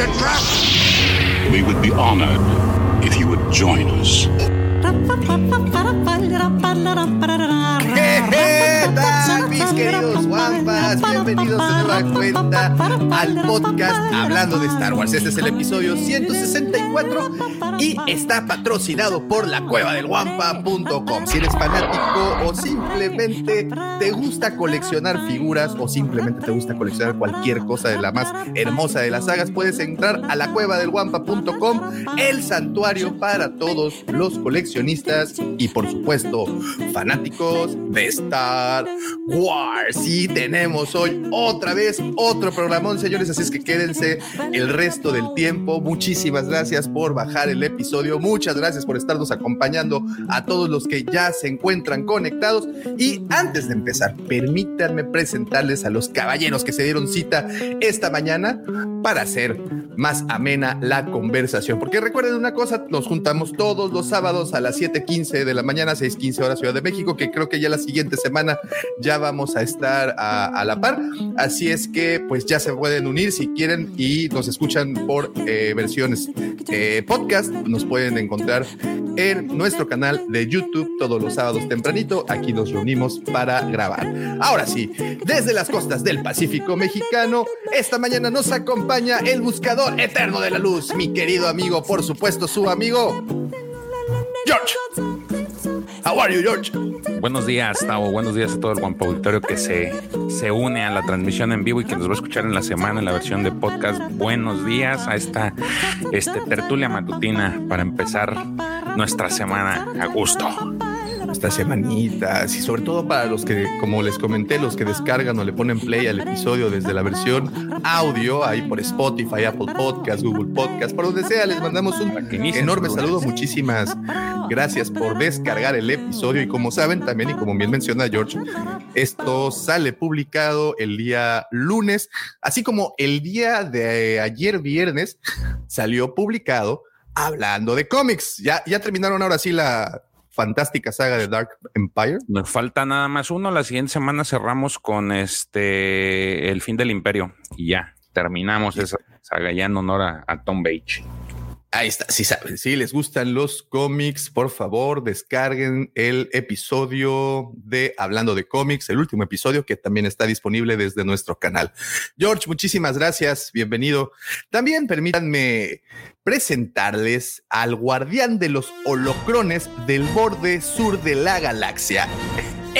It's a trap! We would be honored if you would join us. ¿Qué tal, mis queridos guampas? Bienvenidos de nueva cuenta al podcast Hablando de Star Wars. Este es el episodio 164 y está patrocinado por la cueva del guampa.com. Si eres fanático o simplemente te gusta coleccionar figuras o simplemente te gusta coleccionar cualquier cosa de la más hermosa de las sagas, puedes entrar a la cueva del guampa.com, el santuario para todos los coleccionistas y por supuesto fanáticos de Star Wars. Y tenemos hoy otra vez otro programón, señores, así es que quédense el resto del tiempo. Muchísimas gracias por bajar el episodio, muchas gracias por estarnos acompañando a todos los que ya se encuentran conectados. Y antes de empezar, permítanme presentarles a los caballeros que se dieron cita esta mañana para hacer más amena la conversación. Porque recuerden una cosa, nos juntamos todos los sábados a las 7:15 de la mañana, 6:15 horas Ciudad de México, que creo que ya la siguiente semana ya vamos a estar a, a la par. Así es que pues ya se pueden unir si quieren y nos escuchan por eh, versiones eh, podcast. Nos pueden encontrar en nuestro canal de YouTube todos los sábados tempranito. Aquí nos reunimos para grabar. Ahora sí, desde las costas del Pacífico mexicano, esta mañana nos acompaña el buscador eterno de la luz, mi querido amigo, por supuesto, su amigo George. How are you, George? Buenos días, Tavo. Buenos días a todo el guampa auditorio que se, se une a la transmisión en vivo y que nos va a escuchar en la semana en la versión de podcast. Buenos días a esta este, tertulia matutina para empezar nuestra semana a gusto. Estas semanitas y sobre todo para los que, como les comenté, los que descargan o le ponen play al episodio desde la versión audio, ahí por Spotify, Apple Podcast, Google Podcast, por donde sea, les mandamos un enorme saludo. Muchísimas gracias por descargar el episodio y como saben también y como bien menciona George, esto sale publicado el día lunes, así como el día de ayer viernes salió publicado hablando de cómics. Ya, ya terminaron ahora sí la fantástica saga de Dark Empire. Nos falta nada más uno. La siguiente semana cerramos con este El fin del imperio y ya terminamos esa saga ya en honor a, a Tom Bates. Ahí está, si saben, si les gustan los cómics, por favor, descarguen el episodio de Hablando de cómics, el último episodio que también está disponible desde nuestro canal. George, muchísimas gracias, bienvenido. También permítanme presentarles al guardián de los holocrones del borde sur de la galaxia,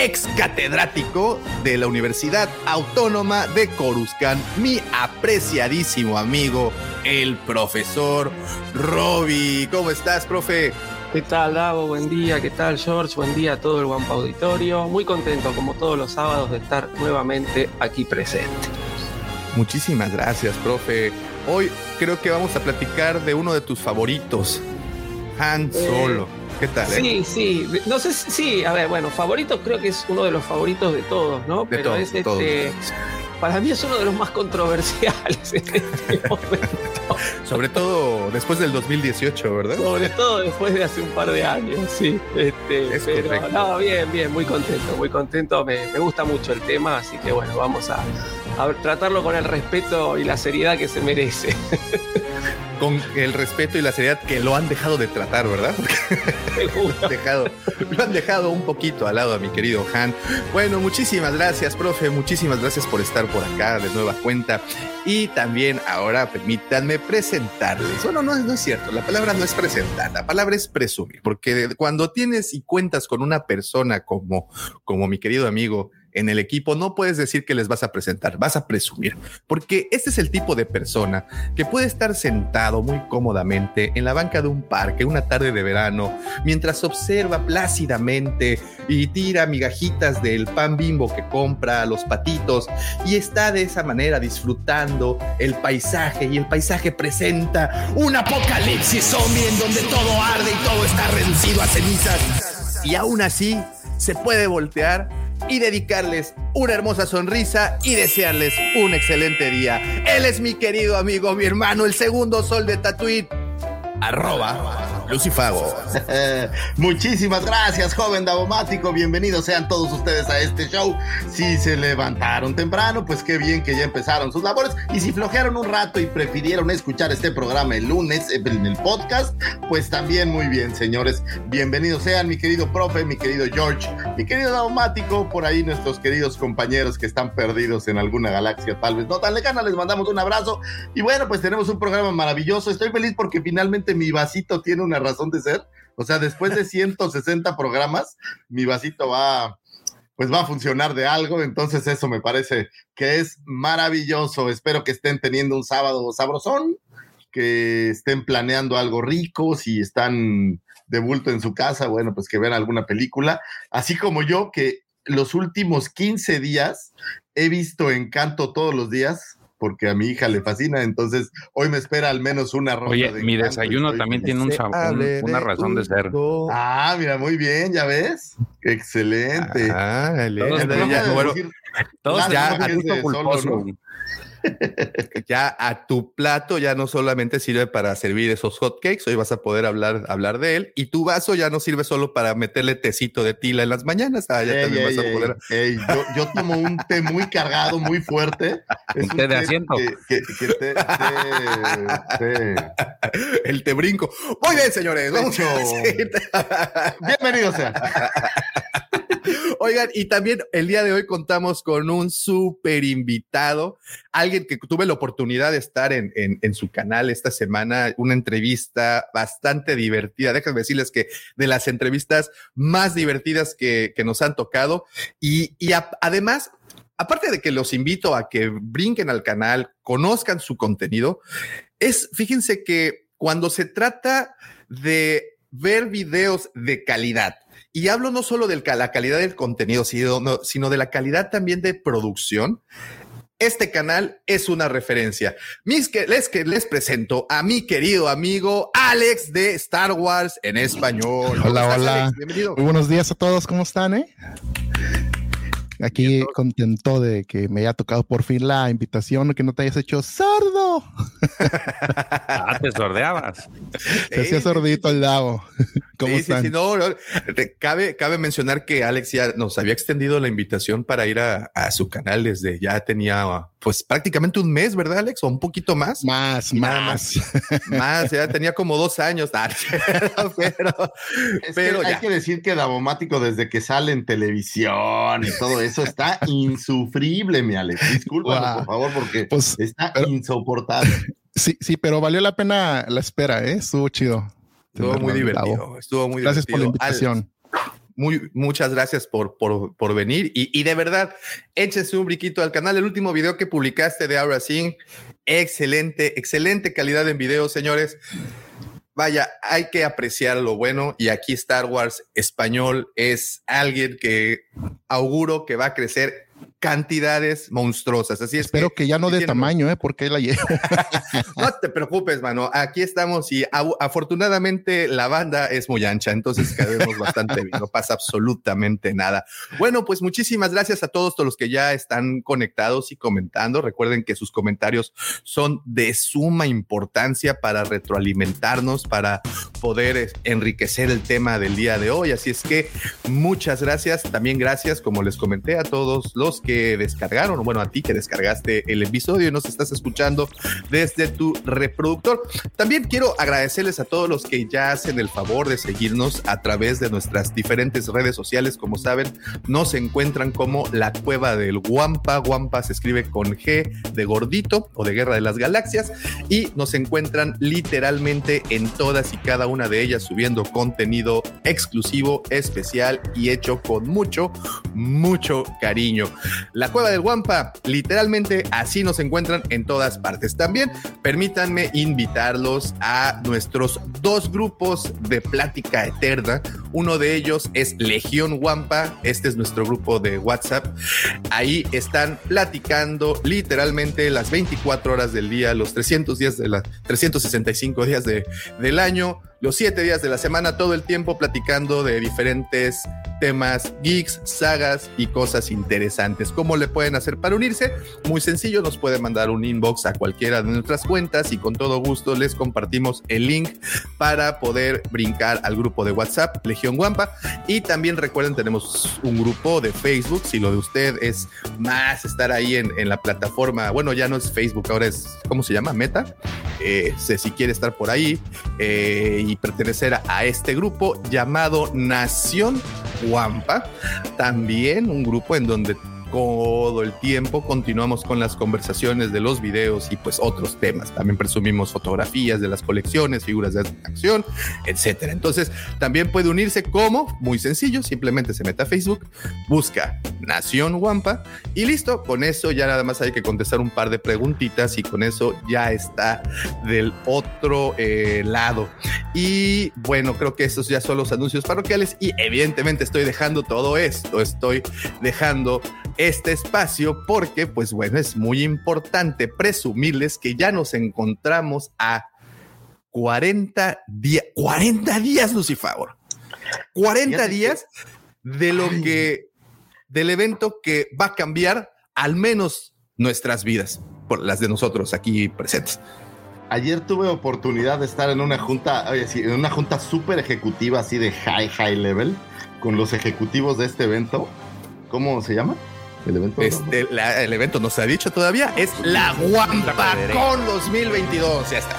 ex catedrático de la Universidad Autónoma de Coruscant, mi apreciadísimo amigo, el profesor Roby. ¿Cómo estás, profe? ¿Qué tal, Davo? Buen día. ¿Qué tal, George? Buen día a todo el Guampa Auditorio. Muy contento, como todos los sábados, de estar nuevamente aquí presente. Muchísimas gracias, profe. Hoy creo que vamos a platicar de uno de tus favoritos, Han Solo. Eh, ¿Qué tal? Sí, eh? sí. No sé si, sí, a ver, bueno, favoritos creo que es uno de los favoritos de todos, ¿no? De Pero todos, es todos. este. Para mí es uno de los más controversiales en este momento. Sobre todo después del 2018, ¿verdad? Sobre todo después de hace un par de años, sí. Este, Es pero correcto. no, bien, bien, muy contento, muy contento. Me, me gusta mucho el tema, así que bueno, vamos a, a tratarlo con el respeto y la seriedad que se merece. Con el respeto y la seriedad que lo han dejado de tratar, ¿verdad? Seguro. Lo han dejado, lo han dejado un poquito al lado a mi querido Han. Bueno, muchísimas gracias, profe. Muchísimas gracias por estar por acá de nueva cuenta. Y también ahora permítanme presentarles. Bueno, no, no es cierto. La palabra no es presentar, la palabra es presumir. Porque cuando tienes y cuentas con una persona como, como mi querido amigo en el equipo, no puedes decir que les vas a presentar, vas a presumir, porque este es el tipo de persona que puede estar sentado muy cómodamente en la banca de un parque una tarde de verano, mientras observa plácidamente y tira migajitas del pan bimbo que compra, los patitos, y está de esa manera disfrutando el paisaje, y el paisaje presenta un apocalipsis zombie en donde todo arde y todo está reducido a cenizas. Y aún así se puede voltear y dedicarles una hermosa sonrisa y desearles un excelente día. Él es mi querido amigo, mi hermano, el segundo sol de Tatooine, arroba Lucifago. Muchísimas gracias, joven Davomático. Bienvenidos sean todos ustedes a este show. Si se levantaron temprano, pues qué bien que ya empezaron sus labores. Y si flojearon un rato y prefirieron escuchar este programa el lunes en el podcast, pues también muy bien, señores. Bienvenidos sean, mi querido profe, mi querido George, mi querido Davomático, por ahí nuestros queridos compañeros que están perdidos en alguna galaxia, tal vez no tan lejana. Les mandamos un abrazo. Y bueno, pues tenemos un programa maravilloso. Estoy feliz porque finalmente mi vasito tiene una razón de ser. O sea, después de 160 programas, mi vasito va, pues va a funcionar de algo. Entonces eso me parece que es maravilloso. Espero que estén teniendo un sábado sabrosón, que estén planeando algo rico, si están de bulto en su casa, bueno, pues que vean alguna película. Así como yo, que los últimos 15 días he visto Encanto todos los días porque a mi hija le fascina, entonces hoy me espera al menos una ronda. Oye, mi desayuno también tiene un, una razón de ser. Ah, mira, muy bien, ya ves. Excelente. Ah, todos, ya, ya a tu plato ya no solamente sirve para servir esos hotcakes, hoy vas a poder hablar, hablar de él, y tu vaso ya no sirve solo para meterle tecito de tila en las mañanas, ah, ya también vas a poder. yo, yo, tomo un té muy cargado, muy fuerte. un té de asiento. Que, que, té, El té brinco. Muy bien, señores. Vamos Bienvenidos sean. Oigan, y también el día de hoy contamos con un súper invitado, alguien que tuve la oportunidad de estar en, en, su canal esta semana, una entrevista bastante divertida. Déjenme decirles que de las entrevistas más divertidas que, que nos han tocado y, y además aparte de que los invito a que brinquen al canal, conozcan su contenido, es, fíjense que cuando se trata de ver videos de calidad, y hablo no solo de la calidad del contenido, sino, de la calidad también de producción. Este canal es una referencia. Mis que les, que les presento a mi querido amigo Alex de Star Wars en español. Hola, hola. Bienvenido. Muy buenos días a todos. ¿Cómo están? Eh? Aquí contento de que me haya tocado por fin la invitación, que no te hayas hecho sordo. ah, te sordeabas. Se hacía sordito el lado. ¿Cómo sí, están? Sí, no, cabe, cabe mencionar que Alex ya nos había extendido la invitación para ir a, a, su canal desde ya tenía pues prácticamente un mes, ¿verdad, Alex? O un poquito más. Más, más. Más, ya tenía como dos años. pero, pero, hay que decir que Davomático desde que sale en televisión y todo eso está insufrible, mi Alex. Disculpa, por favor, porque pues, está insoportable. Sí, sí, pero valió la pena la espera, ¿eh? Estuvo chido. Estuvo muy divertido. Estuvo muy Gracias por la invitación. muy, muchas gracias por, por, por venir y, y, de verdad, échese un briquito al canal. El último video que publicaste de Aura Singh, excelente, excelente calidad en video, señores. Vaya, hay que apreciar lo bueno y aquí Star Wars español es alguien que auguro que va a crecer cantidades monstruosas. Así Espero que, ya no de tamaño, ¿eh? Porque la llevo. no te preocupes, mano. Aquí estamos y afortunadamente la banda es muy ancha, entonces cabemos bastante bien. No pasa absolutamente nada. Bueno, pues muchísimas gracias a todos los que ya están conectados y comentando. Recuerden que sus comentarios son de suma importancia para retroalimentarnos, para poder enriquecer el tema del día de hoy. Así es que muchas gracias. También gracias, como les comenté, a todos los que descargaron, bueno, a ti que descargaste el episodio y nos estás escuchando desde tu reproductor. También quiero agradecerles a todos los que ya hacen el favor de seguirnos a través de nuestras diferentes redes sociales. Como saben, nos encuentran como la cueva del Guampa. Guampa se escribe con G de gordito o de Guerra de las Galaxias y nos encuentran literalmente en todas y cada una de ellas subiendo contenido exclusivo, especial y hecho con mucho, mucho cariño. La cueva del Guampa, literalmente así nos encuentran en todas partes. También permítanme invitarlos a nuestros dos grupos de plática eterna. Uno de ellos es Legión Guampa. Este es nuestro grupo de WhatsApp. Ahí están platicando literalmente las 24 horas del día, los 300 días de la 365 días de, del año los siete días de la semana, todo el tiempo platicando de diferentes temas, geeks, sagas y cosas interesantes. ¿Cómo le pueden hacer para unirse? Muy sencillo, nos pueden mandar un inbox a cualquiera de nuestras cuentas y con todo gusto les compartimos el link para poder brincar al grupo de WhatsApp Legión Guampa. Y también recuerden, tenemos un grupo de Facebook. Si lo de usted es más estar ahí en, la plataforma, bueno, ya no es Facebook, ahora es, ¿cómo se llama? Meta. Eh, si quiere estar por ahí eh, y pertenecer a este grupo llamado Nación Guampa, también un grupo en donde todo el tiempo continuamos con las conversaciones de los videos y pues otros temas. También presumimos fotografías de las colecciones, figuras de acción, etcétera. Entonces también puede unirse como muy sencillo, simplemente se mete a Facebook, busca Nación Guampa y listo. Con eso ya nada más hay que contestar un par de preguntitas y con eso ya está del otro eh, lado. Y bueno, creo que esos ya son los anuncios parroquiales y evidentemente estoy dejando todo esto, estoy dejando este espacio porque, pues bueno, es muy importante presumirles que ya nos encontramos a 40 días, 40 días, Lucifer. 40 días de lo que, del evento que va a cambiar al menos nuestras vidas, por las de nosotros aquí presentes. Ayer tuve oportunidad de estar en una junta, en una junta súper ejecutiva, así de high, high level, con los ejecutivos de este evento. ¿Cómo se llama? El evento, este, la, el evento no se ha dicho todavía, es la Guampacón 2022. Ya está.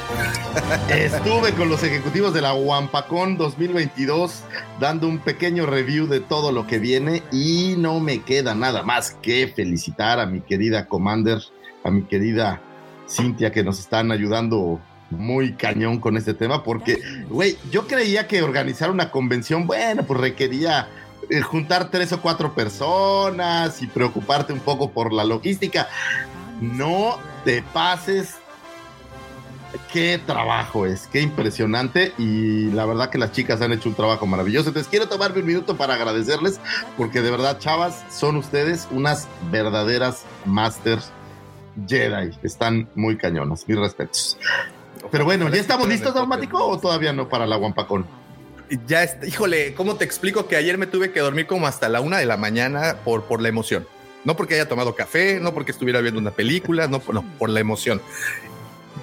Estuve con los ejecutivos de la Guampacón 2022 dando un pequeño review de todo lo que viene y no me queda nada más que felicitar a mi querida Commander, a mi querida Cintia que nos están ayudando muy cañón con este tema porque, güey, yo creía que organizar una convención, bueno, pues requería eh, juntar tres o cuatro personas y preocuparte un poco por la logística. No te pases. Qué trabajo es, qué impresionante y la verdad que las chicas han hecho un trabajo maravilloso. Entonces quiero tomarme un minuto para agradecerles porque de verdad, chavas, son ustedes unas verdaderas masters Jedi. Están muy cañonas, mis respetos. Pero bueno, ¿ya estamos listos, Daumático, o todavía no para la Guampacón? Ya, está, híjole, ¿cómo te explico que ayer me tuve que dormir como hasta la una de la mañana por, por la emoción? No porque haya tomado café, no porque estuviera viendo una película, no, no por la emoción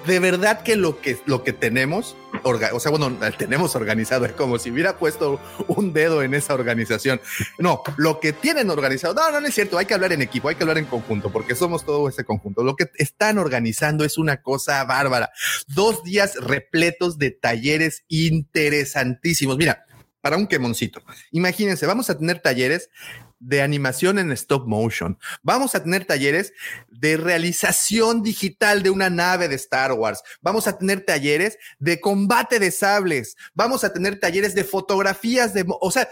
de verdad que lo que, lo que tenemos, o sea, bueno, tenemos organizado, es como si hubiera puesto un dedo en esa organización. No, lo que tienen organizado, no, no, no es cierto, hay que hablar en equipo, hay que hablar en conjunto, porque somos todo ese conjunto. Lo que están organizando es una cosa bárbara. Dos días repletos de talleres interesantísimos. Mira, para un quemoncito. Imagínense, vamos a tener talleres de animación en stop motion. Vamos a tener talleres de realización digital de una nave de Star Wars. Vamos a tener talleres de combate de sables. Vamos a tener talleres de fotografías de, o sea,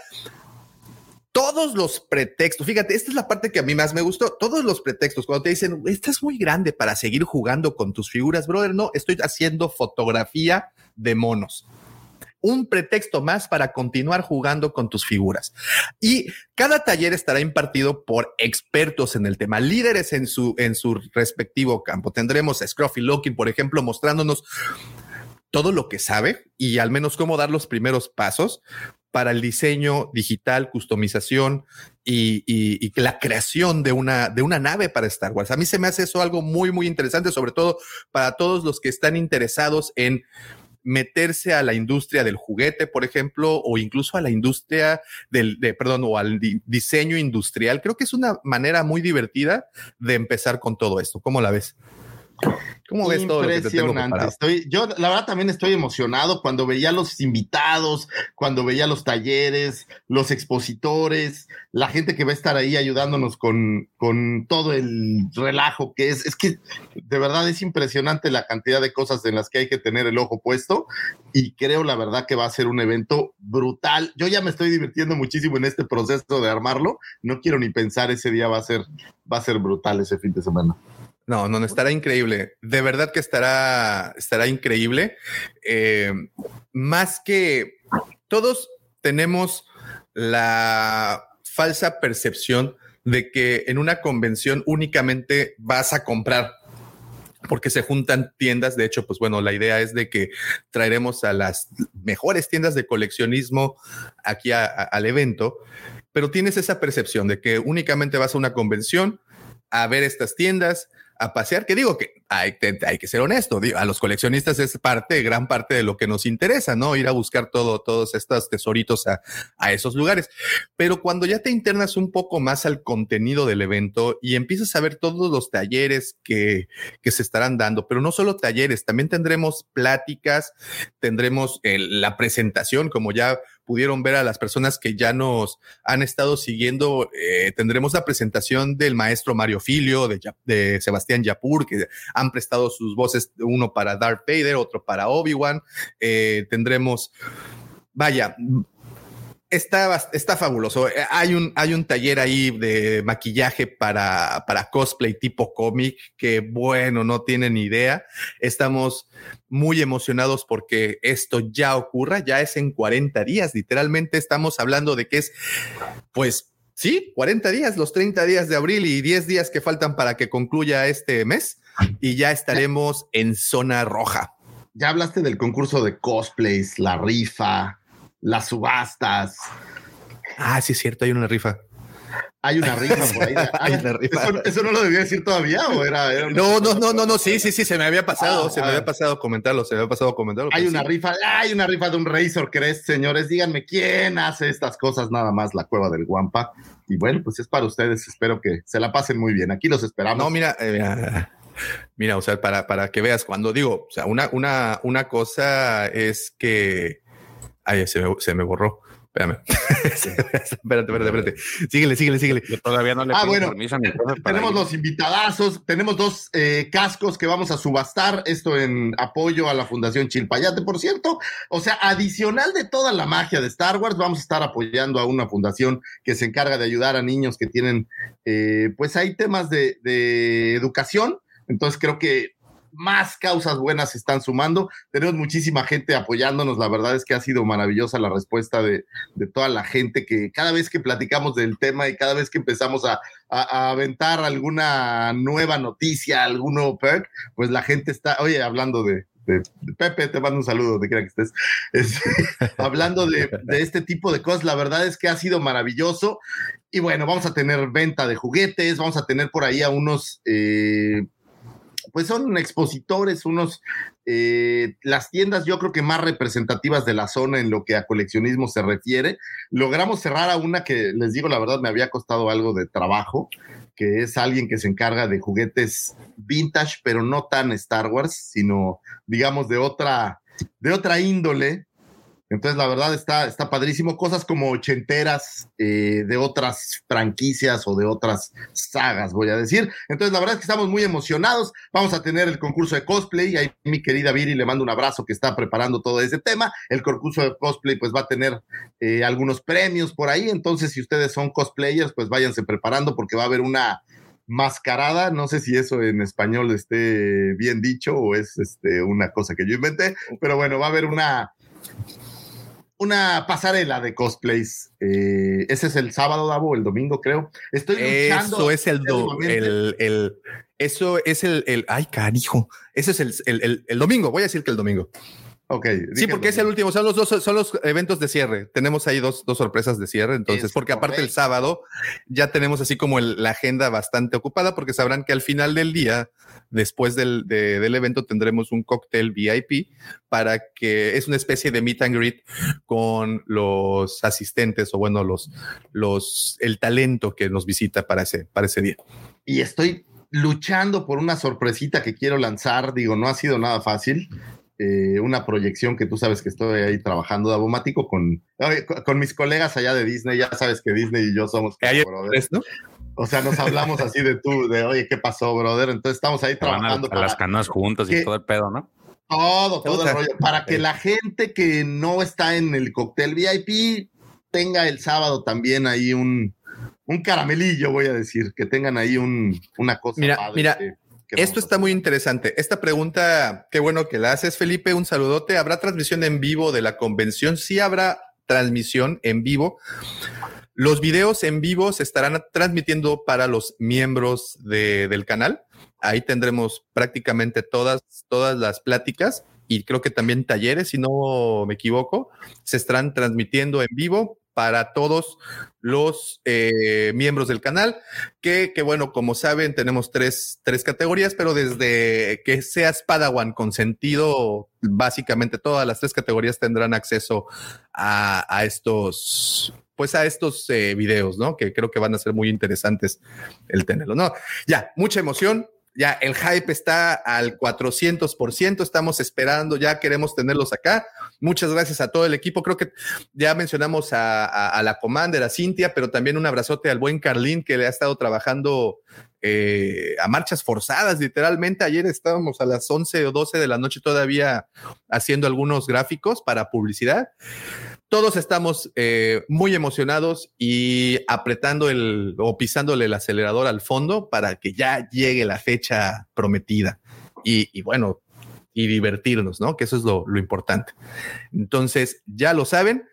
todos los pretextos, fíjate, esta es la parte que a mí más me gustó, todos los pretextos, cuando te dicen, estás muy grande para seguir jugando con tus figuras, brother, no, estoy haciendo fotografía de monos un pretexto más para continuar jugando con tus figuras. Y cada taller estará impartido por expertos en el tema, líderes en su, en su respectivo campo. Tendremos a Scruffy Locking, por ejemplo, mostrándonos todo lo que sabe y al menos cómo dar los primeros pasos para el diseño digital, customización y, y, la creación de una, de una nave para Star Wars. A mí se me hace eso algo muy, muy interesante, sobre todo para todos los que están interesados en meterse a la industria del juguete, por ejemplo, o incluso a la industria del, de, perdón, o al di- diseño industrial. Creo que es una manera muy divertida de empezar con todo esto. ¿Cómo la ves? ¿Cómo ves todo lo que te tengo Impresionante. preparado? Estoy, yo, la verdad, también estoy emocionado cuando veía los invitados, cuando veía los talleres, los expositores, la gente que va a estar ahí ayudándonos con, con todo el relajo que es. Es que de verdad es impresionante la cantidad de cosas en las que hay que tener el ojo puesto y creo la verdad que va a ser un evento brutal. Yo ya me estoy divirtiendo muchísimo en este proceso de armarlo. No quiero ni pensar ese día va a ser, va a ser brutal ese fin de semana. No, no, no, estará increíble. De verdad que estará, estará increíble. Eh, más que todos tenemos la falsa percepción de que en una convención únicamente vas a comprar porque se juntan tiendas. De hecho, pues bueno, la idea es de que traeremos a las mejores tiendas de coleccionismo aquí al evento, pero tienes esa percepción de que únicamente vas a una convención a ver estas tiendas, a pasear, que digo que hay, que ser honesto, a los coleccionistas es parte, gran parte de lo que nos interesa, ¿no? Ir a buscar todo, todos estos tesoritos a, a esos lugares. Pero cuando ya te internas un poco más al contenido del evento y empiezas a ver todos los talleres que, que se estarán dando, pero no solo talleres, también tendremos pláticas, tendremos la presentación, como ya pudieron ver a las personas que ya nos han estado siguiendo, eh, tendremos la presentación del maestro Mario Filio, de, Sebastián Yapur, que han prestado sus voces, uno para Darth Vader, otro para Obi-Wan. Eh, tendremos, vaya, Está, está fabuloso. Eh, Hay un, hay un taller ahí de maquillaje para, para cosplay tipo cómic que, bueno, no tienen idea. Estamos muy emocionados porque esto ya ocurra, ya es en 40 días. Literalmente estamos hablando de que es, pues, sí, 40 días, los 30 días de abril y 10 días que faltan para que concluya este mes y ya estaremos en zona roja. Ya hablaste del concurso de cosplays, la rifa, las subastas. Ah, sí, es cierto, hay una rifa. Hay una rifa por ahí. Ah, Hay una rifa. ¿Eso, eso no lo debía decir todavía o era? No, no, no, no, no, sí, sí, sí, se me había pasado, Ah, se me ah. había pasado comentarlo, se me había pasado comentarlo. Hay una sí. rifa, hay una rifa de un Razor Crest, señores. Díganme quién hace estas cosas, nada más la cueva del Guampa. Y bueno, pues es para ustedes. Espero que se la pasen muy bien. Aquí los esperamos. No, mira, eh, mira, mira, o sea, para, para que veas, cuando digo, o sea, una, una, una cosa es que. Ay, se me, se me borró. Espérame. espérate, espérate, espérate. Síguele, síguele, síguele. Yo todavía no le Ah, pido bueno, permiso a mi Tenemos ir. los invitadazos, tenemos dos eh, cascos que vamos a subastar, esto en apoyo a la Fundación Chilpayate, por cierto. O sea, adicional de toda la magia de Star Wars, vamos a estar apoyando a una fundación que se encarga de ayudar a niños que tienen, eh, pues hay temas de, de educación. Entonces creo que más causas buenas se están sumando. Tenemos muchísima gente apoyándonos. La verdad es que ha sido maravillosa la respuesta de, de toda la gente que cada vez que platicamos del tema y cada vez que empezamos a, a, aventar alguna nueva noticia, algún nuevo perk, pues la gente está, oye, hablando de, de- de Pepe, te mando un saludo donde quiera que estés. Es- hablando de, de este tipo de cosas, la verdad es que ha sido maravilloso. Y bueno, vamos a tener venta de juguetes, vamos a tener por ahí a unos, eh, pues son expositores, unos, eh, las tiendas yo creo que más representativas de la zona en lo que a coleccionismo se refiere. Logramos cerrar a una que les digo la verdad me había costado algo de trabajo, que es alguien que se encarga de juguetes vintage, pero no tan Star Wars, sino digamos de otra, de otra índole. Entonces, la verdad está, está padrísimo. Cosas como ochenteras eh, de otras franquicias o de otras sagas, voy a decir. Entonces, la verdad es que estamos muy emocionados. Vamos a tener el concurso de cosplay. Ahí mi querida Viri le mando un abrazo que está preparando todo ese tema. El concurso de cosplay, pues va a tener eh, algunos premios por ahí. Entonces, si ustedes son cosplayers, pues váyanse preparando porque va a haber una mascarada. No sé si eso en español esté bien dicho o es este, una cosa que yo inventé, pero bueno, va a haber una una pasarela de cosplays. Eh, ese es el sábado, Davo, el domingo, creo. Estoy luchando. Eso es el, do- el, el- eso es el, el, ay, canijo. Ese es el- el domingo. Voy a decir que el domingo. Ok. Sí, porque es el último, son los dos, son los eventos de cierre. Tenemos ahí dos, dos sorpresas de cierre. Entonces, Es porque aparte el sábado ya tenemos así como el- la agenda bastante ocupada, porque sabrán que al final del día, después del, de- del evento, tendremos un cóctel VIP para que es una especie de meet and greet con los asistentes o bueno, los, los, el talento que nos visita para ese, para ese día. y estoy luchando por una sorpresita que quiero lanzar. Digo, no ha sido nada fácil. Eh, una proyección que tú sabes que estoy ahí trabajando Davomático con, ay, con, con mis colegas allá de Disney. Ya sabes que Disney y yo somos. Ahí brother. es, ¿no? O sea, nos hablamos así de tú, de oye, ¿qué pasó, brother? Entonces estamos ahí Van a, trabajando a las para canoas juntos ¿Qué? y todo el pedo, ¿no? todo, todo el rollo, para que la gente que no está en el cóctel VIP tenga el sábado también ahí un, un caramelillo, voy a decir, que tengan ahí un, una cosa. Mira, padre mira, que- que Esto está muy interesante. Esta pregunta, qué bueno que la haces, Felipe. Un saludote. ¿Habrá transmisión en vivo de la convención? Sí habrá transmisión en vivo. Los videos en vivo se estarán transmitiendo para los miembros de- del canal. Ahí tendremos prácticamente todas, todas las pláticas y creo que también talleres, si no me equivoco, se estarán transmitiendo en vivo para todos los eh, miembros del canal que, bueno, como saben, tenemos tres, tres categorías, pero desde que seas Padawan consentido, básicamente todas las tres categorías tendrán acceso a, a estos, pues a estos eh, videos, ¿no? Que creo que van a ser muy interesantes el tenerlo, ¿no? Ya, mucha emoción. Ya el hype está al 400%, estamos esperando, ya queremos tenerlos acá. Muchas gracias a todo el equipo. Creo que ya mencionamos a, la Commander, a Cintia, pero también un abrazote al buen Carlín que le ha estado trabajando eh, a marchas forzadas, literalmente. Ayer estábamos a las 11 o 12 de la noche todavía haciendo algunos gráficos para publicidad. Todos estamos eh, muy emocionados y apretando el o pisándole el acelerador al fondo para que ya llegue la fecha prometida. Y, bueno, y divertirnos, ¿no? Que eso es lo, importante. Entonces, ya lo saben,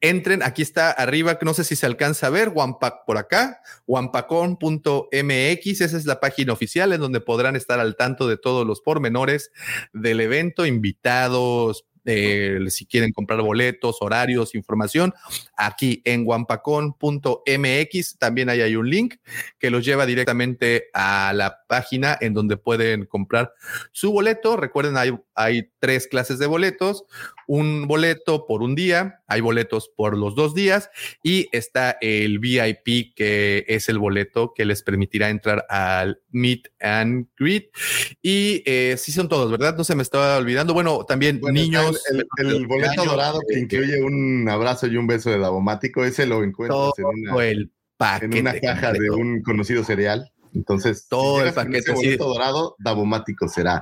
entren, aquí está arriba, no sé si se alcanza a ver, por acá, wampacon.mx, esa es la página oficial en donde podrán estar al tanto de todos los pormenores del evento, invitados, eh, si quieren comprar boletos, horarios, información, aquí en wampacon.mx también ahí hay un link que los lleva directamente a la página en donde pueden comprar su boleto. Recuerden, hay, hay tres clases de boletos, un boleto por un día, hay boletos por los dos días y está el VIP que es el boleto que les permitirá entrar al Meet and Greet. Y eh, sí son todos, ¿verdad? No se me estaba olvidando. Bueno, también Bueno, niños. El, el- el boleto años, dorado que incluye un abrazo y un beso de Davomático, ese lo encuentras en una, el en una caja de un conocido cereal. Entonces, Todo el paquete, ese sí. boleto dorado, Davomático será.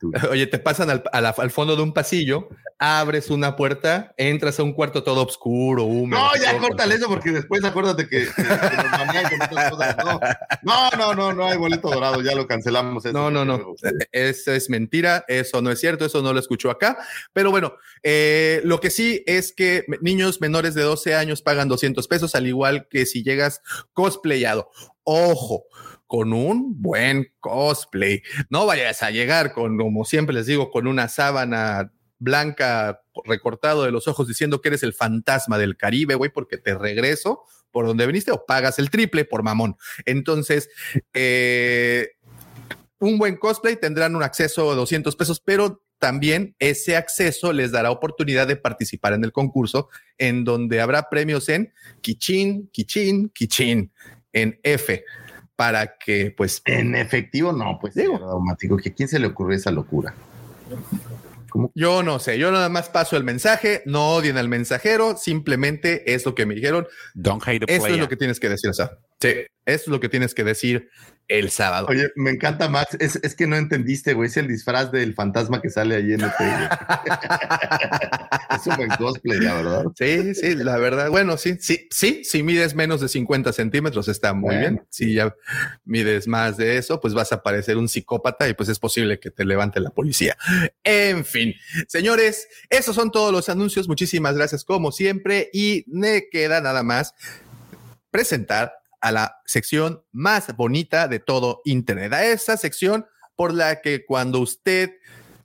Oye, te pasan al, fondo de un pasillo, abres una puerta, entras a un cuarto todo oscuro, húmedo. No, ya córtale eso porque después acuérdate que, que- que nos manejan con cosas. No, no, no, no, no hay boleto dorado, ya lo cancelamos. eso. No, no, no. Eso es mentira, eso no es cierto, eso no lo escuchó acá. Pero bueno, eh, lo que sí es que niños menores de 12 años pagan 200 pesos, al igual que si llegas cosplayado. Ojo, con un buen cosplay. No vayas a llegar con, como siempre les digo, con una sábana blanca recortado de los ojos diciendo que eres el fantasma del Caribe, güey, porque te regreso por donde viniste o pagas el triple por mamón. Entonces, eh, un buen cosplay tendrán un acceso de 200 pesos, pero también ese acceso les dará oportunidad de participar en el concurso, en donde habrá premios en Kichin, Kichin, Kichin, en F, para que pues... En efectivo, no, pues Digo. que a quién se le ocurrió esa locura. Yo no sé, yo nada más paso el mensaje, no odien al mensajero, simplemente es lo que me dijeron. Don't hate the Eso es lo que tienes que decir, o sea, sí, eso es lo que tienes que decir el sábado. Oye, me encanta Max, es, es que no entendiste, güey, es el disfraz del fantasma que sale ahí en el Es un buen cosplay, la verdad. Sí, sí, la verdad. Bueno, sí, sí, sí, si mides menos de 50 centímetros está muy Bueno. bien. Si ya mides más de eso, pues vas a parecer un psicópata y pues es posible que te levante la policía. En fin, señores, esos son todos los anuncios. Muchísimas gracias como siempre y me queda nada más presentar a la sección más bonita de todo Internet, a esa sección por la que cuando usted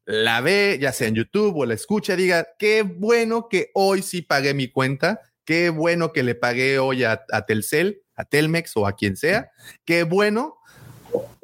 la ve, ya sea en YouTube o la escucha, diga, qué bueno que hoy sí pagué mi cuenta, qué bueno que le pagué hoy a, a Telcel, a Telmex o a quien sea, qué bueno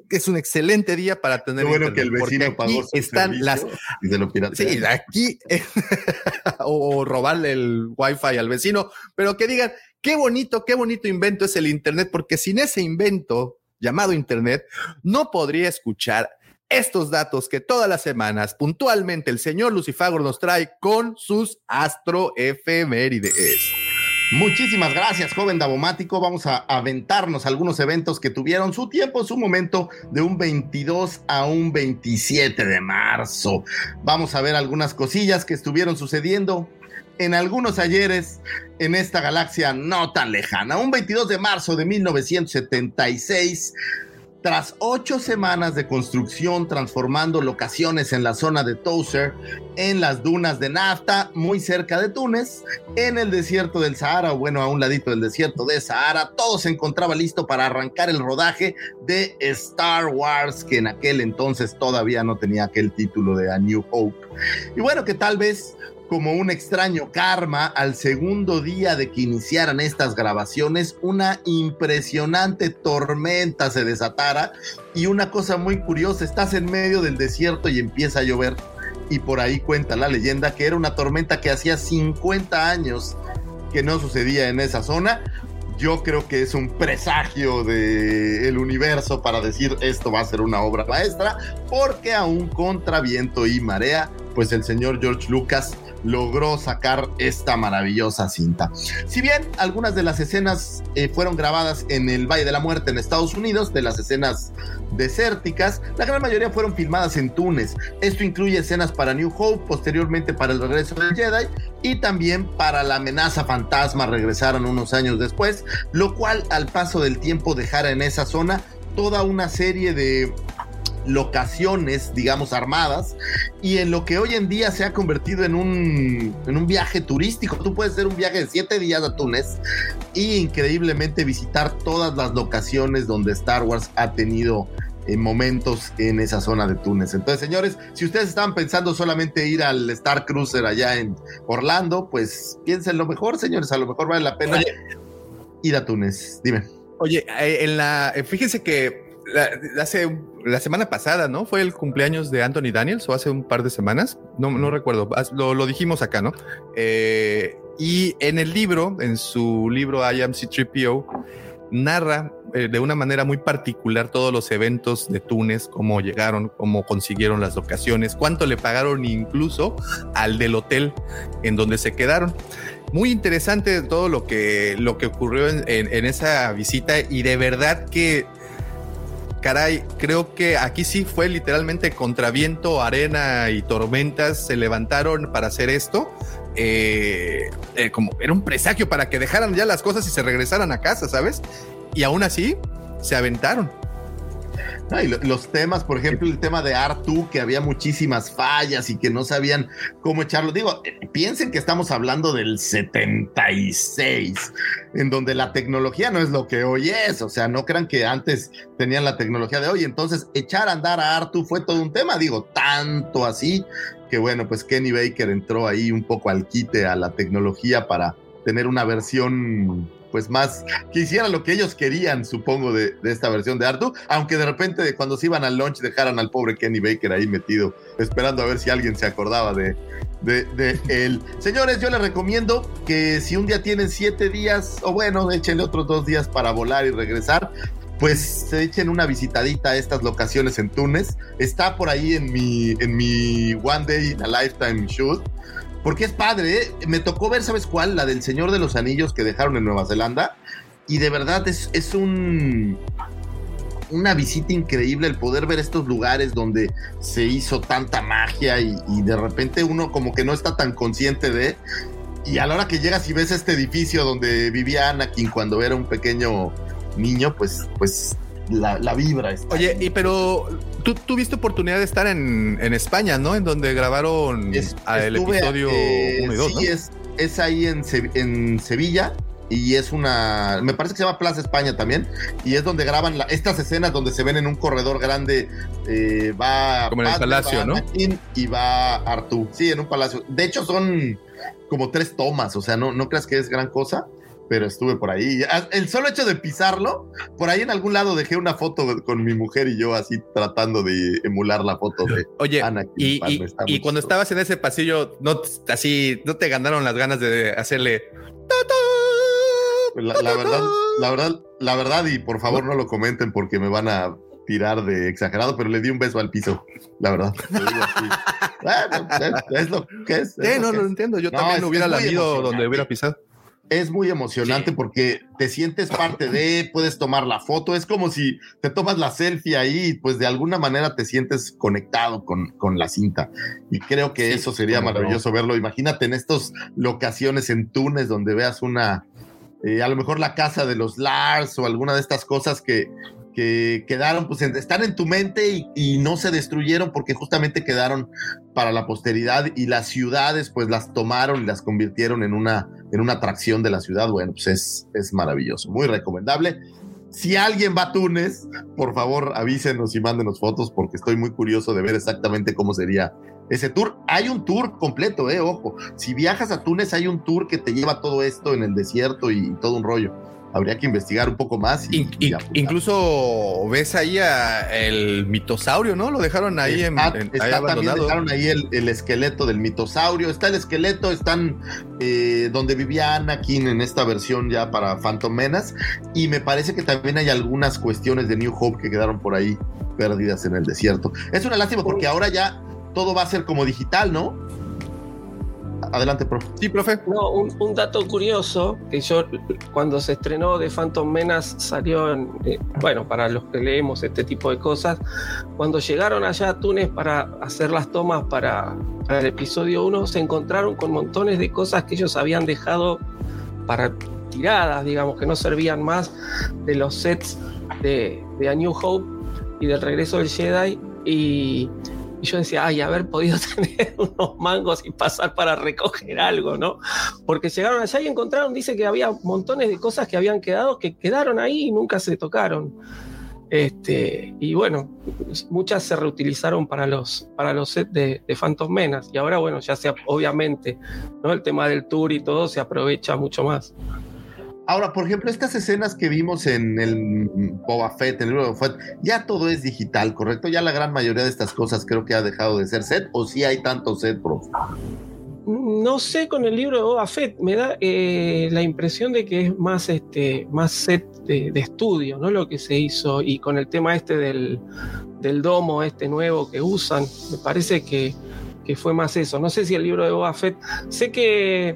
es un excelente día para tener. Qué bueno que el internet, vecino aquí pagó su están las y se lo. Sí, aquí o, o robarle el wifi al vecino, pero que digan qué bonito, qué bonito invento es el internet, porque sin ese invento llamado internet no podría escuchar estos datos que todas las semanas puntualmente el señor Lucifagor nos trae con sus astroefemérides. Muchísimas gracias, joven Davomático. Vamos a aventarnos algunos eventos que tuvieron su tiempo, su momento, de un 22 a un 27 de marzo. Vamos a ver algunas cosillas que estuvieron sucediendo en algunos ayeres en esta galaxia no tan lejana. Un 22 de marzo de 1976. Tras ocho semanas de construcción transformando locaciones en la zona de Towser, en las dunas de Nafta, muy cerca de Túnez, en el desierto del Sahara, o bueno, a un ladito del desierto de Sahara, todo se encontraba listo para arrancar el rodaje de Star Wars, que en aquel entonces todavía no tenía aquel título de A New Hope. Y bueno, que tal vez como un extraño karma, al segundo día de que iniciaran estas grabaciones, una impresionante tormenta se desatara y una cosa muy curiosa, estás en medio del desierto y empieza a llover y por ahí cuenta la leyenda que era una tormenta que hacía 50 años que no sucedía en esa zona. Yo creo que es un presagio del el universo para decir esto va a ser una obra maestra, porque aún contra viento y marea, pues el señor George Lucas logró sacar esta maravillosa cinta. Si bien algunas de las escenas eh, fueron grabadas en el Valle de la Muerte en Estados Unidos, de las escenas desérticas, la gran mayoría fueron filmadas en Túnez. Esto incluye escenas para New Hope, posteriormente para el regreso del Jedi y también para la amenaza fantasma regresaron unos años después, lo cual al paso del tiempo dejara en esa zona toda una serie de locaciones, digamos, armadas, y en lo que hoy en día se ha convertido en un, en un viaje turístico. Tú puedes hacer un viaje de siete días a Túnez y increíblemente visitar todas las locaciones donde Star Wars ha tenido eh, momentos en esa zona de Túnez. Entonces, señores, si ustedes estaban pensando solamente ir al Star Cruiser allá en Orlando, pues piénsenlo mejor, señores, a lo mejor vale la pena Oye. ir a Túnez. Dime. Oye, eh, en la, eh, fíjense que la, hace la semana pasada, ¿no? Fue el cumpleaños de Anthony Daniels o hace un par de semanas, no, no recuerdo, lo, lo dijimos acá, ¿no? Eh, y en el libro, en su libro I Am C-3PO, narra eh, de una manera muy particular todos los eventos de Túnez, cómo llegaron, cómo consiguieron las locaciones, cuánto le pagaron incluso al del hotel en donde se quedaron. Muy interesante todo lo que, lo que ocurrió en, en- en esa visita y de verdad que caray, creo que aquí sí fue literalmente contra viento, arena y tormentas se levantaron para hacer esto. Eh, eh, como era un presagio para que dejaran ya las cosas y se regresaran a casa, ¿sabes? Y aún así se aventaron. No, y lo- los temas, por ejemplo, el tema de Artu, que había muchísimas fallas y que no sabían cómo echarlo. Digo, eh, piensen que estamos hablando del 76, en donde la tecnología no es lo que hoy es. O sea, no crean que antes tenían la tecnología de hoy. Entonces, echar a andar a Artu fue todo un tema. Digo, tanto así que bueno, pues Kenny Baker entró ahí un poco al quite a la tecnología para tener una versión pues más que hiciera lo que ellos querían, supongo, de, de esta versión de Artu, aunque de repente cuando se iban al launch dejaran al pobre Kenny Baker ahí metido, esperando a ver si alguien se acordaba de, de, de él. Señores, yo les recomiendo que si un día tienen siete días, o bueno, échenle otros dos días para volar y regresar, pues se echen una visitadita a estas locaciones en Túnez. Está por ahí en mi, en mi One Day in a Lifetime Shoot. Porque es padre, ¿eh? me tocó ver, ¿sabes cuál? La del Señor de los Anillos que dejaron en Nueva Zelanda. Y de verdad es, es un una visita increíble el poder ver estos lugares donde se hizo tanta magia y, y de repente uno como que no está tan consciente de y a la hora que llegas y ves este edificio donde vivía Anakin cuando era un pequeño niño, pues, pues la, la vibra está. Oye, y pero tú tuviste oportunidad de estar en, en España, ¿no? En donde grabaron Es- el episodio eh, 1 y 2, sí, ¿no? es, es ahí en, en Sevilla, y es una, me parece que se llama Plaza España también, y es donde graban la- estas escenas donde se ven en un corredor grande, eh, va Como en el palacio, va ¿no? Anakin y va Artú. Sí, en un palacio. De hecho son como tres tomas, o sea, no, no creas que es gran cosa. Pero estuve por ahí. Ah, El solo hecho de pisarlo, por ahí en algún lado dejé una foto con mi mujer y yo así tratando de emular la foto de Oye, Anakin y, y- cuando estabas en ese pasillo, no así, no te ganaron las ganas de hacerle. La, la verdad, la verdad, la verdad, y por favor no lo comenten porque me van a tirar de exagerado, pero le di un beso al piso, la verdad. Lo digo así. Bueno, es, es lo que es. es Sí, lo no que lo es. entiendo. Yo No, también hubiera lamido donde hubiera pisado. Es muy emocionante porque te sientes parte de, puedes tomar la foto, es como si te tomas la selfie ahí pues de alguna manera te sientes conectado con, con la cinta. Y creo que Sí, eso sería no. maravilloso verlo. Imagínate en estas locaciones en Túnez donde veas una, eh, a lo mejor la casa de los Lars o alguna de estas cosas que, que quedaron, pues están en tu mente y, y no se destruyeron porque justamente quedaron para la posteridad y las ciudades pues las tomaron y las convirtieron en una, en una atracción de la ciudad. Bueno, pues es, es maravilloso, muy recomendable. Si alguien va a Túnez, por favor avísenos y mándenos fotos porque estoy muy curioso de ver exactamente cómo sería ese tour. Hay un tour completo, eh, ojo. Si viajas a Túnez hay un tour que te lleva todo esto en el desierto y todo un rollo. Habría que investigar un poco más. Y, In- in- incluso ves ahí a el mitosaurio, ¿no? Lo dejaron ahí, en, Está- en- está ahí también abandonado. dejaron ahí el, el esqueleto del mitosaurio. Está el esqueleto, están eh, donde vivía Anakin en esta versión ya para Phantom Menace. Y me parece que también hay algunas cuestiones de New Hope que quedaron por ahí perdidas en el desierto. Es una lástima porque ahora ya todo va a ser como digital, ¿no? Adelante, profe. Sí, profe. No, un, un dato curioso, que yo cuando se estrenó de Phantom Menace salió, en, eh, bueno, para los que leemos este tipo de cosas, cuando llegaron allá a Túnez para hacer las tomas para, para el episodio 1, se encontraron con montones de cosas que ellos habían dejado para tiradas, digamos, que no servían más de los sets de, de A New Hope y del regreso del Jedi. Y, y yo decía, ay, haber podido tener unos mangos y pasar para recoger algo, ¿no? Porque llegaron allá y encontraron, dice que había montones de cosas que habían quedado, que quedaron ahí y nunca se tocaron. Este, y bueno, muchas se reutilizaron para los, para los sets de, de Phantom Menace. Y ahora, bueno, ya sea, obviamente, ¿no? El tema del tour y todo se aprovecha mucho más. Ahora, por ejemplo, estas escenas que vimos en el Boba Fett, en el Boba Fett, ya todo es digital, ¿correcto? Ya la gran mayoría de estas cosas creo que ha dejado de ser set, o si hay tanto set, profe. No sé con el libro de Boba Fett, me da eh, la impresión de que es más, este, más set de, de estudio, ¿no? Lo que se hizo, y con el tema este del, del domo, este nuevo que usan, me parece que, que fue más eso. No sé si el libro de Boba Fett, sé que,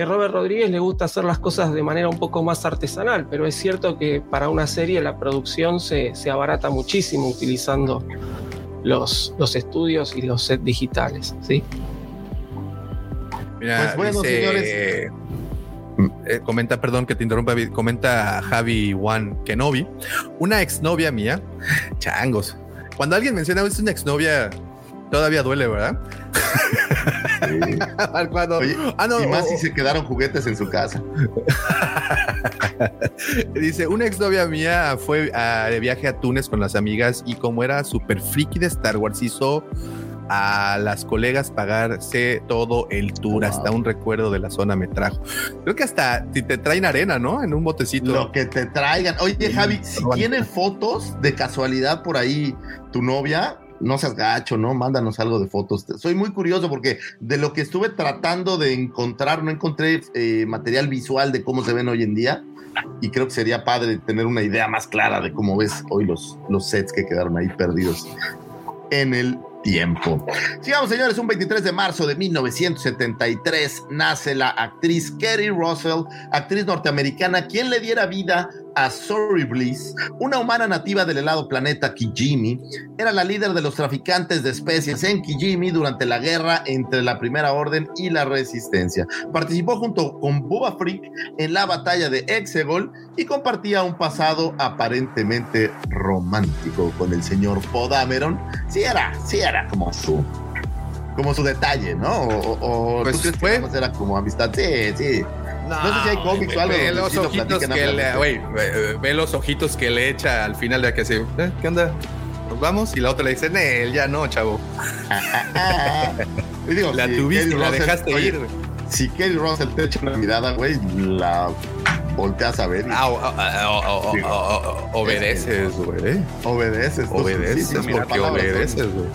que Robert Rodríguez le gusta hacer las cosas de manera un poco más artesanal, pero es cierto que para una serie la producción se, se abarata muchísimo utilizando los, los estudios y los sets digitales, ¿sí? Mira, Pues bueno, dice- señores. eh, comenta, perdón que te interrumpa, comenta Javi Juan Kenobi, una exnovia mía, changos. Cuando alguien menciona es una exnovia, todavía duele, ¿verdad? Cuando- Oye, ah, no, y más si se quedaron juguetes en su casa. Dice, una exnovia mía fue a- de viaje a Túnez con las amigas y como era súper friki de Star Wars, hizo a las colegas pagarse todo el tour, hasta un recuerdo de la zona me trajo. Creo que hasta si te traen arena, ¿no? En un botecito. Lo que te traigan. Oye, Sí, Javi, si tiene fotos de casualidad por ahí tu novia, no seas gacho, ¿no? Mándanos algo de fotos. Soy muy curioso porque de lo que estuve tratando de encontrar, no encontré eh, material visual de cómo se ven hoy en día. Y creo que sería padre tener una idea más clara de cómo ves hoy los, los sets que quedaron ahí perdidos en el tiempo. Sigamos, señores, un 23 de marzo de 1973 nace la actriz Kerry Russell, actriz norteamericana, quien le diera vida a Sorry Bliss, una humana nativa del helado planeta Kijimi. Era la líder de los traficantes de especies en Kijimi durante la guerra entre la Primera Orden y la Resistencia. Participó junto con Boba Freak en la batalla de Exegol y compartía un pasado aparentemente romántico con el señor Podameron. Sí era, sí era como su como su detalle, ¿no? O, Pues ¿tú crees que fue. más era como amistad. Sí, sí. No, sé si hay cómics o algo. Ve los ojitos que le, ve, ve los ojitos que le echa al final de que se, "Eh, ¿qué onda? Nos vamos y la otra le dice, Nel, ya no, chavo. Y digo, La si tuviste la Russell- dejaste oye, ir, güey. Si Kelly Russell te echa una mirada, güey, la volteas a ver y Ah, o- o- o- o- Digo, o- o- obedeces, güey. obedeces. Obedeces, porque obedeces, güey.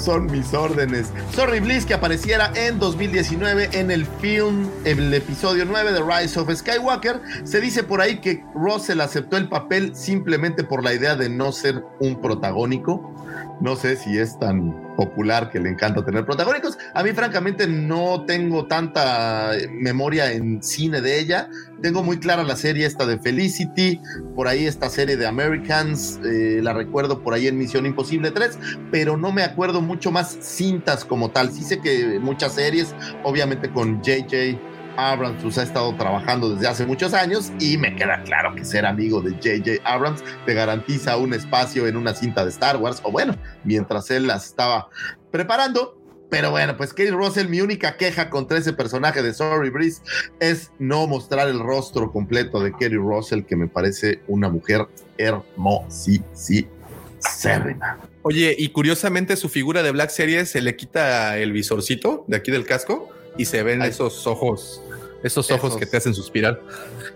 Son mis órdenes. Sorry Bliss que apareciera en 2019 en el film, el episodio 9 de Rise of Skywalker. Se dice por ahí que Russell aceptó el papel simplemente por la idea de no ser un protagónico. No sé si es tan popular que le encanta tener protagónicos. A mí francamente no tengo tanta memoria en cine de ella. Tengo muy clara la serie esta de Felicity, por ahí esta serie de Americans, eh, la recuerdo por ahí en Misión Imposible 3, pero no me acuerdo mucho más cintas como tal. Sí sé que muchas series, obviamente con JJ Abrams pues, ha estado trabajando desde hace muchos años y me queda claro que ser amigo de JJ Abrams te garantiza un espacio en una cinta de Star Wars, o bueno, mientras él las estaba preparando. Pero bueno, pues Kate Russell, mi única queja contra ese personaje de Sorry Breeze es no mostrar el rostro completo de Kerry Russell, que me parece una mujer hermosísima. Oye, y curiosamente su figura de Black Series se le quita el visorcito de aquí del casco y se ven Ay. esos ojos, esos ojos Esos. que te hacen suspirar.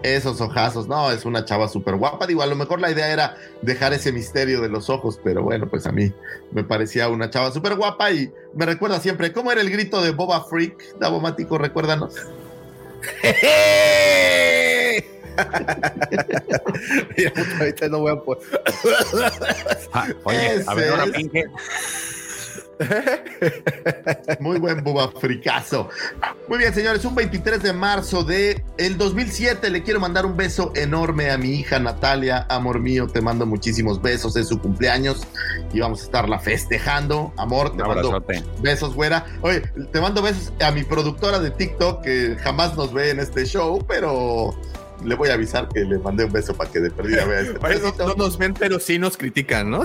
Esos ojazos, no, es una chava súper guapa. Digo, a lo mejor la idea era dejar ese misterio de los ojos, pero bueno, pues a mí me parecía una chava súper guapa y me recuerda siempre cómo era el grito de Boba Freak. Davomático, recuérdanos. Mira, ahorita no voy a poder. Ah, oye, Ese a ver, ahora es. Muy buen Boba Fricazo. Muy bien, señores, un 23 de marzo de el 2007 le quiero mandar un beso enorme a mi hija Natalia, amor mío, te mando muchísimos besos, es su cumpleaños y vamos a estarla festejando. Amor, te mando besos, güera. Oye, te mando besos a mi productora de TikTok que jamás nos ve en este show, pero le voy a avisar que le mandé un beso para que de perdida vea este no nos ven, pero sí nos critican, ¿no?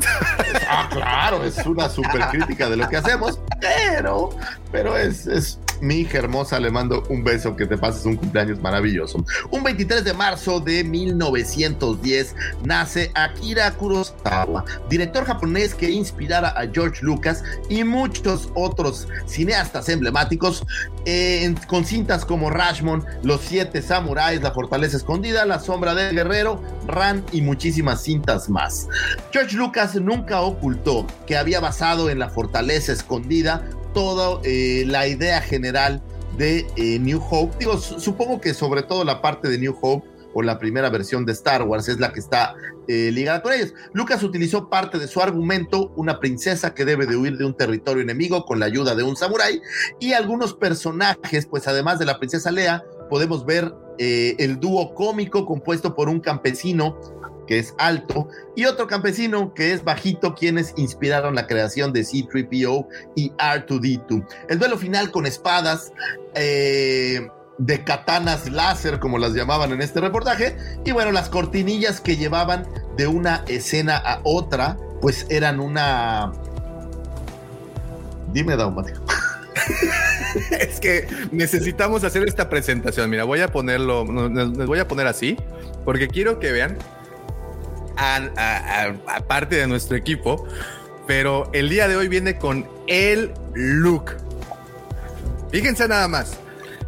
Ah, claro, es una super crítica de lo que hacemos, pero, pero es, es mi hija hermosa, le mando un beso, que te pases un cumpleaños maravilloso. Un 23 de marzo de 1910 nace Akira Kurosawa, director japonés que inspirara a George Lucas y muchos otros cineastas emblemáticos eh, con cintas como Rashomon, Los Siete Samuráis, La Fortaleza Escondida, La Sombra del Guerrero, Ran y muchísimas cintas más. George Lucas nunca ocultó que había basado en la fortaleza escondida toda eh, la idea general de eh, New Hope. Digo, su- supongo que sobre todo la parte de New Hope o la primera versión de Star Wars es la que está eh, ligada con ellos. Lucas utilizó parte de su argumento, una princesa que debe de huir de un territorio enemigo con la ayuda de un samurái y algunos personajes, pues además de la princesa Lea, podemos ver eh, el dúo cómico compuesto por un campesino que es alto, y otro campesino que es bajito, quienes inspiraron la creación de C3PO y R2D2. El duelo final con espadas, eh, de katanas láser, como las llamaban en este reportaje, y bueno, las cortinillas que llevaban de una escena a otra, pues eran una... Dime, Daumático. es que necesitamos hacer esta presentación. Mira, voy a ponerlo, les voy a poner así, porque quiero que vean, aparte de nuestro equipo, pero el día de hoy viene con el look. Fíjense nada más.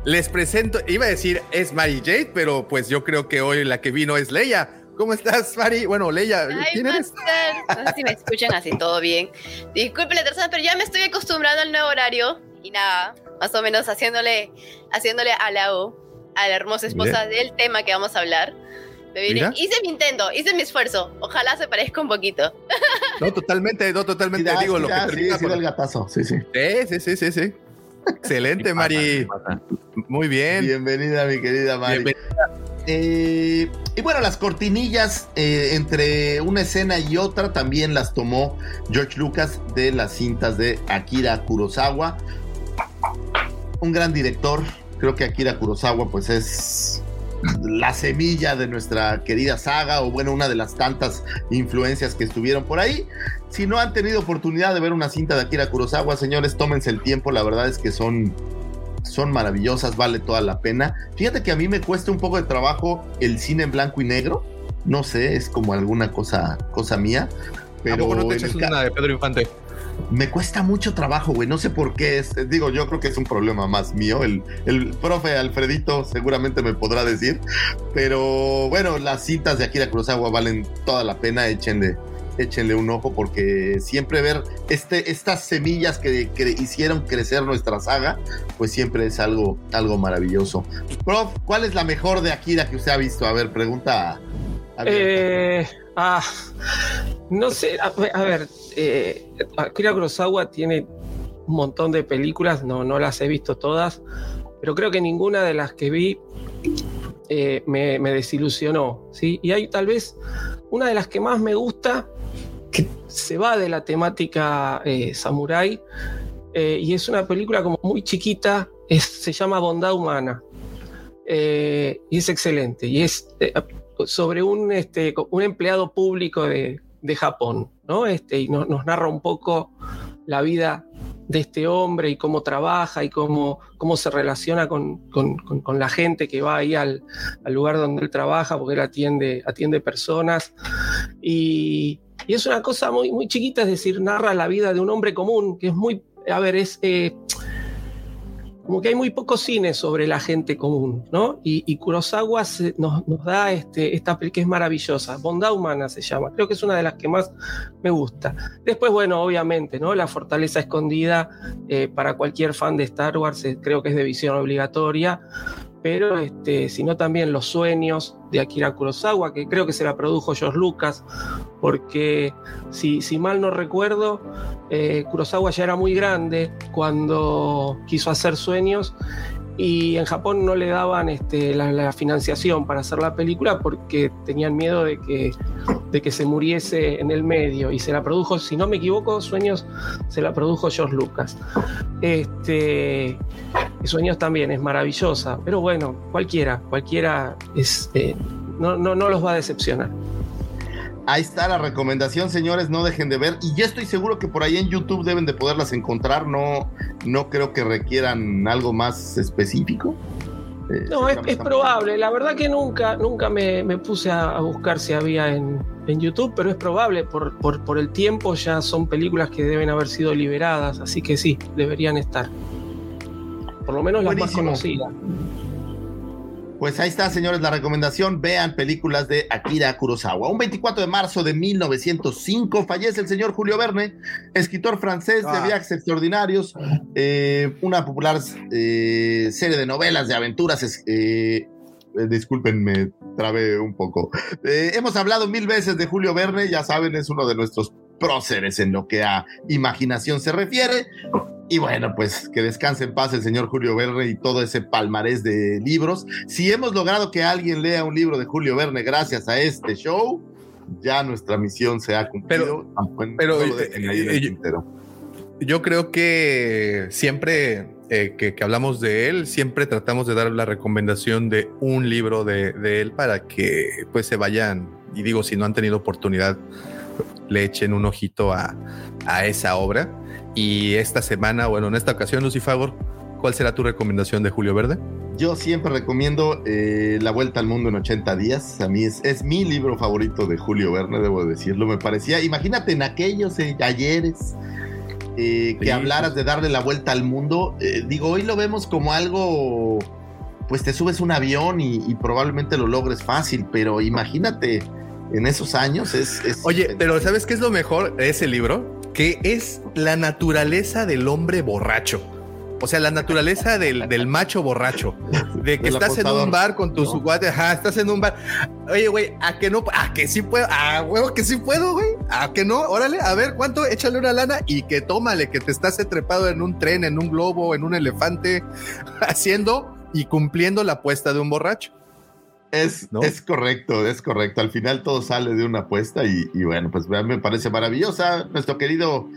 Les presento, iba a decir es Mary Jade, pero pues yo creo que hoy la que vino es Leia. ¿Cómo estás, Mari? Bueno, Leia, Ay, ¿quién eres? Master. No sé si me escuchan así, todo bien. Disculpen la persona, pero ya me estoy acostumbrando al nuevo horario. Y nada, más o menos haciéndole, haciéndole halago a la hermosa esposa del tema que vamos a hablar. Hice mi intento, hice mi esfuerzo. Ojalá se parezca un poquito. No, totalmente, no, totalmente. Sí, Digo, sí, lo que sí, termina sí, con- del gatazo, sí, sí. Sí, sí, sí, sí, sí. Excelente. Mari. Muy bien. Bienvenida, mi querida Mari. Bienvenida. Eh, y bueno, las cortinillas eh, entre una escena y otra también las tomó George Lucas de las cintas de Akira Kurosawa. Un gran director. Creo que Akira Kurosawa pues es la semilla de nuestra querida saga o bueno, una de las tantas influencias que estuvieron por ahí. Si no han tenido oportunidad de ver una cinta de Akira Kurosawa, señores, tómense el tiempo. La verdad es que son son maravillosas, vale toda la pena. Fíjate que a mí me cuesta un poco de trabajo el cine en blanco y negro. No sé, es como alguna cosa, cosa mía. Pero no te en echas el ca- una de Pedro Infante? Me cuesta mucho trabajo, güey. No sé por qué. Es, digo, yo creo que es un problema más mío. El, el profe Alfredito seguramente me podrá decir. Pero bueno, las citas de Akira Kurosawa valen toda la pena. Échenle, échenle un ojo porque siempre ver este, estas semillas que, que hicieron crecer nuestra saga, pues siempre es algo, algo maravilloso. Prof, ¿cuál es la mejor de Akira que usted ha visto? A ver, pregunta. abierta. Eh, ah, no sé, a, ver, eh, Akira Kurosawa tiene un montón de películas, no, no las he visto todas, pero creo que ninguna de las que vi eh, me, desilusionó, ¿sí? Y hay tal vez una de las que más me gusta, que se va de la temática eh, samurai, eh, y es una película como muy chiquita, se llama Bondad Humana. Eh, y es excelente. Y es sobre un, este, un empleado público de, de Japón, ¿no? Este, y no- nos narra un poco la vida de este hombre y cómo trabaja y cómo, cómo se relaciona con, con- con- con la gente que va ahí al, al lugar donde él trabaja, porque él atiende, atiende personas. Y, y es una cosa muy, muy chiquita, es decir, narra la vida de un hombre común, que es muy, a ver, es... eh, como que hay muy poco cine sobre la gente común, ¿no? Y, y Kurosawa nos, da este, esta película que es maravillosa, Bondad Humana se llama, creo que es una de las que más me gusta. Después, bueno, obviamente, ¿no? La Fortaleza Escondida, eh, para cualquier fan de Star Wars, eh, creo que es de visión obligatoria, pero este, sino también Los Sueños de Akira Kurosawa, que creo que se la produjo George Lucas, porque si mal no recuerdo, eh, Kurosawa ya era muy grande cuando quiso hacer Sueños y en Japón no le daban este, la, financiación para hacer la película porque tenían miedo de que, de que se muriese en el medio y se la produjo, si no me equivoco, Sueños se la produjo George Lucas. Este, Sueños también es maravillosa, pero bueno, cualquiera, cualquiera es, eh, no, no, no los va a decepcionar. Ahí está la recomendación, señores, no dejen de ver. Y yo estoy seguro que por ahí en YouTube deben de poderlas encontrar. No, no creo que requieran algo más específico. Eh, No, es, probable. La verdad que nunca, nunca me, me puse a, a buscar si había en, en YouTube, pero es probable. Por, por, por el tiempo ya son películas que deben haber sido liberadas, así que sí, deberían estar. Por lo menos las Buenísimo. más conocidas. Pues ahí está, señores, la recomendación. Vean películas de Akira Kurosawa. Un 24 de marzo de 1905 fallece el señor Julio Verne, escritor francés de Ah. viajes extraordinarios, eh, una popular eh, serie de novelas de aventuras. eh, disculpen, me trabé un poco. Hemos hablado mil veces de Julio Verne, ya saben, es uno de nuestros próceres en lo que a imaginación se refiere. Y bueno, pues que descanse en paz el señor Julio Verne y todo ese palmarés de libros. Si hemos logrado que alguien lea un libro de Julio Verne gracias a este show, ya nuestra misión se ha cumplido. Pero, pero, no eh, eh, tintero. Yo creo que siempre eh, que, que hablamos de él, siempre tratamos de dar la recomendación de un libro de, de él para que pues se vayan, y digo, si no han tenido oportunidad, le echen un ojito a, a esa obra. Y esta semana, bueno, en esta ocasión, Lucifagor, ¿cuál será tu recomendación de Julio Verde? Yo siempre recomiendo eh, La Vuelta al Mundo en 80 días. A mí es, es mi libro favorito de Julio Verne, debo decirlo. Me parecía, imagínate en aquellos eh, ayeres eh, que Sí. hablaras de darle la vuelta al mundo. Eh, digo, hoy lo vemos como algo, pues te subes un avión y, y probablemente lo logres fácil, pero imagínate en esos años es... es Oye, pero ¿sabes qué es lo mejor de ese libro? Que es la naturaleza del hombre borracho. O sea, la naturaleza del, del macho borracho. De que estás en un bar con tus ¿no? guates, ajá, estás en un bar. Oye, güey, ¿a que no? ¿A que sí puedo? ¿A huevo que sí puedo, güey? ¿A que no? Órale, a ver, ¿cuánto? Échale una lana y que tómale, que te estás trepado en un tren, en un globo, en un elefante, haciendo y cumpliendo la apuesta de un borracho. Es, ¿No? es correcto, es correcto. Al final todo sale de una apuesta y, y bueno, pues me parece maravillosa. Nuestro querido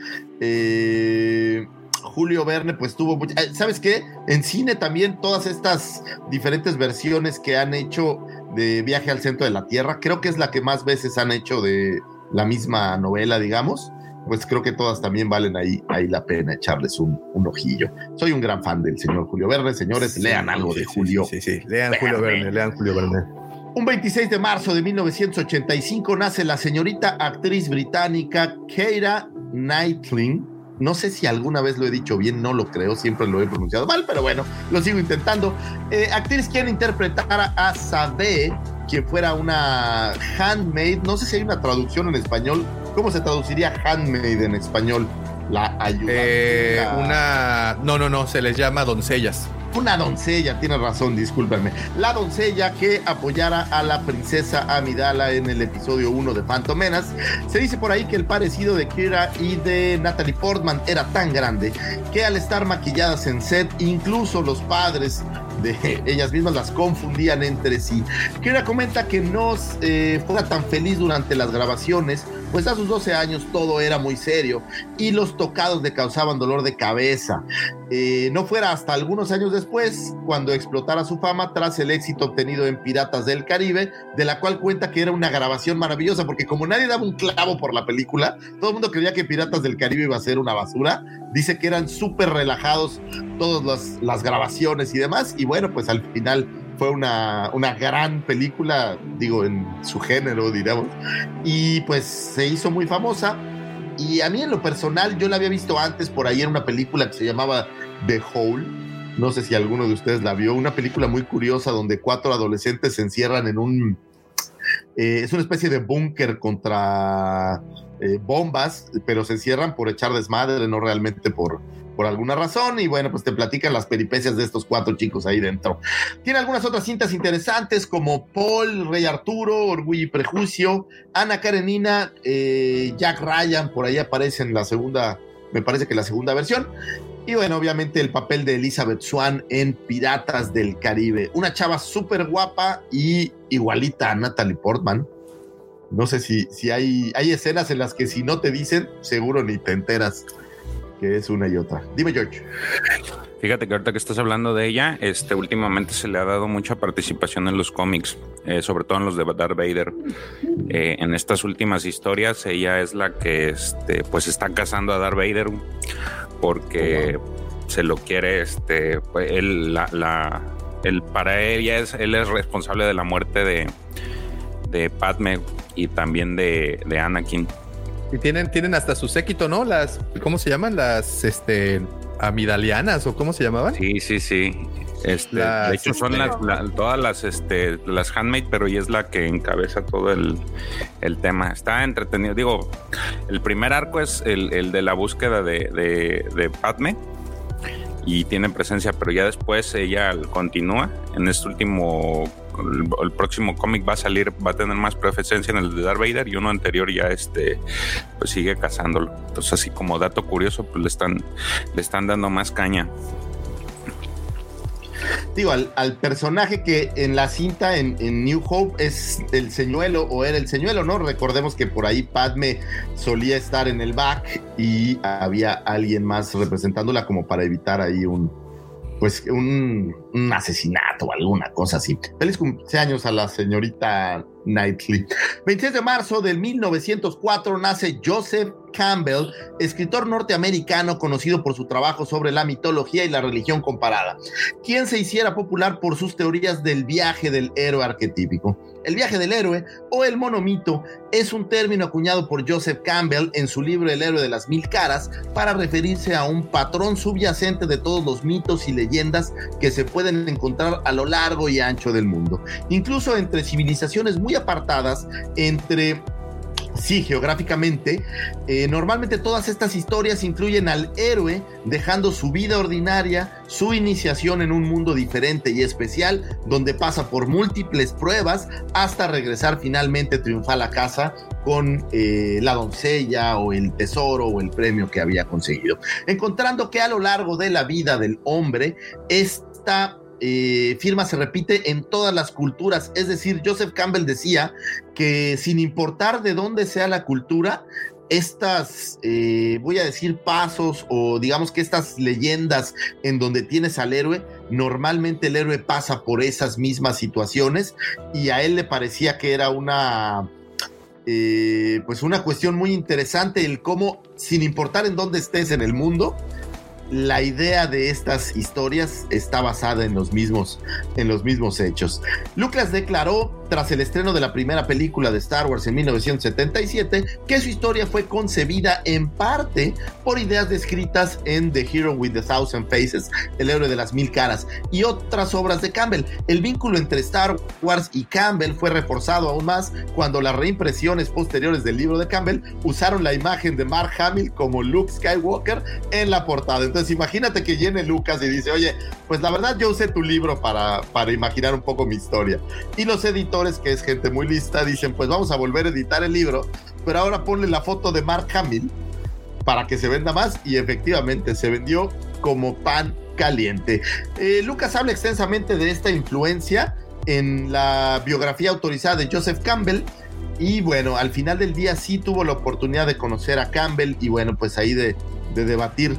eh, Julio Verne, pues tuvo mucha... eh, ¿Sabes qué? En cine también todas estas diferentes versiones que han hecho de Viaje al Centro de la Tierra, creo que es la que más veces han hecho de la misma novela, digamos. Pues creo que todas también valen ahí, ahí la pena echarles un, un ojillo. Soy un gran fan del señor Julio Verne. Señores, lean algo de Julio. Sí, sí, lean Julio Verne, lean Julio Verne. Un 26 de marzo de 1985 nace la señorita actriz británica Keira Knightley. No sé si alguna vez lo he dicho bien, no lo creo, siempre lo he pronunciado mal, pero bueno, lo sigo intentando. Eh, actriz quien interpretara a Sabe, quien fuera una handmaid, no sé si hay una traducción en español, ¿cómo se traduciría handmaid en español? La ayudante. Eh, una. No, no, no, se les llama doncellas. Una doncella, tiene razón, discúlpenme. La doncella que apoyara a la princesa Amidala en el episodio 1 de Phantom Menace. Se dice por ahí que el parecido de Kira y de Natalie Portman era tan grande que al estar maquilladas en set, incluso los padres de ellas mismas las confundían entre sí. Kira comenta que no eh, fuera tan feliz durante las grabaciones, pues a sus 12 años todo era muy serio y los tocados le causaban dolor de cabeza. Eh, no fuera hasta algunos años después, cuando explotara su fama tras el éxito obtenido en Piratas del Caribe, de la cual cuenta que era una grabación maravillosa, porque como nadie daba un clavo por la película, todo el mundo creía que Piratas del Caribe iba a ser una basura. Dice que eran súper relajados todas las, las grabaciones y demás, y bueno, pues al final fue una, una gran película, digo, en su género, diríamos, y pues se hizo muy famosa. Y a mí en lo personal, yo la había visto antes por ahí en una película que se llamaba The Hole. No sé si alguno de ustedes la vio. Una película muy curiosa donde cuatro adolescentes se encierran en un... eh, es una especie de búnker contra eh, bombas, pero se encierran por echar desmadre, no realmente por, por alguna razón. Y bueno, pues te platican las peripecias de estos cuatro chicos ahí dentro. Tiene algunas otras cintas interesantes como Paul, Rey Arturo, Orgullo y Prejuicio, Ana Karenina, eh, Jack Ryan, por ahí aparece en la segunda, me parece que la segunda versión. Y bueno, obviamente el papel de Elizabeth Swan en Piratas del Caribe. Una chava súper guapa y igualita a Natalie Portman. No sé si, si hay, hay escenas en las que si no te dicen, seguro ni te enteras es una y otra. Dime, George. Fíjate que ahorita que estás hablando de ella, este últimamente se le ha dado mucha participación en los cómics, eh, sobre todo en los de Darth Vader. Eh, en estas últimas historias, ella es la que este, pues está cazando a Darth Vader porque se lo quiere, este, pues, él, la, para ella es, él es responsable de la muerte de, de Padme y también de, de Anakin. Y tienen, tienen hasta su séquito, ¿no? Las, ¿cómo se llaman? Las, este, amidalianas o cómo se llamaban? Sí, sí, sí. Este, Las, de hecho, son este- las, la- todas las, este, las handmade, pero ella es la que encabeza todo el, el tema. Está entretenido. Digo, el primer arco es el, el de la búsqueda de, de, de Padme y tiene presencia, pero ya después ella continúa. En este último, el, próximo cómic va a salir, va a tener más presencia en el de Darth Vader y uno anterior ya este, pues sigue cazándolo. Entonces, así como dato curioso, pues le están, le están dando más caña. Digo, al, al personaje que en la cinta en, en New Hope es el señuelo o era el señuelo, ¿no? Recordemos que por ahí Padme solía estar en el back y había alguien más representándola como para evitar ahí un, pues un, asesinato o alguna cosa así. Feliz cumpleaños a la señorita Knightley. 26 de marzo del 1904 nace Joseph Campbell, escritor norteamericano conocido por su trabajo sobre la mitología y la religión comparada, quien se hiciera popular por sus teorías del viaje del héroe arquetípico. El viaje del héroe o el monomito es un término acuñado por Joseph Campbell en su libro El héroe de las mil caras para referirse a un patrón subyacente de todos los mitos y leyendas que se pueden encontrar a lo largo y ancho del mundo, incluso entre civilizaciones muy apartadas, entre Sí, geográficamente, eh, normalmente todas estas historias incluyen al héroe dejando su vida ordinaria, su iniciación en un mundo diferente y especial, donde pasa por múltiples pruebas hasta regresar finalmente triunfal a casa con eh, la doncella o el tesoro o el premio que había conseguido. Encontrando que a lo largo de la vida del hombre, esta eh, firma se repite en todas las culturas. Es decir, Joseph Campbell decía que sin importar de dónde sea la cultura, estas, eh, voy a decir, pasos o digamos que estas leyendas en donde tienes al héroe, normalmente el héroe pasa por esas mismas situaciones y a él le parecía que era una eh, pues una cuestión muy interesante, el cómo, sin importar en dónde estés en el mundo, la idea de estas historias está basada en los mismos, en los mismos hechos. Lucas declaró tras el estreno de la primera película de Star Wars en 1977 que su historia fue concebida en parte por ideas descritas en The Hero with the Thousand Faces, El héroe de las mil caras, y otras obras de Campbell. El vínculo entre Star Wars y Campbell fue reforzado aún más cuando las reimpresiones posteriores del libro de Campbell usaron la imagen de Mark Hamill como Luke Skywalker en la portada. Entonces imagínate que llene Lucas y dice, oye, pues la verdad yo usé tu libro para, para imaginar un poco mi historia. Y los editores, que es gente muy lista, dicen, pues vamos a volver a editar el libro, pero ahora ponle la foto de Mark Hamill para que se venda más y efectivamente se vendió como pan caliente. Eh, Lucas habla extensamente de esta influencia en la biografía autorizada de Joseph Campbell. Y bueno, al final del día sí tuvo la oportunidad de conocer a Campbell y bueno, pues ahí de, de debatir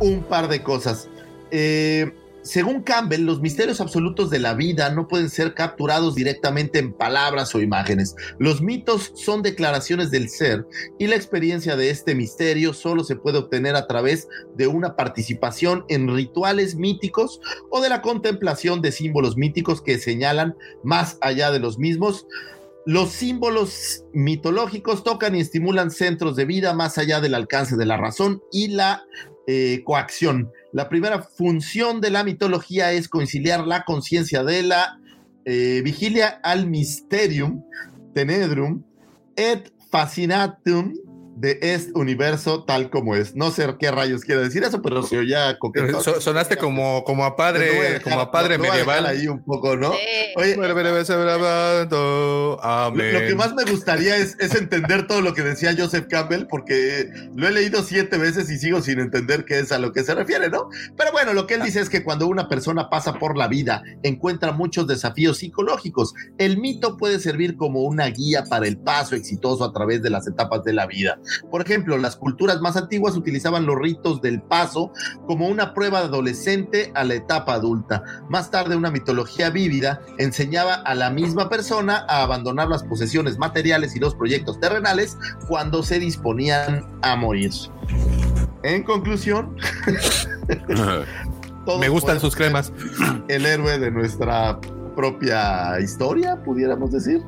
un par de cosas. Eh, según Campbell, los misterios absolutos de la vida no pueden ser capturados directamente en palabras o imágenes. Los mitos son declaraciones del ser y la experiencia de este misterio solo se puede obtener a través de una participación en rituales míticos o de la contemplación de símbolos míticos que señalan más allá de los mismos. Los símbolos mitológicos tocan y estimulan centros de vida más allá del alcance de la razón y la eh, coacción. La primera función de la mitología es conciliar la conciencia de la eh, vigilia al mysterium tenedrum et fascinatum de este universo tal como es. No sé qué rayos quiere decir eso, pero se oía. So- sonaste como, como a padre, dejar- como a padre te voy a medieval. ahí un poco, ¿no? Sí. Oye, bueno, Lo, lo que más me gustaría es, es entender todo lo que decía Joseph Campbell, porque lo he leído siete veces y sigo sin entender qué es a lo que se refiere, ¿no? Pero bueno, lo que él dice es que cuando una persona pasa por la vida, encuentra muchos desafíos psicológicos. El mito puede servir como una guía para el paso exitoso a través de las etapas de la vida. Por ejemplo, las culturas más antiguas utilizaban los ritos del paso como una prueba adolescente a la etapa adulta. Más tarde, una mitología vívida enseñaba a la misma persona a abandonar las posesiones materiales y los proyectos terrenales cuando se disponían a morir. En conclusión, Me gustan sus cremas. El héroe de nuestra propia historia, pudiéramos decir.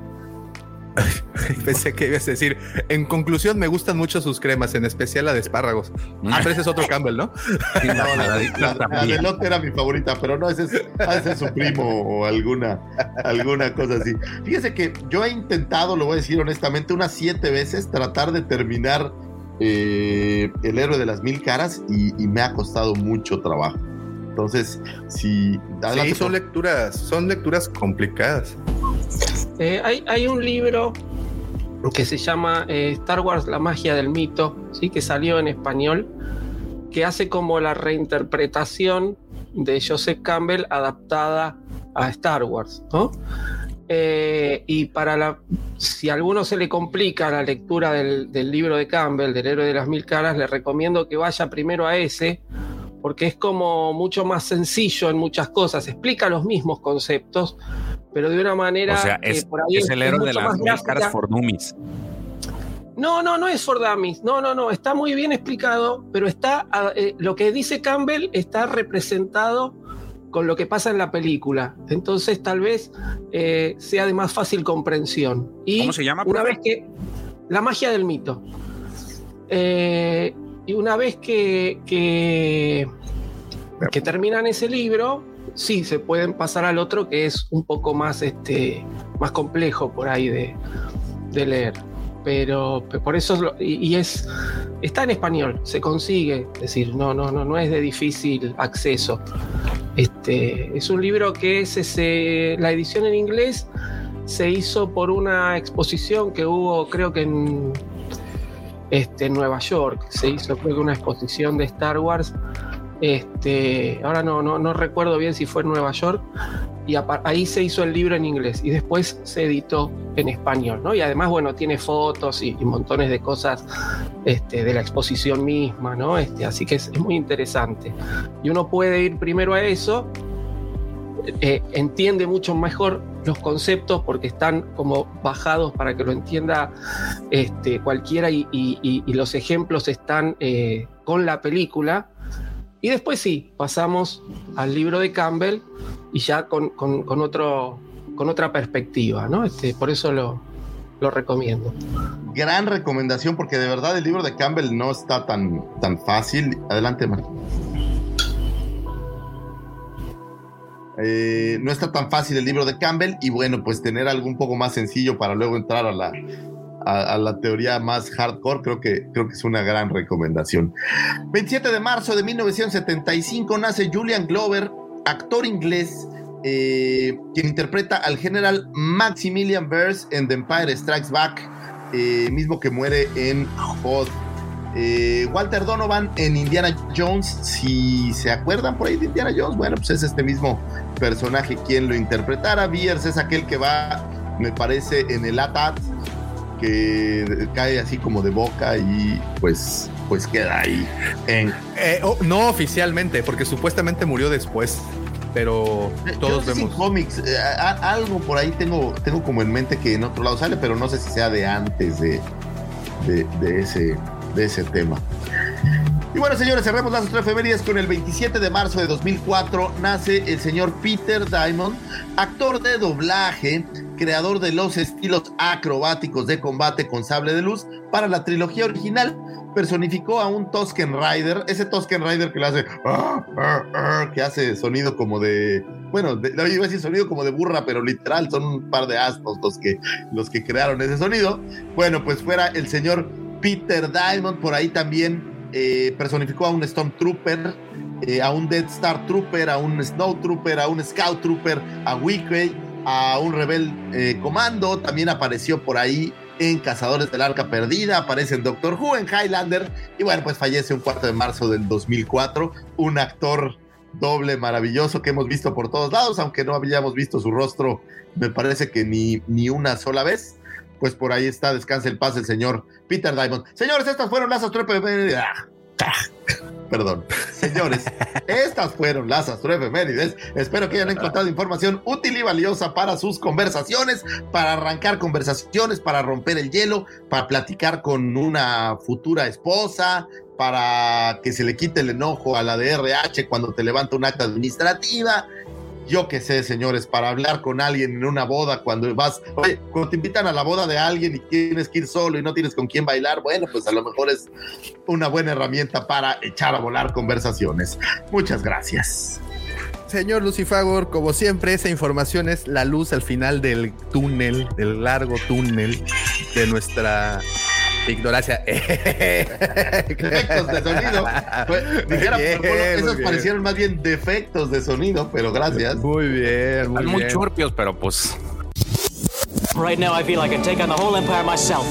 Pensé que ibas a decir. En conclusión, me gustan mucho sus cremas, en especial la de espárragos. Ah, pero ese es otro Campbell, ¿no? Sí, No, la, la- la- la- la también. de Lot era mi favorita, pero no, ese es, ha de ser su primo o alguna, alguna cosa así. Fíjese que yo he intentado, lo voy a decir honestamente, unas siete veces tratar de terminar eh, El héroe de las mil caras y, y me ha costado mucho trabajo. Entonces, si... Sí, adelante, son por- lecturas, son lecturas complicadas. Eh, hay, hay un libro que se llama eh, Star Wars, la magia del mito, ¿sí? que salió en español, que hace como la reinterpretación de Joseph Campbell adaptada a Star Wars. ¿no? Eh, y para la, si a alguno se le complica la lectura del, del libro de Campbell, del héroe de las mil caras, le recomiendo que vaya primero a ese, porque es como mucho más sencillo en muchas cosas, explica los mismos conceptos, pero de una manera O sea, que es, por ahí es el héroe de las caras for dummies. No, no, no es for dummies. No, no, no. Está muy bien explicado, pero está eh, lo que dice Campbell está representado con lo que pasa en la película. Entonces, tal vez eh, sea de más fácil comprensión. Y ¿Cómo se llama, Una profe? vez que la magia del mito. Eh, y una vez que, que, terminan ese libro, sí, se pueden pasar al otro que es un poco más, este, más complejo por ahí de, de leer. Pero pe- por eso es y, y es está en español, se consigue, es decir, no, no, no, no es de difícil acceso. Este, es un libro que se, se- la edición en inglés se hizo por una exposición que hubo, creo que en, este, en Nueva York. Se hizo creo que una exposición de Star Wars. Este, ahora no, no, no recuerdo bien si fue en Nueva York. Y ahí se hizo el libro en inglés y después se editó en español, ¿no? Y además, bueno, tiene fotos y, y montones de cosas este, de la exposición misma, ¿no? Este, así que es, es muy interesante. Y uno puede ir primero a eso eh, entiende mucho mejor los conceptos porque están como bajados para que lo entienda este, cualquiera y, los ejemplos están eh, con la película. Y después sí, pasamos al libro de Campbell y ya con, con- otro, con otra perspectiva, ¿no? Este, por eso lo, lo recomiendo. Gran recomendación porque de verdad el libro de Campbell no está tan, tan fácil. Adelante. Eh, no está tan fácil el libro de Campbell y bueno, pues tener algo un poco más sencillo para luego entrar a la, a, la teoría más hardcore, creo que, creo que es una gran recomendación. 27 de marzo de 1975 nace Julian Glover, actor inglés, eh, quien interpreta al general Maximilian Burrs en The Empire Strikes Back, eh, mismo que muere en Hoth. Eh, Walter Donovan en Indiana Jones, si se acuerdan por ahí de Indiana Jones, bueno, pues es este mismo personaje quien lo interpretara. Beers es aquel que va, me parece, en el ATAT, que cae así como de boca y pues, pues queda ahí. En, Eh, oh, no oficialmente, porque supuestamente murió después. Pero todos Yo vemos. cómics, eh, algo por ahí tengo, tengo como en mente que en otro lado sale, pero no sé si sea de antes de, de, de ese, de ese tema. Y bueno, señores, cerremos las efemérides con el 27 de marzo de 2004. Nace el señor Peter Diamond, actor de doblaje, creador de los estilos acrobáticos de combate con sable de luz para la trilogía original. Personificó a un Tusken Rider, ese Tusken Rider que le hace, "Ah, ah, ah", que hace sonido como de, bueno, de, iba a decir sonido como de burra, pero literal son un par de asnos los que, los que crearon ese sonido. Bueno, pues fuera el señor Peter Diamond, por ahí también eh, personificó a un Stormtrooper, eh, a un Death Star Trooper, a un Snow Trooper, a un Scout Trooper, a Wickley, a un Rebel eh, Comando, también apareció por ahí en Cazadores del Arca Perdida, aparece en Doctor Who, en Highlander, y bueno, pues fallece un 4 de marzo del 2004, un actor doble maravilloso que hemos visto por todos lados, aunque no habíamos visto su rostro, me parece que ni, ni una sola vez. Pues por ahí está, descansa el paz el señor Peter Diamond. Señores, estas fueron las astroefemérides. Perdón. Señores, estas fueron las astroefemérides. Espero que hayan encontrado información útil y valiosa para sus conversaciones, para arrancar conversaciones, para romper el hielo, para platicar con una futura esposa, para que se le quite el enojo a la de RH cuando te levanta un acta administrativa. Yo qué sé, señores, para hablar con alguien en una boda cuando vas, cuando te invitan a la boda de alguien y tienes que ir solo y no tienes con quién bailar, bueno, pues a lo mejor es una buena herramienta para echar a volar conversaciones. Muchas gracias. Señor Lucifagor, como siempre, esa información es la luz al final del túnel, del largo túnel de nuestra ignorancia. Efectos de sonido. Fue- dijera Bien, Polo, esos muy bien. parecieron más bien defectos de sonido, pero gracias. Muy bien, Están muy churpios, pero pues. Right now, I feel like I can take on the whole empire myself.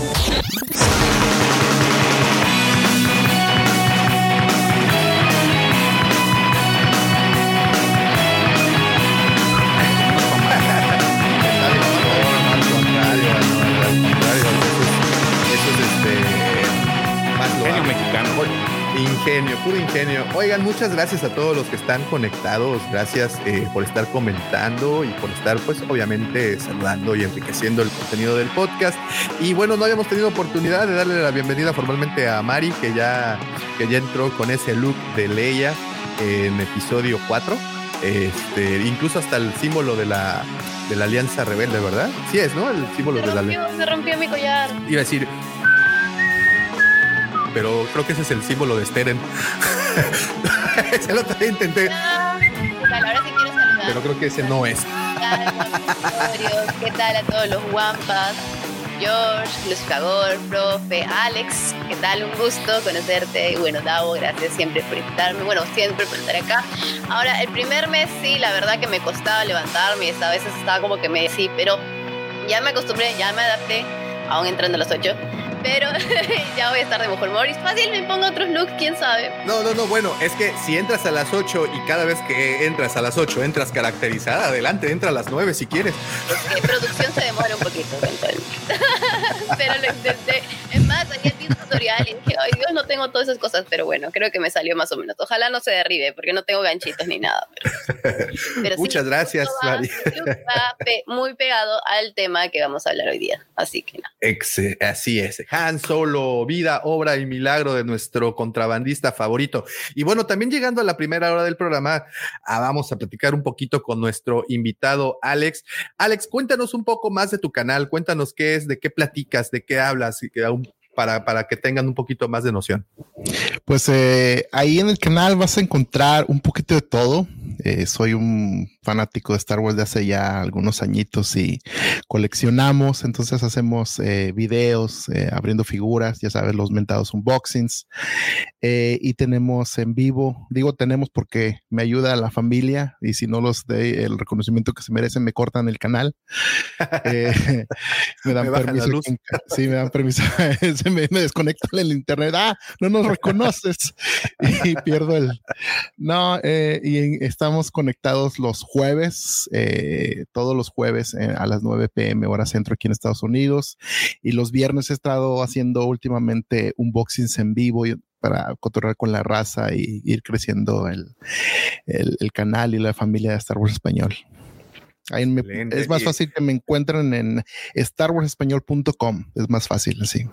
Ingenio, puro ingenio. Oigan, muchas gracias a todos los que están conectados. Gracias eh, por estar comentando y por estar, pues, obviamente, saludando y enriqueciendo el contenido del podcast. Y bueno, no habíamos tenido oportunidad de darle la bienvenida formalmente a Mari, que ya, que ya entró con ese look de Leia en episodio 4. Este, incluso hasta el símbolo de la, de la Alianza Rebelde, ¿verdad? Sí es, ¿no? El símbolo Se de la Alianza. se rompió mi collar. Iba a decir. Pero creo que ese es el símbolo de Steren. Se lo también intenté, ahora sí quiero saludar. pero creo que ese no es. ¿Qué tal a todos los guampas? George, Luz profe, Alex, ¿qué tal? Un gusto conocerte. Y bueno, Davo, gracias siempre por invitarme. Bueno, siempre por estar acá. Ahora, el primer mes sí, la verdad que me costaba levantarme y a veces estaba como que me sí, pero ya me acostumbré, ya me adapté, aún entrando a las 8. Pero ya voy a estar de mejor humor. Y fácil me pongo otros looks, quién sabe. No, no, no, bueno, es que si entras a las 8 y cada vez que entras a las 8 entras caracterizada, adelante, entra a las 9 si quieres. Que producción se demora un poquito Pero lo intenté. Es más, ayer vi una tutorial y dije, ay Dios, no tengo todas esas cosas, pero bueno, creo que me salió más o menos. Ojalá no se derribe porque no tengo ganchitos ni nada. Pero, pero sí, Muchas gracias, va- María. va pe- muy pegado al tema que vamos a hablar hoy día. Así que nada. Ex- así es. Han Solo, vida, obra y milagro de nuestro contrabandista favorito. Y bueno, también llegando a la primera hora del programa, ah, vamos a platicar un poquito con nuestro invitado Alex. Alex, cuéntanos un poco más de tu canal, cuéntanos qué es, de qué platicas, de qué hablas, y que aún- para, para que tengan un poquito más de noción. Pues eh, ahí en el canal vas a encontrar un poquito de todo. Eh, soy un fanático de Star Wars de hace ya algunos añitos y coleccionamos, entonces hacemos eh, videos eh, abriendo figuras, ya sabes, los mentados unboxings. Eh, y tenemos en vivo, digo tenemos porque me ayuda la familia y si no los doy el reconocimiento que se merecen, me cortan el canal. Eh, me dan Me permiso. en Sí, me dan permiso. se me, me desconectan el internet. Ah, no nos reconoces y pierdo el. No, eh, y en- estamos conectados los jueves, eh, todos los jueves eh, a las 9 pm hora centro aquí en Estados Unidos. Y los viernes he estado haciendo últimamente unboxings en vivo y- para cotorrear con la raza y ir creciendo el, el- el canal y la familia de Star Wars Español. Ahí me- Excelente. es más fácil que me encuentren en starwarsespañol.com. Es más fácil, sí.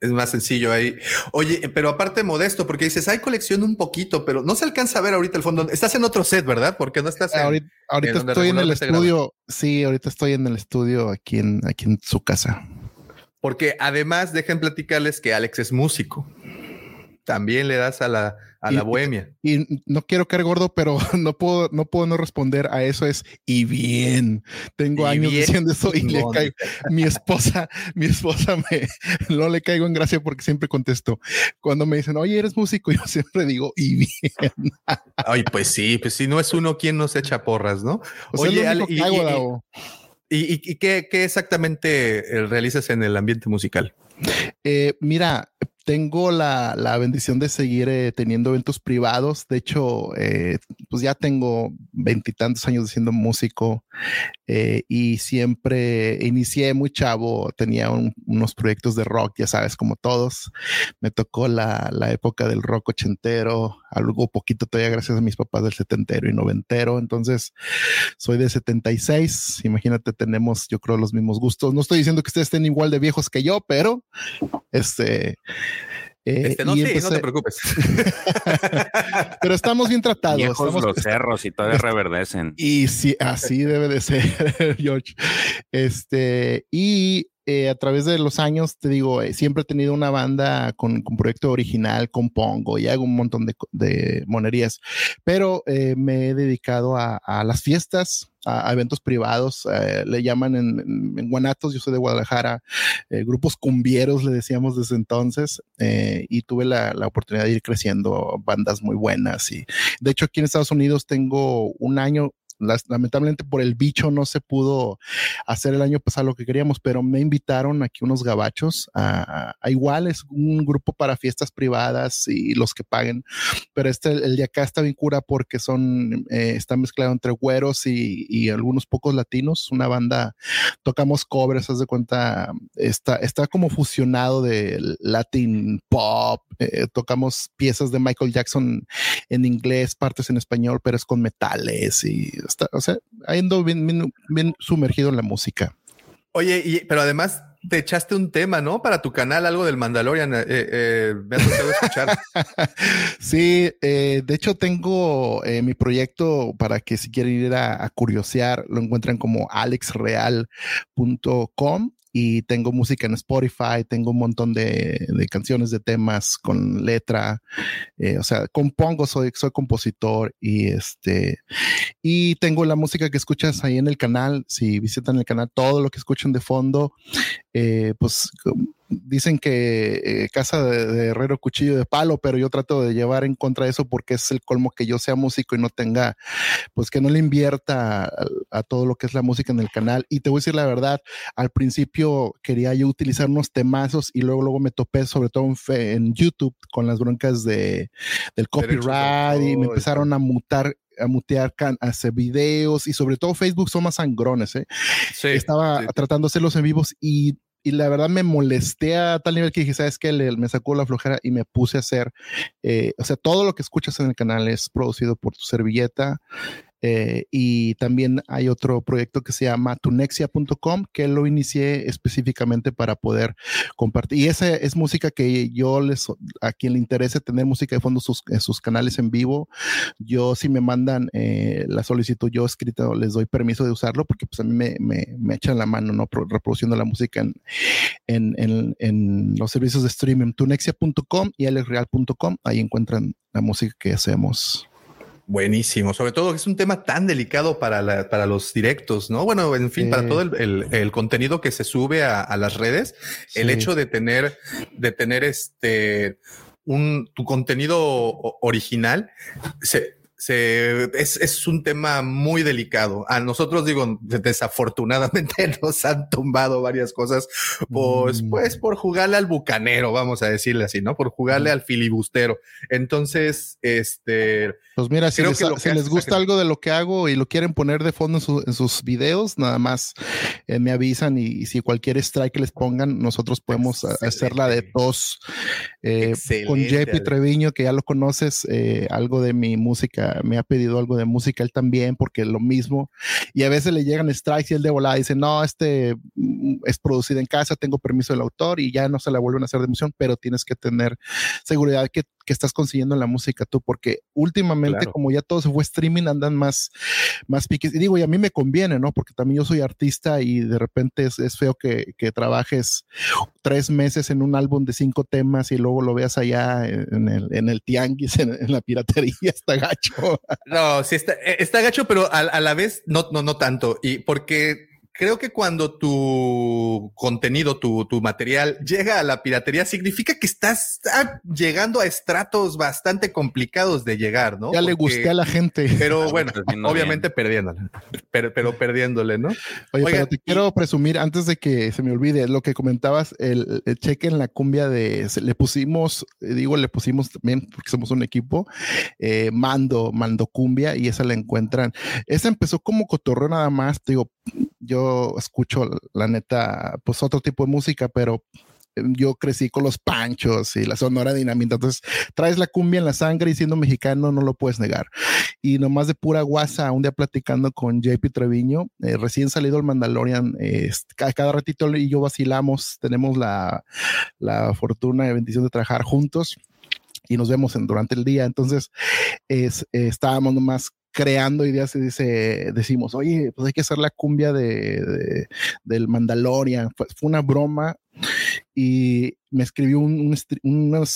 Es más sencillo ahí. Oye, pero aparte modesto, porque dices, hay colección un poquito, pero no se alcanza a ver ahorita el fondo. Estás en otro set, ¿verdad? Porque no estás en, ahorita ahorita en estoy en el estudio. Sí, ahorita estoy en el estudio aquí en, aquí en su casa. Porque además dejen platicarles que Alex es músico. También le das a la, a la Y- bohemia. Y no quiero caer gordo, pero no puedo, no puedo no responder a eso. Es y bien. Tengo Y años bien diciendo eso y le caigo. Mi esposa, mi esposa me no le caigo en gracia porque siempre contesto. Cuando me dicen, oye, eres músico, yo siempre digo y bien. Ay, pues sí, pues si no es uno quien no se echa porras, ¿no? O sea, es lo Ale, que hago, y, y- y qué, qué exactamente eh, realizas en el ambiente musical? Eh, mira, tengo la, la bendición de seguir eh, teniendo eventos privados. De hecho, eh, pues ya tengo veintitantos años siendo músico eh, y siempre inicié muy chavo. Tenía un- unos proyectos de rock, ya sabes, como todos. Me tocó la, la época del rock ochentero, algo poquito todavía gracias a mis papás del setentero y noventero. Entonces, soy de 76. Imagínate, tenemos, yo creo, los mismos gustos. No estoy diciendo que ustedes estén igual de viejos que yo, pero este. Eh, Este, no, no te preocupes. pero estamos bien tratados. Viejos estamos- los cerros y todavía reverdecen. y sí, así debe de ser, George. Este, y eh, a través de los años, te digo, eh, siempre he tenido una banda con, con proyecto original, compongo y hago un montón de, monerías, pero eh, me he dedicado a, a las fiestas, a, eventos privados, eh, le llaman en Guanatos, yo soy de Guadalajara, eh, grupos cumbieros, le decíamos desde entonces, eh, y tuve la, la oportunidad de ir creciendo bandas muy buenas. Y de hecho, aquí en Estados Unidos tengo un año. Lamentablemente por el bicho no se pudo hacer el año pasado lo que queríamos, pero me invitaron aquí unos gabachos a, a igual es un grupo para fiestas privadas y los que paguen, pero este el de acá está bien cura porque son eh, está mezclado entre güeros y, y algunos pocos latinos, una banda tocamos covers, haz de cuenta, está, está como fusionado de latin pop, eh, tocamos piezas de Michael Jackson en inglés, partes en español, pero es con metales y está, o sea, ando bien, bien, bien sumergido en la música. Oye, y, pero además te echaste un tema, ¿no? Para tu canal, algo del Mandalorian. eh, eh, me ha tocado escuchar. Sí, eh, de hecho tengo eh, mi proyecto para que si quieren ir a, a curiosear, lo encuentran como alexreal.com y tengo música en Spotify, tengo un montón de, de canciones, de temas con letra, eh, o sea, compongo, soy, soy compositor y este, y tengo la música que escuchas ahí en el canal, si visitan el canal, todo lo que escuchan de fondo, eh, pues dicen que eh, casa de, de herrero cuchillo de palo, pero yo trato de llevar en contra de eso porque es el colmo que yo sea músico y no tenga, pues que no le invierta a, a todo lo que es la música en el canal. Y te voy a decir la verdad, al principio quería yo utilizar unos temazos y luego luego me topé sobre todo en, fe- en YouTube con las broncas de, del copyright y me empezaron a mutar a mutear can- a hacer videos y sobre todo Facebook son más sangrones, ¿eh? Sí, estaba sí. tratando de hacerlos en vivos y, y la verdad me molesté a tal nivel que dije, ¿sabes qué? Le- me sacó la flojera y me puse a hacer, eh, o sea, todo lo que escuchas en el canal es producido por tu servilleta. Eh, y también hay otro proyecto que se llama tunexia.com que lo inicié específicamente para poder compartir. Y esa es música que yo les, a quien le interese tener música de fondo sus, en sus canales en vivo, yo si me mandan eh, la solicitud yo escrita les doy permiso de usarlo porque pues a mí me, me, echan la mano, ¿no? Pro- reproduciendo la música en, en, en, en los servicios de streaming, tunexia.com y alexreal.com, ahí encuentran la música que hacemos. Buenísimo, sobre todo que es un tema tan delicado para, la- para los directos, ¿no? Bueno, en fin, para todo el, el- el contenido que se sube a, a las redes, el hecho de tener, de tener este, un, tu contenido original, se, se, es, es un tema muy delicado. A nosotros, digo, desafortunadamente nos han tumbado varias cosas, pues, Mm. pues por jugarle al bucanero, vamos a decirle así, ¿no? Por jugarle al filibustero. Entonces, este, Pues mira, si les, que si gusta algo de lo que hago y lo quieren poner de fondo en, su- en sus videos, nada más eh, me avisan y, si cualquier strike que les pongan, nosotros podemos a- hacerla de tos eh, con Excelente, JP. Treviño, que ya lo conoces, eh, algo de mi música, me ha pedido algo de música él también, porque lo mismo, y a veces le llegan strikes y él de volada dice, no, este mm, es producido en casa, tengo permiso del autor y ya no se la vuelven a hacer de emoción, pero tienes que tener seguridad que, que estás consiguiendo la música tú, porque últimamente, Claro. como ya todo se fue streaming, andan más, más piques. Y digo, y a mí me conviene, ¿no? Porque también yo soy artista y de repente es, es feo que, que trabajes tres meses en un álbum de cinco temas y luego lo veas allá en el, en el tianguis, en, en la piratería, está gacho. No, sí está, eh, está gacho, pero a, a la vez no, no, no tanto. Y porque creo que cuando tu contenido, tu, tu material llega a la piratería, significa que estás ah, llegando a estratos bastante complicados de llegar, ¿no? Ya le gusté a la gente. Pero bueno, obviamente perdiéndole, pero, pero perdiéndole, ¿no? Oye, Oigan, pero te quiero presumir, antes de que se me olvide, lo que comentabas, el, el cheque en la cumbia de, le pusimos, eh, digo, le pusimos también, porque somos un equipo, eh, Mando, Mando Cumbia, y esa la encuentran. Esa empezó como cotorreo nada más, te digo, yo escucho, la neta, pues otro tipo de música, pero eh, yo crecí con los panchos y la sonora dinamita. Entonces, traes la cumbia en la sangre y siendo mexicano no lo puedes negar. Y nomás de pura guasa, un día platicando con JP Treviño, eh, recién salido el Mandalorian, eh, cada, cada ratito y yo vacilamos, tenemos la, la fortuna y bendición de trabajar juntos y nos vemos en, durante el día. Entonces, es, eh, estábamos nomás creando ideas y dice, decimos, oye, pues hay que hacer la cumbia de, de- del Mandalorian. Fue, una broma y me escribió unos,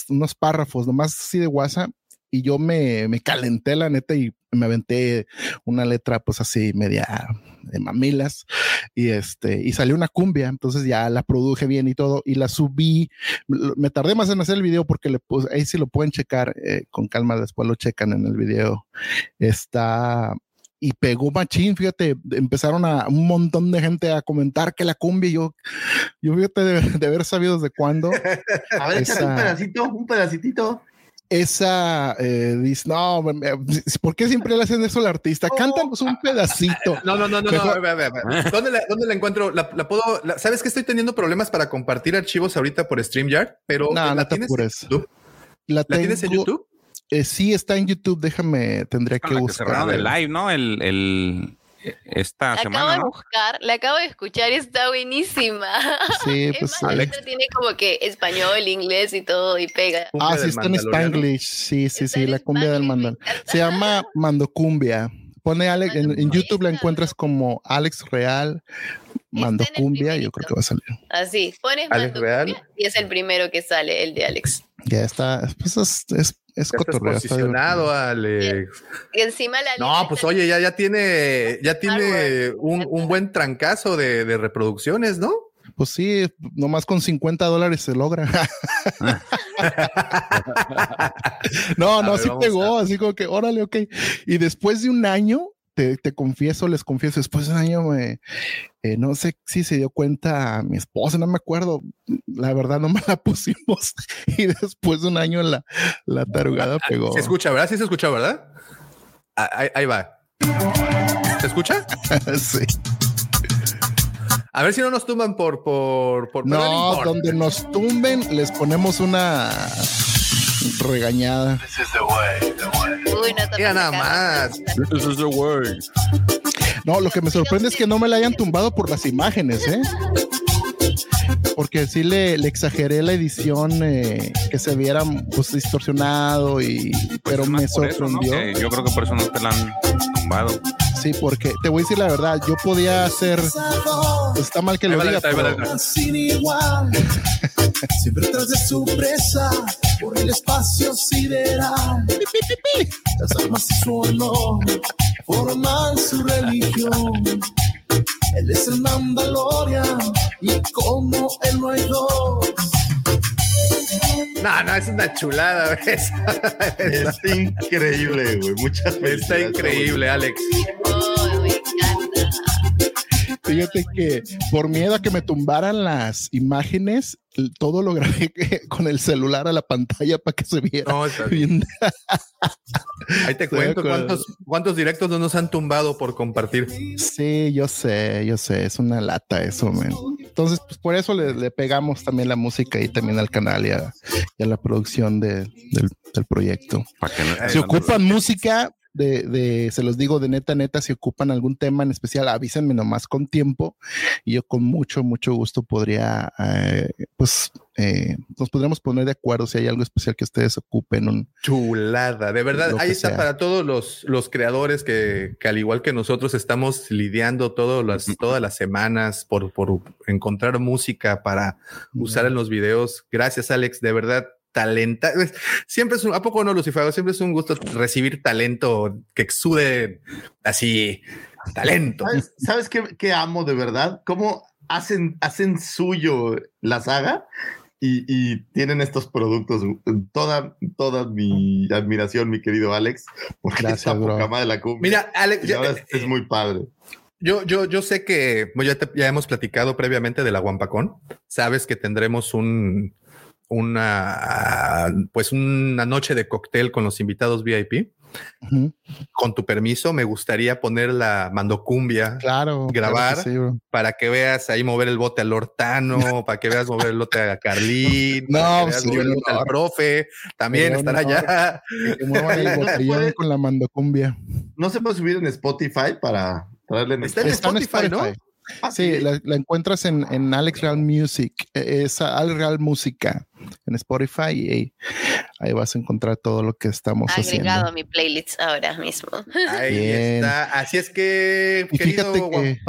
unos párrafos nomás así de WhatsApp y yo me, me calenté la neta y me aventé una letra pues así media de mamilas y este y salió una cumbia entonces ya la produje bien y todo y la subí me tardé más en hacer el video porque le puse ahí sí lo pueden checar eh, con calma después lo checan en el video está y pegó machín, fíjate, empezaron a un montón de gente a comentar que la cumbia, yo, yo fíjate de, de haber sabido desde cuándo. A ver, échate un Esa- pedacito, un pedacito. Esa eh, dice, no, ¿por qué siempre le hacen eso al artista? Cántanos un pedacito. No, no, no, no, Mejor- no. a ver, a ver, a ver. ¿Dónde, la, dónde la encuentro? La, la puedo. la- ¿Sabes que estoy teniendo problemas para compartir archivos ahorita por StreamYard? Pero No, ¿la no te tienes en. YouTube? La, ¿La tienes en tengo- YouTube? eh, sí, está en YouTube. Déjame, tendría que buscar. cerraron el live, ¿no? El, el, esta La acabo semana, de ¿no? buscar, la acabo de escuchar y está buenísima. Sí, Es pues, más, Alex. tiene como que español, inglés y todo y pega. Ah, Cumbia sí, del está en. Spanglish. Sí, sí, Está sí, la cumbia del Spanglish, mandal. Se llama Mandocumbia. Pone Alex, en, YouTube la encuentras como Alex Real Mandocumbia. Yo creo que va a salir. Así, pones Alex Mando Real. Cumbia y es el primero que sale, el de Alex. Ya está. Pues es, es, es cotorreo. está posicionado, Alex. Y encima la No, pues oye, ya, ya tiene, ya tiene un, un buen trancazo de, de reproducciones, ¿no? Pues sí, nomás con 50 dólares se logra. no, no, ver, sí pegó, así como que, órale, ok. Y después de un año, te, te confieso, les confieso, después de un año me, eh, no sé si se dio cuenta mi esposa, no me acuerdo, la verdad no me la pusimos. y después de un año la, la tarugada pegó. Se escucha, ¿verdad? Sí se escucha, ¿verdad? Ah, Ahí, ahí va. ¿Se escucha? sí. A ver si no nos tumban por, por, por No, importa. donde nos tumben, les ponemos una regañada. Uy, no Mira nada más. No, lo que me sorprende es que no me la hayan tumbado por las imágenes, ¿eh? Porque sí le, le exageré la edición, eh, que se viera pues distorsionado y pero me Por eso, ¿no? sorprendió. Yo creo que por eso no te la han tumbado. Sí, porque te voy a decir la verdad, yo podía hacer, pues, está mal que lo diga, pero letra. sin igual. Siempre tras de su presa, por el espacio sideral. Las armas y su honor forman su religión. Él es el Mandalorian y como él no hay dos. No, no, es una chulada. güey. Es increíble, güey. Muchas Está felicidades, increíble, Alex. Fíjate que por miedo a que me tumbaran las imágenes, todo lo grabé con el celular a la pantalla para que se viera No, está- bien. Ahí te cuento cuántos, cuántos directos no nos han tumbado por compartir. Sí, yo sé, yo sé, es una lata eso, man. Entonces, pues por eso le, le pegamos también la música y también al canal y a, y a la producción de- del, del proyecto. No- Si ocupan música, de, de, se los digo de neta, neta, si ocupan algún tema en especial, avísenme nomás con tiempo y yo con mucho, mucho gusto podría, eh, pues, eh, nos podríamos poner de acuerdo si hay algo especial que ustedes ocupen. Un, Chulada, de verdad. Ahí está sea. para todos los, los creadores que, que al igual que nosotros estamos lidiando todos las, todas las semanas por, por encontrar música para usar en los videos. Gracias, Alex. De verdad, talenta. es- Siempre es un, ¿a poco no, Lucifago? Siempre es un gusto recibir talento que exude así, talento. ¿Sabes, sabes qué, qué amo de verdad? ¿Cómo hacen, hacen suyo la saga? Y, y tienen estos productos. Toda, toda mi admiración, mi querido Alex, porque Gracias, esta bro. de la cumbia. Mira, Alex, ya- ahora es, muy padre. Yo, yo, yo sé que ya, te- ya hemos platicado previamente de la Guampacón. Sabes que tendremos un, una, pues una noche de cóctel con los invitados VIP. Con tu permiso, me gustaría poner la mandocumbia, Claro. Grabar. claro que sí, bro. para que veas ahí mover el bote al Hortano, para que veas mover el bote a Carlín, No, para que pues, veas mover el al profe, también honor. allá. Que muevan el puede. con la mandocumbia. No se puede subir en Spotify para traerle en Está en Está en Spotify, ¿no? Ah, Sí, la, la encuentras en, en Alex Real Music, eh, es Alex Real Música en Spotify y ahí, ahí vas a encontrar todo lo que estamos Agregado haciendo. a mi playlist ahora mismo. Ahí Bien. está. Así es que, Y querido fíjate que-.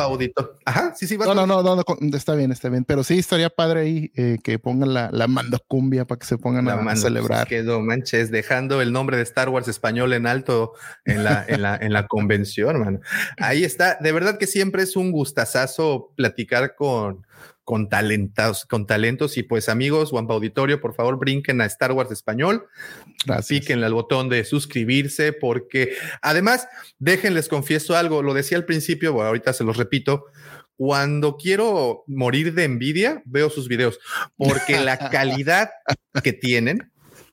Ajá, sí, sí, vas No, no, no, no, está bien, está bien, pero sí estaría padre ahí eh, que pongan la, la mandocumbia para que se pongan La a, celebrar. pues, es que no manches, dejando el nombre de Star Wars español en alto en la, en la, en la convención, mano. Ahí está. De verdad que siempre es un gustazazo platicar con, con talentos, con talentos. Y pues, amigos, Guampa Auditorio, por favor, brinquen a Star Wars español. Gracias. Píquenle al botón de suscribirse, porque además, déjenles confieso algo. Lo decía al principio, bueno, ahorita se los repito. Cuando quiero morir de envidia, veo sus videos, porque la calidad que tienen,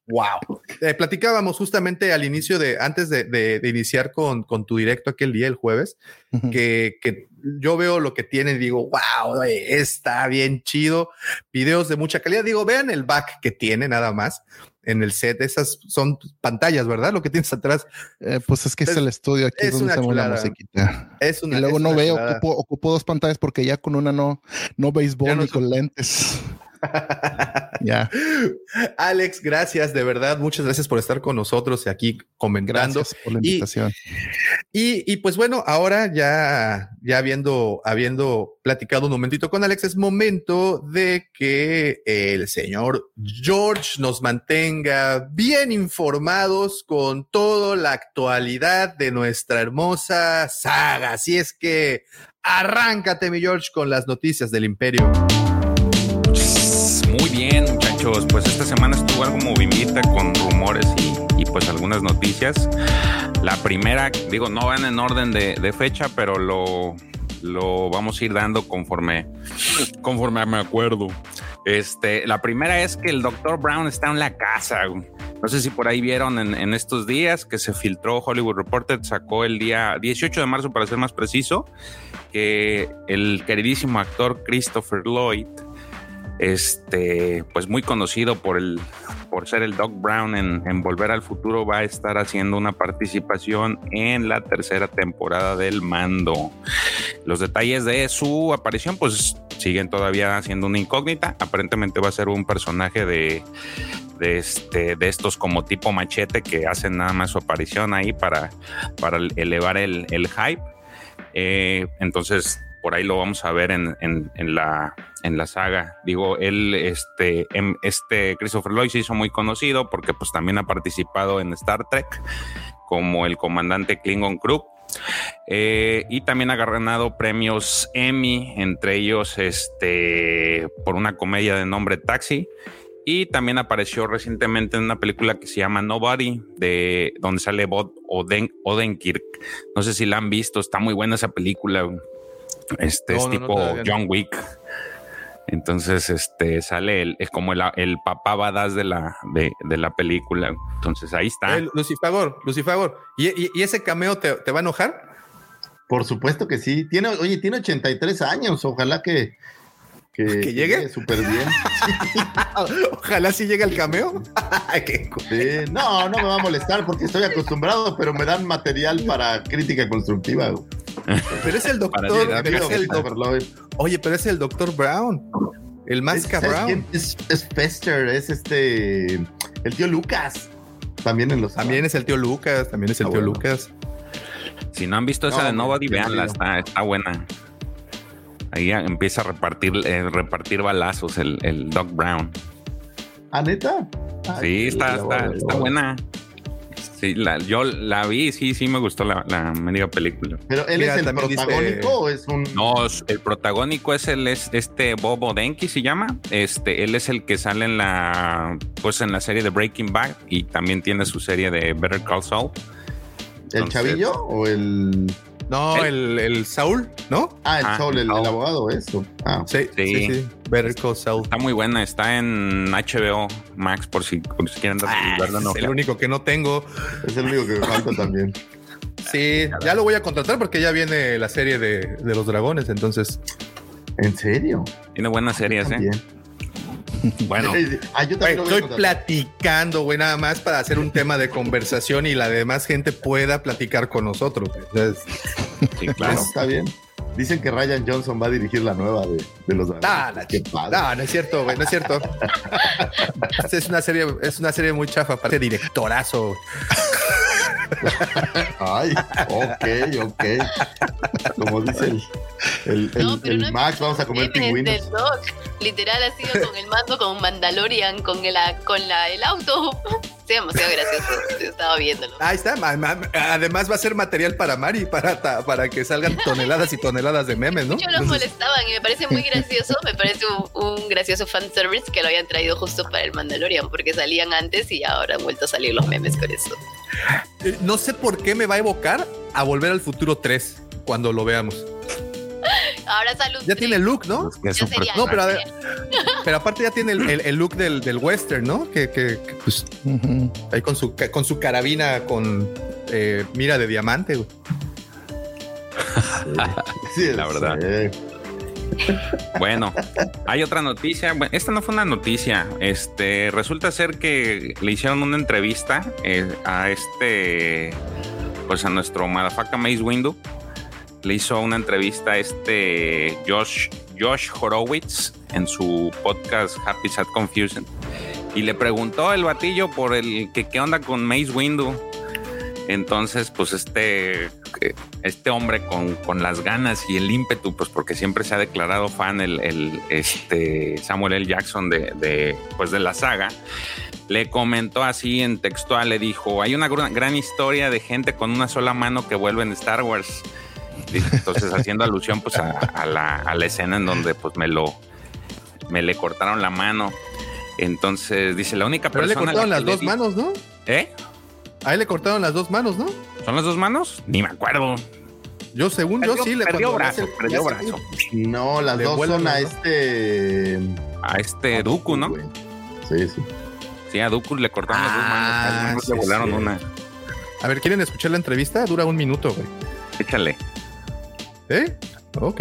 wow. Eh, platicábamos justamente al inicio de, antes de, de- de iniciar con, con tu directo aquel día, el jueves, Ujú. que, que yo veo lo que tienen y digo, wow, está bien chido. Videos de mucha calidad. Digo, vean el back que tiene nada más en el set. Esas son pantallas, ¿verdad? Lo que tienes atrás. Eh, pues es que es, Es- el estudio aquí es donde hacemos la musiquita. Es una, y luego es no una veo, ocupo, ocupo dos pantallas porque ya con una no, no béisbol Ya no ni con lentes. Ya. Alex, gracias, de verdad. Muchas gracias por estar con nosotros y aquí comentando. Gracias por la Y- invitación. Y, y pues bueno, ahora ya, ya habiendo, habiendo platicado un momentito con Alex, es momento de que el señor George nos mantenga bien informados con toda la actualidad de nuestra hermosa saga. Así es que arráncate, mi George, con las noticias del imperio. Muy bien, muchachos. Pues esta semana estuvo algo movidita con rumores y, y, pues algunas noticias. La primera, digo, no van en orden de, fecha, pero lo, lo vamos a ir dando conforme, conforme me acuerdo. Este, la primera es que el doctor Brown está en la casa. No sé si por ahí vieron en, en estos días que se filtró Hollywood Reporter, sacó el día 18 de marzo, para ser más preciso, que el queridísimo actor Christopher Lloyd, este, pues muy conocido por el por ser el Doc Brown en, Volver al Futuro, va a estar haciendo una participación en la tercera temporada del Mando. Los detalles de su aparición, pues siguen todavía siendo una incógnita. Aparentemente va a ser un personaje de, de, este, de estos como tipo machete que hacen nada más su aparición ahí para, para elevar el, el hype. Eh, entonces, por ahí lo vamos a ver en, en, la, en la saga. Digo, él, este, este Christopher Lloyd se hizo muy conocido porque pues también ha participado en Star Trek como el comandante Klingon Crew. Eh, y también ha ganado premios Emmy, entre ellos este, por una comedia de nombre Taxi. Y también apareció recientemente en una película que se llama Nobody, de donde sale Bob Oden, Odenkirk. No sé si la han visto, está muy buena esa película. Este no, es no, tipo no, John Wick. Entonces, este sale el, es como el, el papá badass de la, de, de, la película. Entonces ahí está. Eh, Lucifagor, Lucifagor. ¿Y, y, y ese cameo te, te, va a enojar? Por supuesto que sí. Tiene, oye, tiene 83 años. Ojalá que, que, que llegue súper bien. Ojalá sí llegue el cameo. sí, no, no me va a molestar porque estoy acostumbrado, pero me dan material para crítica constructiva. Pero es el doctor. Pero es el doctor Oye, pero es el doctor Brown. El Masca Brown. Es, es Fester, es este. El tío Lucas. También en los. También es el tío Lucas. También es el ah, tío bueno. Lucas. Si no han visto esa de Nobody, veanla, está, está buena. Ahí empieza a repartir, eh, repartir balazos el, el Doc Brown. ¿Ah, neta? Ay, sí, está, está, está buena. Sí, la, yo la vi, sí, sí me gustó la, la media película. Pero él Mira, es el protagónico dice... o es un. No, el protagónico es el es este Bob Odenki se llama. Este, él es el que sale en la pues en la serie de Breaking Bad y también tiene su serie de Better Call Saul. ¿El Entonces, chavillo o el.? No, el, el, Saul, ¿no? Ah, el ah, Saul, el, el, abogado, eso. Ah. Sí, sí, sí, sí. Better Call Saul. Está muy buena, está en HBO Max por si, por si quieren ah, verla. No, es el único que no tengo. Es el único que me falta también. Sí, ya lo voy a contratar porque ya viene la serie de, de los dragones, entonces. ¿En serio? Tiene buenas series, ¿eh? Bueno, ah, yo wey, estoy platicando, güey, nada más para hacer un tema de conversación y la demás gente pueda platicar con nosotros. Entonces, sí, claro. Está bien. Dicen que Ryan Johnson va a dirigir la nueva de, de los nah, nah, Qué padre. No, no es cierto, güey, no es cierto. es una serie, es una serie muy chafa para ese directorazo. Ay, ok, ok. Como dice el, el, el, no, el no Max, vamos a comer pingüinos. Literal ha sido con el mando, con Mandalorian, con el, con la, el auto. Demasiado gracioso. Estaba viéndolo. Ahí está. Además va a ser material para Mari, para, para que salgan toneladas y toneladas de memes, ¿no? Muchos lo molestaban y me parece muy gracioso. Me parece un, un gracioso fanservice que lo habían traído justo para el Mandalorian, porque salían antes y ahora han vuelto a salir los memes con eso. No sé por qué me va a evocar a Volver al Futuro 3 cuando lo veamos. Ahora salud. Ya tiene el look, ¿no? no, pero, ver, pero, aparte ya tiene el, el, el look del, del, western, ¿no? Que, que, que pues, uh -huh. ahí con su, con su carabina con eh, mira de diamante. Güey. sí, la verdad. Sí. Bueno, hay otra noticia. Bueno, esta no fue una noticia. Este resulta ser que le hicieron una entrevista eh, a este, pues a nuestro Madafaka Maze Window. Le hizo una entrevista a este Josh, Josh Horowitz en su podcast Happy Sad Confusion y le preguntó el batillo por el que qué onda con Maze Window. Entonces, pues este, este hombre con, con, las ganas y el ímpetu, pues porque siempre se ha declarado fan el, el este Samuel L. Jackson de, de, pues de la saga, le comentó así en textual, le dijo, hay una gran historia de gente con una sola mano que vuelve en Star Wars. Entonces, haciendo alusión pues a, a, la, a la escena en donde pues me lo, me le cortaron la mano. Entonces, dice, la única Pero persona... le cortaron las dos di... manos, ¿no? ¿Eh? Ahí le cortaron las dos manos, ¿no? ¿Son las dos manos? Ni me acuerdo. Yo, según perdió, yo, sí le perdió brazo, el, perdió brazo. No, las dos son a este. A este Dooku, ¿no? Sí, sí. Sí, a Dooku le cortaron las dos Ah, manos, a Dooku sí, le volaron sí. una. A ver, ¿quieren escuchar la entrevista? Dura un minuto, güey. Échale. ¿Eh? Ok.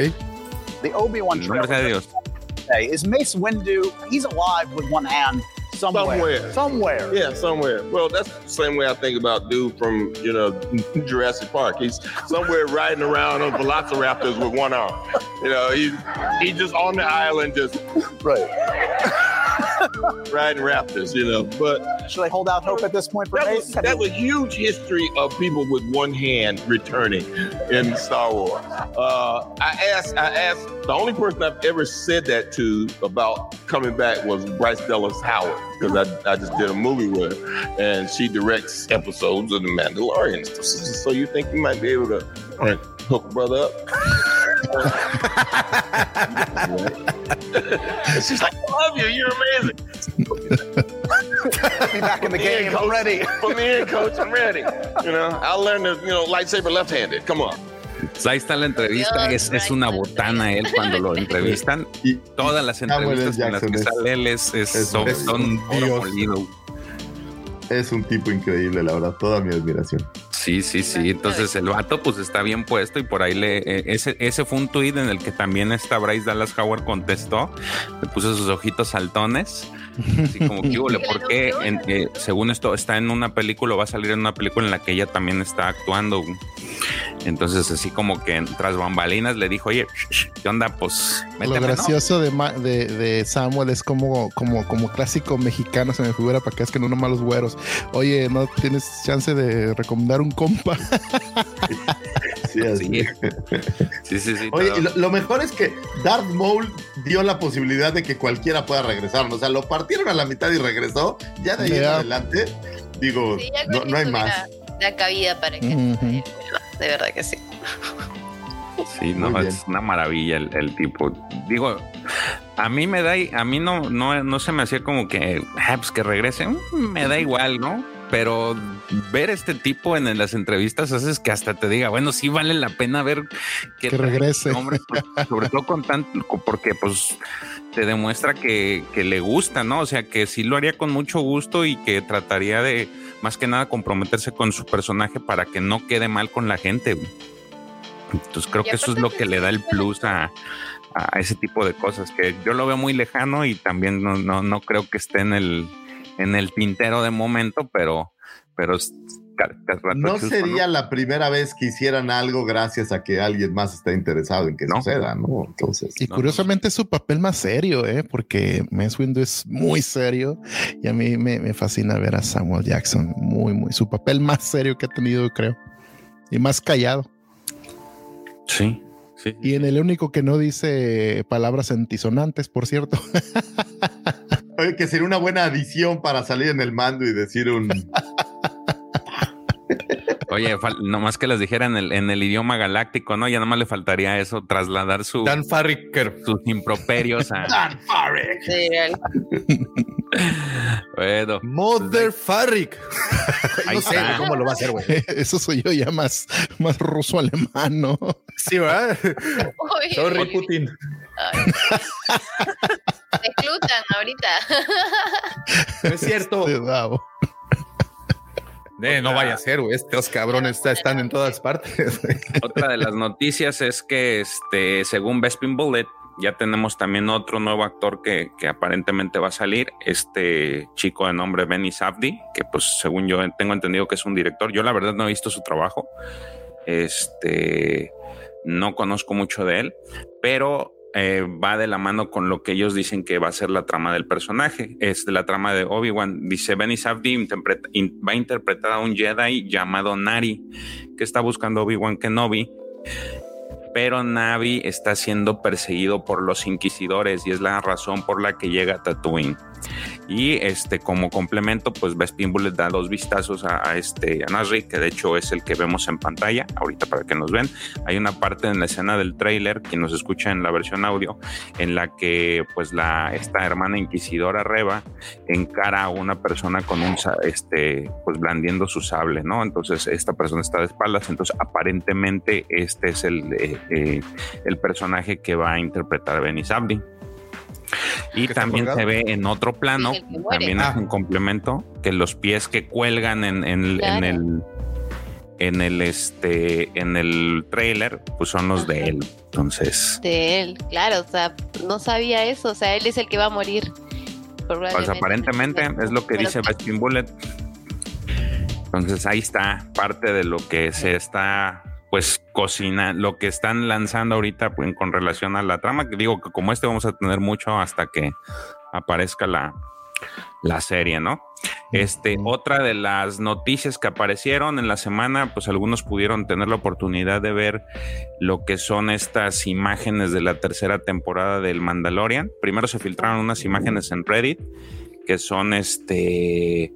The Obi-Wan El nombre sea Dios. today is Mace Windu. He's alive with one hand somewhere. Somewhere. Somewhere. Yeah, somewhere. Well, that's the same way I think about dude from you know Jurassic Park. He's somewhere riding around on velociraptors with one arm. You know, he's he just on the island, just right riding raptors. You know, but should I hold out hope at this point for that was, that was huge history of people with one hand returning in Star Wars. Uh, I asked, I asked the only person I've ever said that to about coming back was Bryce Dallas Howard because I, I just did a movie with her, and she directs episodes of The Mandalorian. So, so you think you might be able to uh, hook a brother up? She's like, I love you. You're amazing. Be back in the game. I'm ready. Put me in, coach. I'm ready. You know, I'll learn to, you know, lightsaber left-handed. Come on. Pues ahí está la entrevista, es, es una botana él cuando lo entrevistan. Y Todas las entrevistas en las que sale él es, es- es- son, es son un oro dios. molido. Es un tipo increíble, la verdad. Toda mi admiración. Sí, sí, sí. Entonces el vato pues está bien puesto y por ahí le... eh, ese, ese fue un tuit en el que también esta Bryce Dallas Howard contestó, le puso sus ojitos saltones. Así como que, "Híjole, ¿por qué? En- eh, según esto, está en una película, va a salir en una película en la que ella también está actuando. Entonces, así como que tras bambalinas le dijo, oye, sh- sh, ¿qué onda? Pues Lo méteme, ¿no?". gracioso de, Ma- de, de Samuel es como, como, como clásico mexicano, se me figura para que es que no nomás los güeros. Oye, ¿no tienes chance de recomendar un compa? Sí, así. Sí, sí, sí. Oye, y lo, lo mejor es que Darth Maul dio la posibilidad de que cualquiera pueda regresar. O sea, lo partieron a la mitad y regresó. Ya de ahí en adelante, digo, Sí, no, no hay más. Da, da cabida para que vuelva. De verdad que sí. Sí, no, es una maravilla el, el tipo. Digo, a mí me da, a mí no, no, no se me hacía como que, ah, pues que regrese, mm, me da igual, ¿no? Pero ver este tipo en, en las entrevistas haces que hasta te diga, bueno, sí vale la pena ver que, Que regrese. hombre, pues, sobre todo con tanto, porque pues te demuestra que, que le gusta, ¿no? O sea, que sí lo haría con mucho gusto y que trataría de, más que nada, comprometerse con su personaje para que no quede mal con la gente. güey. Entonces creo que eso es lo que que le da el plus a, a ese tipo de cosas, que yo lo veo muy lejano y también no, no, no creo que esté en el, en el tintero de momento, pero, pero No sería la primera vez que hicieran algo gracias a que alguien más está interesado en que No. suceda, ¿no? Entonces, Y curiosamente es su papel más serio, ¿eh? porque Mace Windu es muy serio y a mí me, me fascina ver a Samuel Jackson, muy, muy, su papel más serio que ha tenido, creo, y más callado. Sí, sí. Y en el único que no dice palabras antisonantes, por cierto. oye, que sería una buena adición para salir en el mando y decir un. Oye, nomás que les dijera en el, en el idioma galáctico, ¿no? Ya nomás le faltaría eso, trasladar su, Dan Farricker. sus improperios a... Dan Farrick. Sí, bueno, Mother Farrick. Ahí no sé está. güey, cómo lo va a hacer, güey. Eso soy yo ya más, más ruso alemán, ¿no? Sí, ¿verdad? Uy, Sorry, uy, Putin. exclutan ahorita. No es cierto. Este. Eh, no vaya a ser, güey. Estos cabrones está- están en todas partes. Otra de las noticias es que, este, según Bespin Bullet, ya tenemos también otro nuevo actor que, que aparentemente va a salir, este chico de nombre Benny Safdie, que pues según yo tengo entendido que es un director. Yo la verdad no he visto su trabajo. Este, no conozco mucho de él, pero eh, va de la mano con lo que ellos dicen que va a ser la trama del personaje. Es la trama de Obi-Wan. Dice Benny Safdie va a interpretar a un Jedi llamado Nari, que está buscando Obi-Wan Kenobi. Pero Navi está siendo perseguido por los inquisidores y es la razón por la que llega Tatooine. Y este, como complemento, pues Bespin Bullet da dos vistazos a, este a Nasri, que de hecho es el que vemos en pantalla, ahorita para que nos ven. Hay una parte en la escena del tráiler, quien nos escucha en la versión audio, en la que pues la, esta hermana inquisidora Reba encara a una persona con un, este, pues blandiendo su sable, ¿no? Entonces esta persona está de espaldas, entonces aparentemente este es el, eh, eh, el personaje que va a interpretar Benny Sabdi. Y ¿Que está también se ve en otro plano, también Ah. es un complemento, que los pies que cuelgan en, en- en Claro. el en el este en el trailer, pues son los de él. Entonces, De él, claro, o sea, no sabía eso, o sea, él es el que va a morir. pues aparentemente es lo que dice Bastion Bullet. Entonces ahí está parte de lo que se está pues cocina, lo que están lanzando ahorita pues, con relación a la trama, que digo que como este vamos a tener mucho hasta que aparezca la, la serie, ¿no? Este, otra de las noticias que aparecieron en la semana, pues algunos pudieron tener la oportunidad de ver lo que son estas imágenes de la tercera temporada del Mandalorian. Primero se filtraron unas imágenes en Reddit, que son este,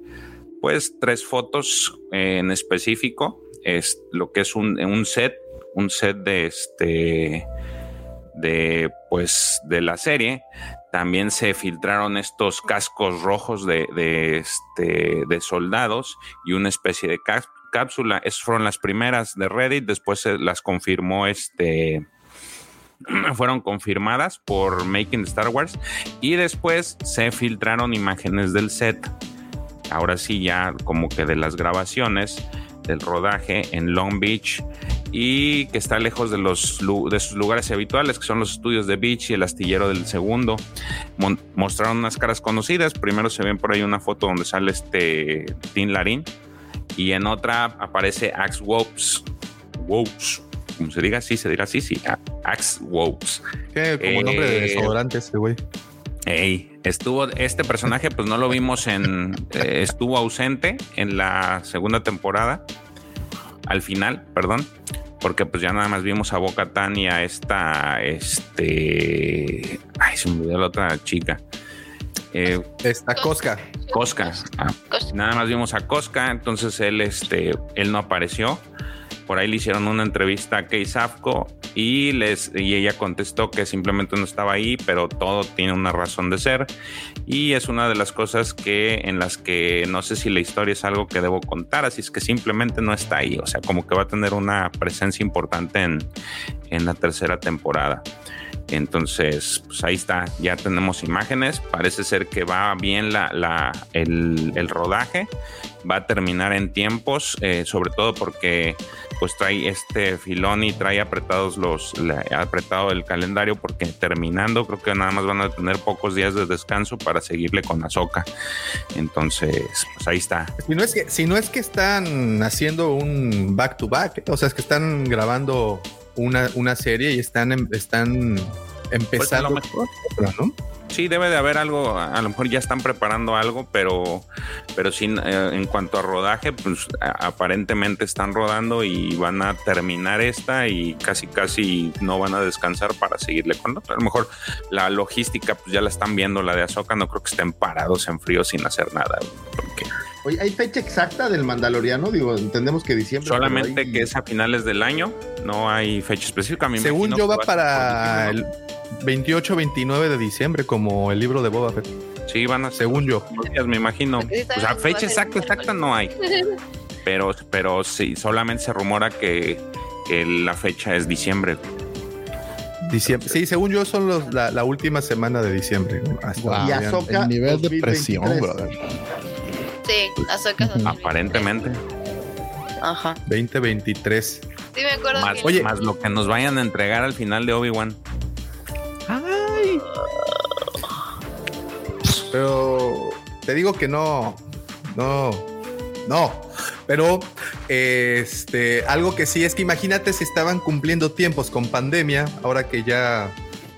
pues tres fotos eh, en específico, es lo que es un, un set, un set de este, de pues de la serie. También se filtraron estos cascos rojos de, de, este, de soldados y una especie de cápsula. Esas fueron las primeras de Reddit. Después se las confirmó este. Fueron confirmadas por Making Star Wars. Y después se filtraron imágenes del set. Ahora sí, ya como que de las grabaciones del rodaje en Long Beach y que está lejos de los de sus lugares habituales, que son los estudios de Beach y el astillero del segundo. Mon- mostraron unas caras conocidas. Primero se ven por ahí una foto donde sale este Tin Larín y en otra aparece Axe Wops. Wops. Como se diga así, se dirá así, sí. Axe Wops. Como nombre de Eh, desodorante ese güey. Ey, estuvo este personaje, pues no lo vimos en, eh, estuvo ausente en la segunda temporada, al final, perdón, porque pues ya nada más vimos a Boca Tan y a esta, este, ay, se me olvidó la otra chica. Eh, Esta Cosca. Cosca. Ah, nada más vimos a Cosca, entonces él, este, él no apareció. Por ahí le hicieron una entrevista a Kay Safko y, les, y ella contestó que simplemente no estaba ahí, pero todo tiene una razón de ser. Y es una de las cosas que en las que no sé si la historia es algo que debo contar, así es que simplemente no está ahí. O sea, como que va a tener una presencia importante en, en la tercera temporada. Entonces, pues ahí está, ya tenemos imágenes. Parece ser que va bien la, la- el, el rodaje, va a terminar en tiempos, eh, sobre todo porque pues trae este filón y trae apretados los la- apretado el calendario porque terminando creo que nada más van a tener pocos días de descanso para seguirle con Azoka. Entonces, pues ahí está. Si no es que, si no es que están haciendo un back to back, o sea, es que están grabando una, una serie y están, em- empezando. Pues mejor, ¿no? Sí, debe de haber algo, a lo mejor ya están preparando algo, pero, pero sí, eh, en cuanto a rodaje, pues aparentemente están rodando y van a terminar esta y casi, casi no van a descansar para seguirle con otra. A lo mejor la logística, pues ya la están viendo, la de Azoka, no creo que estén parados en frío sin hacer nada. Porque Oye, ¿hay fecha exacta del Mandaloriano? Digo, entendemos que diciembre. Solamente que es a finales del año, no hay fecha específica. Según yo va para el, 28, 29 de diciembre, como el libro de Boba Fett. Sí, van a ser. Según yo. Días, me imagino. O sea, fecha exacta, exacta no hay. Pero, pero sí, solamente se rumora que, que la fecha es diciembre. Diciembre. Sí, según yo son los, la, la, última semana de diciembre. Hasta wow. y Azoka, el nivel de presión, brother. Sí, Azoka. Aparentemente. Ajá. 2023. Sí, me acuerdo. Más, que... Oye, más lo que nos vayan a entregar al final de Obi-Wan. Pero te digo que no, no, no. Pero este, algo que sí es que imagínate si estaban cumpliendo tiempos con pandemia, ahora que ya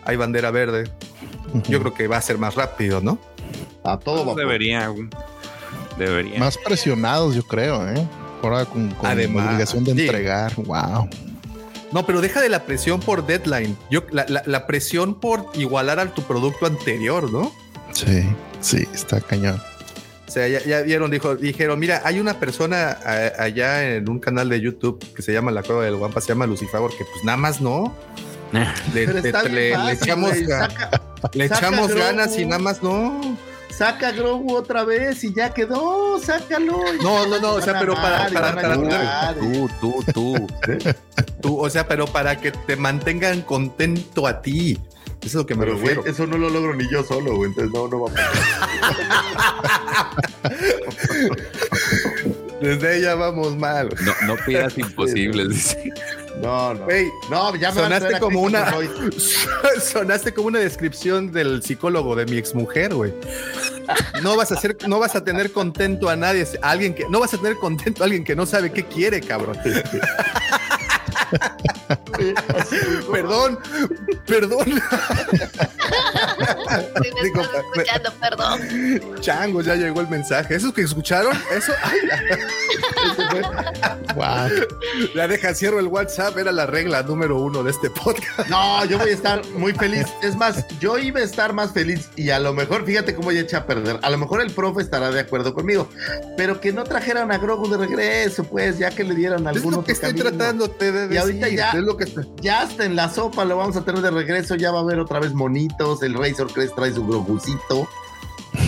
hay bandera verde. Yo creo que va a ser más rápido, ¿no? A todo Pues debería. Debería. Más presionados, yo creo, ¿eh? Ahora con, con Además, la obligación de sí. entregar. Wow. No, pero deja de la presión por deadline. Yo, la, la- la presión por igualar a tu producto anterior, ¿no? Sí, sí, está cañón. O sea, ya, ya vieron, dijo, dijeron, mira, hay una persona a- allá en un canal de YouTube que se llama La Cueva del Guampa, se llama Lucifer, que pues nada más no. Le, echamos, Saca- le saca echamos Grogu. ganas y nada más no. Saca a Grogu otra vez y ya quedó, sácalo. No, no, no, o sea, pero para. Tú, tú, tú. tú, o sea, pero para que te mantengan contento a ti. Eso es lo que me Pero, güey, refiero. eso no lo logro ni yo solo, güey. Entonces, no, no va a pasar. Desde ella vamos mal. No, no pidas imposibles, dice. No, no. No, ya me sonaste como una sonaste como una descripción del psicólogo de mi exmujer, güey. No vas a hacer, no vas a tener contento a nadie, a alguien que no vas a tener contento a alguien que no sabe qué quiere, cabrón. perdón, perdón. Si me Digo, estás escuchando, perdón. Changos, ya llegó el mensaje. ¿Esos que escucharon? Eso. Ay, Wow. la deja, cierro el WhatsApp. Era la regla número uno de este podcast. No, yo voy a estar muy feliz. Es más, yo iba a estar más feliz y a lo mejor, fíjate cómo ya eché a perder. A lo mejor el profe estará de acuerdo conmigo, pero que no trajeran a Grogu de regreso, pues, ya que le dieran Es algún lo que estoy camino. tratándote de decir. Y ahorita ya, Es lo que estoy- ya hasta en la sopa lo vamos a tener de regreso, ya va a haber otra vez monitos, el Razor Crest trae su Grogucito.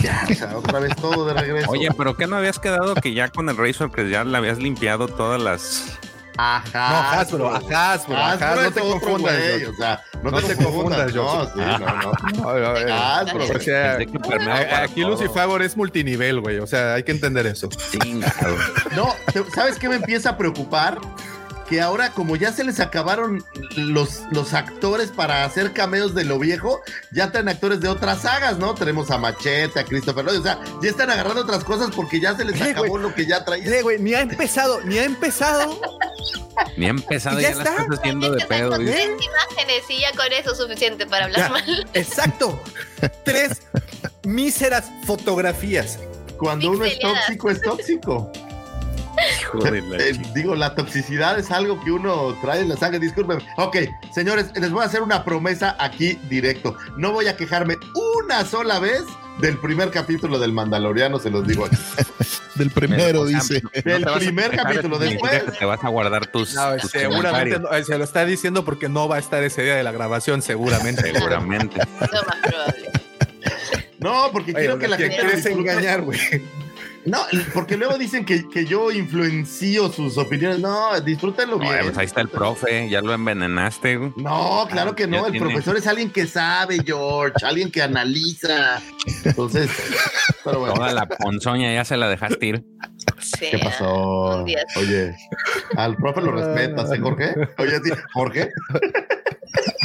Ya, o sea, otra vez todo de regreso. Oye, pero ¿qué no habías quedado que ya con el Razor que ya le habías limpiado todas las. Ajá. No, Hasbro, a Hasbro, a Hasbro, no te confundas, güey, George. o sea, no, No te, te confundas, confundas, no, sí, no, no. No, no. Hasbro, O sea, que aquí todo. Lucy Favor es multinivel, güey. O sea, hay que entender eso. Chingado. No, ¿sabes qué me empieza a preocupar? Que ahora, como ya se les acabaron los, los actores para hacer cameos de lo viejo, ya traen actores de otras sagas, ¿no? Tenemos a Machete, a Christopher Lloyd, o sea, ya están agarrando otras cosas porque ya se les Eh, acabó güey. lo que ya traían. Eh, güey, ni ha empezado, ni ha empezado. Ni ha empezado, ¿Y ya, ya está? estás haciendo de pedo. Tres imágenes y ya con eso es suficiente para hablar Ya, mal. exacto. Tres míseras fotografías. Cuando uno es tóxico, es tóxico. Hijo de la Eh, digo, la toxicidad es algo que uno trae en la sangre. Disculpen. Ok, señores, les voy a hacer una promesa aquí directo. No voy a quejarme una sola vez del primer capítulo del Mandaloriano, se los digo aquí. Del primero, dice. no te Del primer capítulo, después- Te vas a guardar tus. No, tus seguramente no, eh, se lo está diciendo porque no va a estar ese día de la grabación, seguramente. Seguramente. Lo más probable. No, porque Oye, quiero que la ¿quién gente. quieres engañar, güey? No, porque luego dicen que, que yo influencio sus opiniones. No, disfrútenlo bien. pues ahí está el profe, ya lo envenenaste. güey. No, claro que no. Ya El tiene- profesor es alguien que sabe, George, alguien que analiza. Entonces, pero bueno. Toda la ponzoña ya se la dejaste ir. Sí, ¿Qué pasó? Oye, al profe lo respetas, ¿eh, Jorge? Oye, sí, Jorge.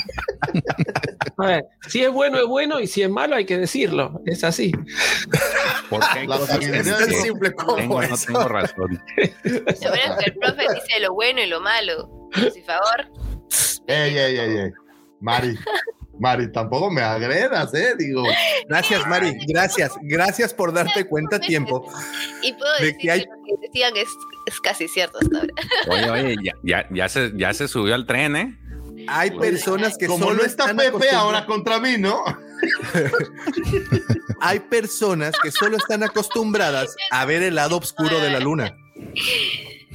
A ver, si es bueno, es bueno, y si es malo, hay que decirlo. Es así. Porque hay La cosas que sabiduría Es tan simple como tengo, no eso. tengo razón. Que el profe dice lo bueno y lo malo. Por favor. Ey, ey, ey, ey. Mari, Mari, tampoco me agredas, ¿eh? Digo, Gracias, Mari. Gracias. Gracias por darte cuenta a tiempo. Y puedo De decir que hay- lo que decían es, es casi cierto hasta ahora. Oye, oye, ya, ya, ya, se, ya se subió al tren, ¿eh? Hay personas que como solo no está están Pepe acostumbradas- ahora contra mí, ¿no? Hay personas que solo están acostumbradas a ver el lado oscuro de la luna.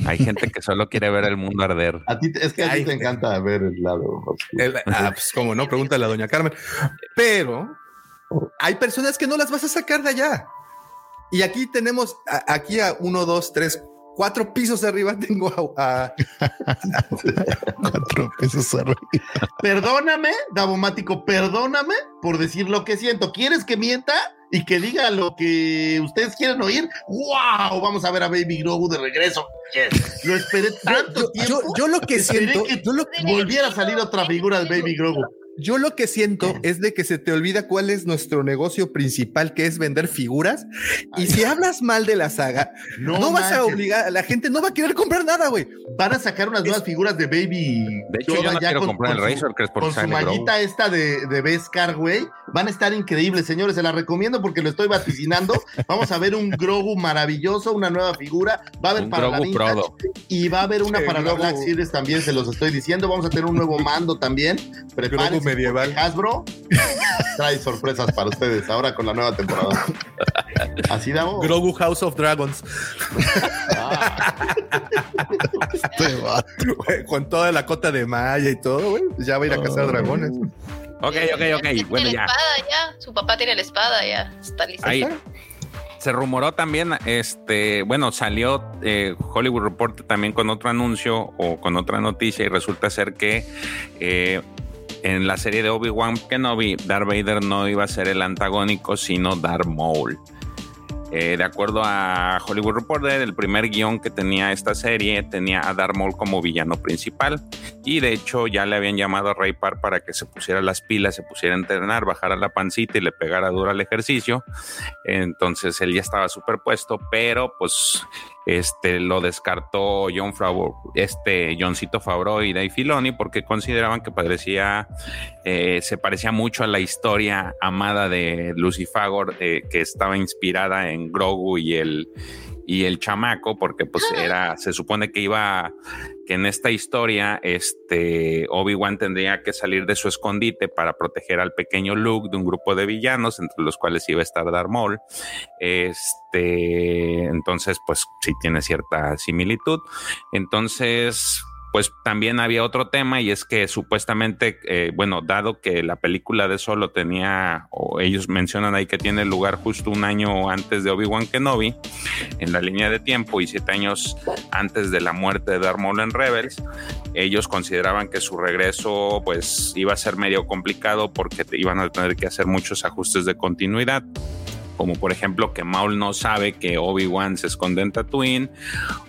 Hay gente que solo quiere ver el mundo arder. A ti, te- es que a ti te encanta ver el lado. oscuro. El- ah, pues como no, pregúntale a doña Carmen. Pero hay personas que no las vas a sacar de allá. Y aquí tenemos, a- aquí a uno, dos, tres, cuatro pisos arriba tengo a, a- Cuatro pesos arriba. Perdóname, Davomático, perdóname por decir lo que siento. ¿Quieres que mienta y que diga lo que ustedes quieren oír? ¡Wow! Vamos a ver a Baby Grogu de regreso. Yes. Lo esperé tanto yo, tiempo. yo- yo lo que siento, que yo lo, volviera a salir otra figura de Baby Grogu. Yo lo que siento es de que se te olvida cuál es nuestro negocio principal, que es vender figuras. Y si hablas mal de la saga, No no, vas a obligar, la gente no va a querer comprar nada, güey. Van a sacar unas nuevas figuras de Baby. De hecho, Yoda yo no ya quiero con- comprar el con su- Razor Con su mallita esta de, de Beskar, güey. Van a estar increíbles, señores. Se la recomiendo porque lo estoy vaticinando. Vamos a ver un Grogu maravilloso, una nueva figura. Va a haber Un para la Grogu Vintage Prodo. y va a haber una Sí, para la. Black Series también, se los estoy diciendo. Vamos a tener un nuevo mando también. Prepárense. Medieval. Hasbro trae sorpresas para ustedes ahora con la nueva temporada. Así damos. Grogu House of Dragons. Este vato. Güey, Con toda la cota de malla y todo, güey. Ya va a ir a cazar dragones. Ok, ok, ok. Tiene Bueno, la ya. espada ya. Su papá tiene la espada ya. Está listo. Ahí. Se rumoró también, este, bueno, salió eh, Hollywood Report también con otro anuncio o con otra noticia y resulta ser que eh, en la serie de Obi-Wan Kenobi, Darth Vader no iba a ser el antagónico, sino Darth Maul. Eh, de acuerdo a Hollywood Reporter, el primer guion que tenía esta serie tenía a Darth Maul como villano principal y de hecho ya le habían llamado a Ray Park para que se pusiera las pilas, se pusiera a entrenar, bajara la pancita y le pegara duro al ejercicio. Entonces él ya estaba superpuesto, pero pues este lo descartó John Favreau, este Johncito Favreau y Dave Filoni porque consideraban que parecía eh, se parecía mucho a la historia amada de Lucy Fagor eh, que estaba inspirada en Grogu y el y el chamaco porque pues era se supone que iba que en esta historia este Obi-Wan tendría que salir de su escondite para proteger al pequeño Luke de un grupo de villanos entre los cuales iba a estar Darth Maul. Este, entonces pues sí tiene cierta similitud. Entonces pues también había otro tema y es que supuestamente, eh, bueno, dado que la película de Solo tenía, o ellos mencionan ahí que tiene lugar justo un año antes de Obi-Wan Kenobi, en la línea de tiempo, y siete años antes de la muerte de Darth Maul en Rebels, ellos consideraban que su regreso pues iba a ser medio complicado porque iban a tener que hacer muchos ajustes de continuidad como por ejemplo que Maul no sabe que Obi-Wan se esconde en Tatooine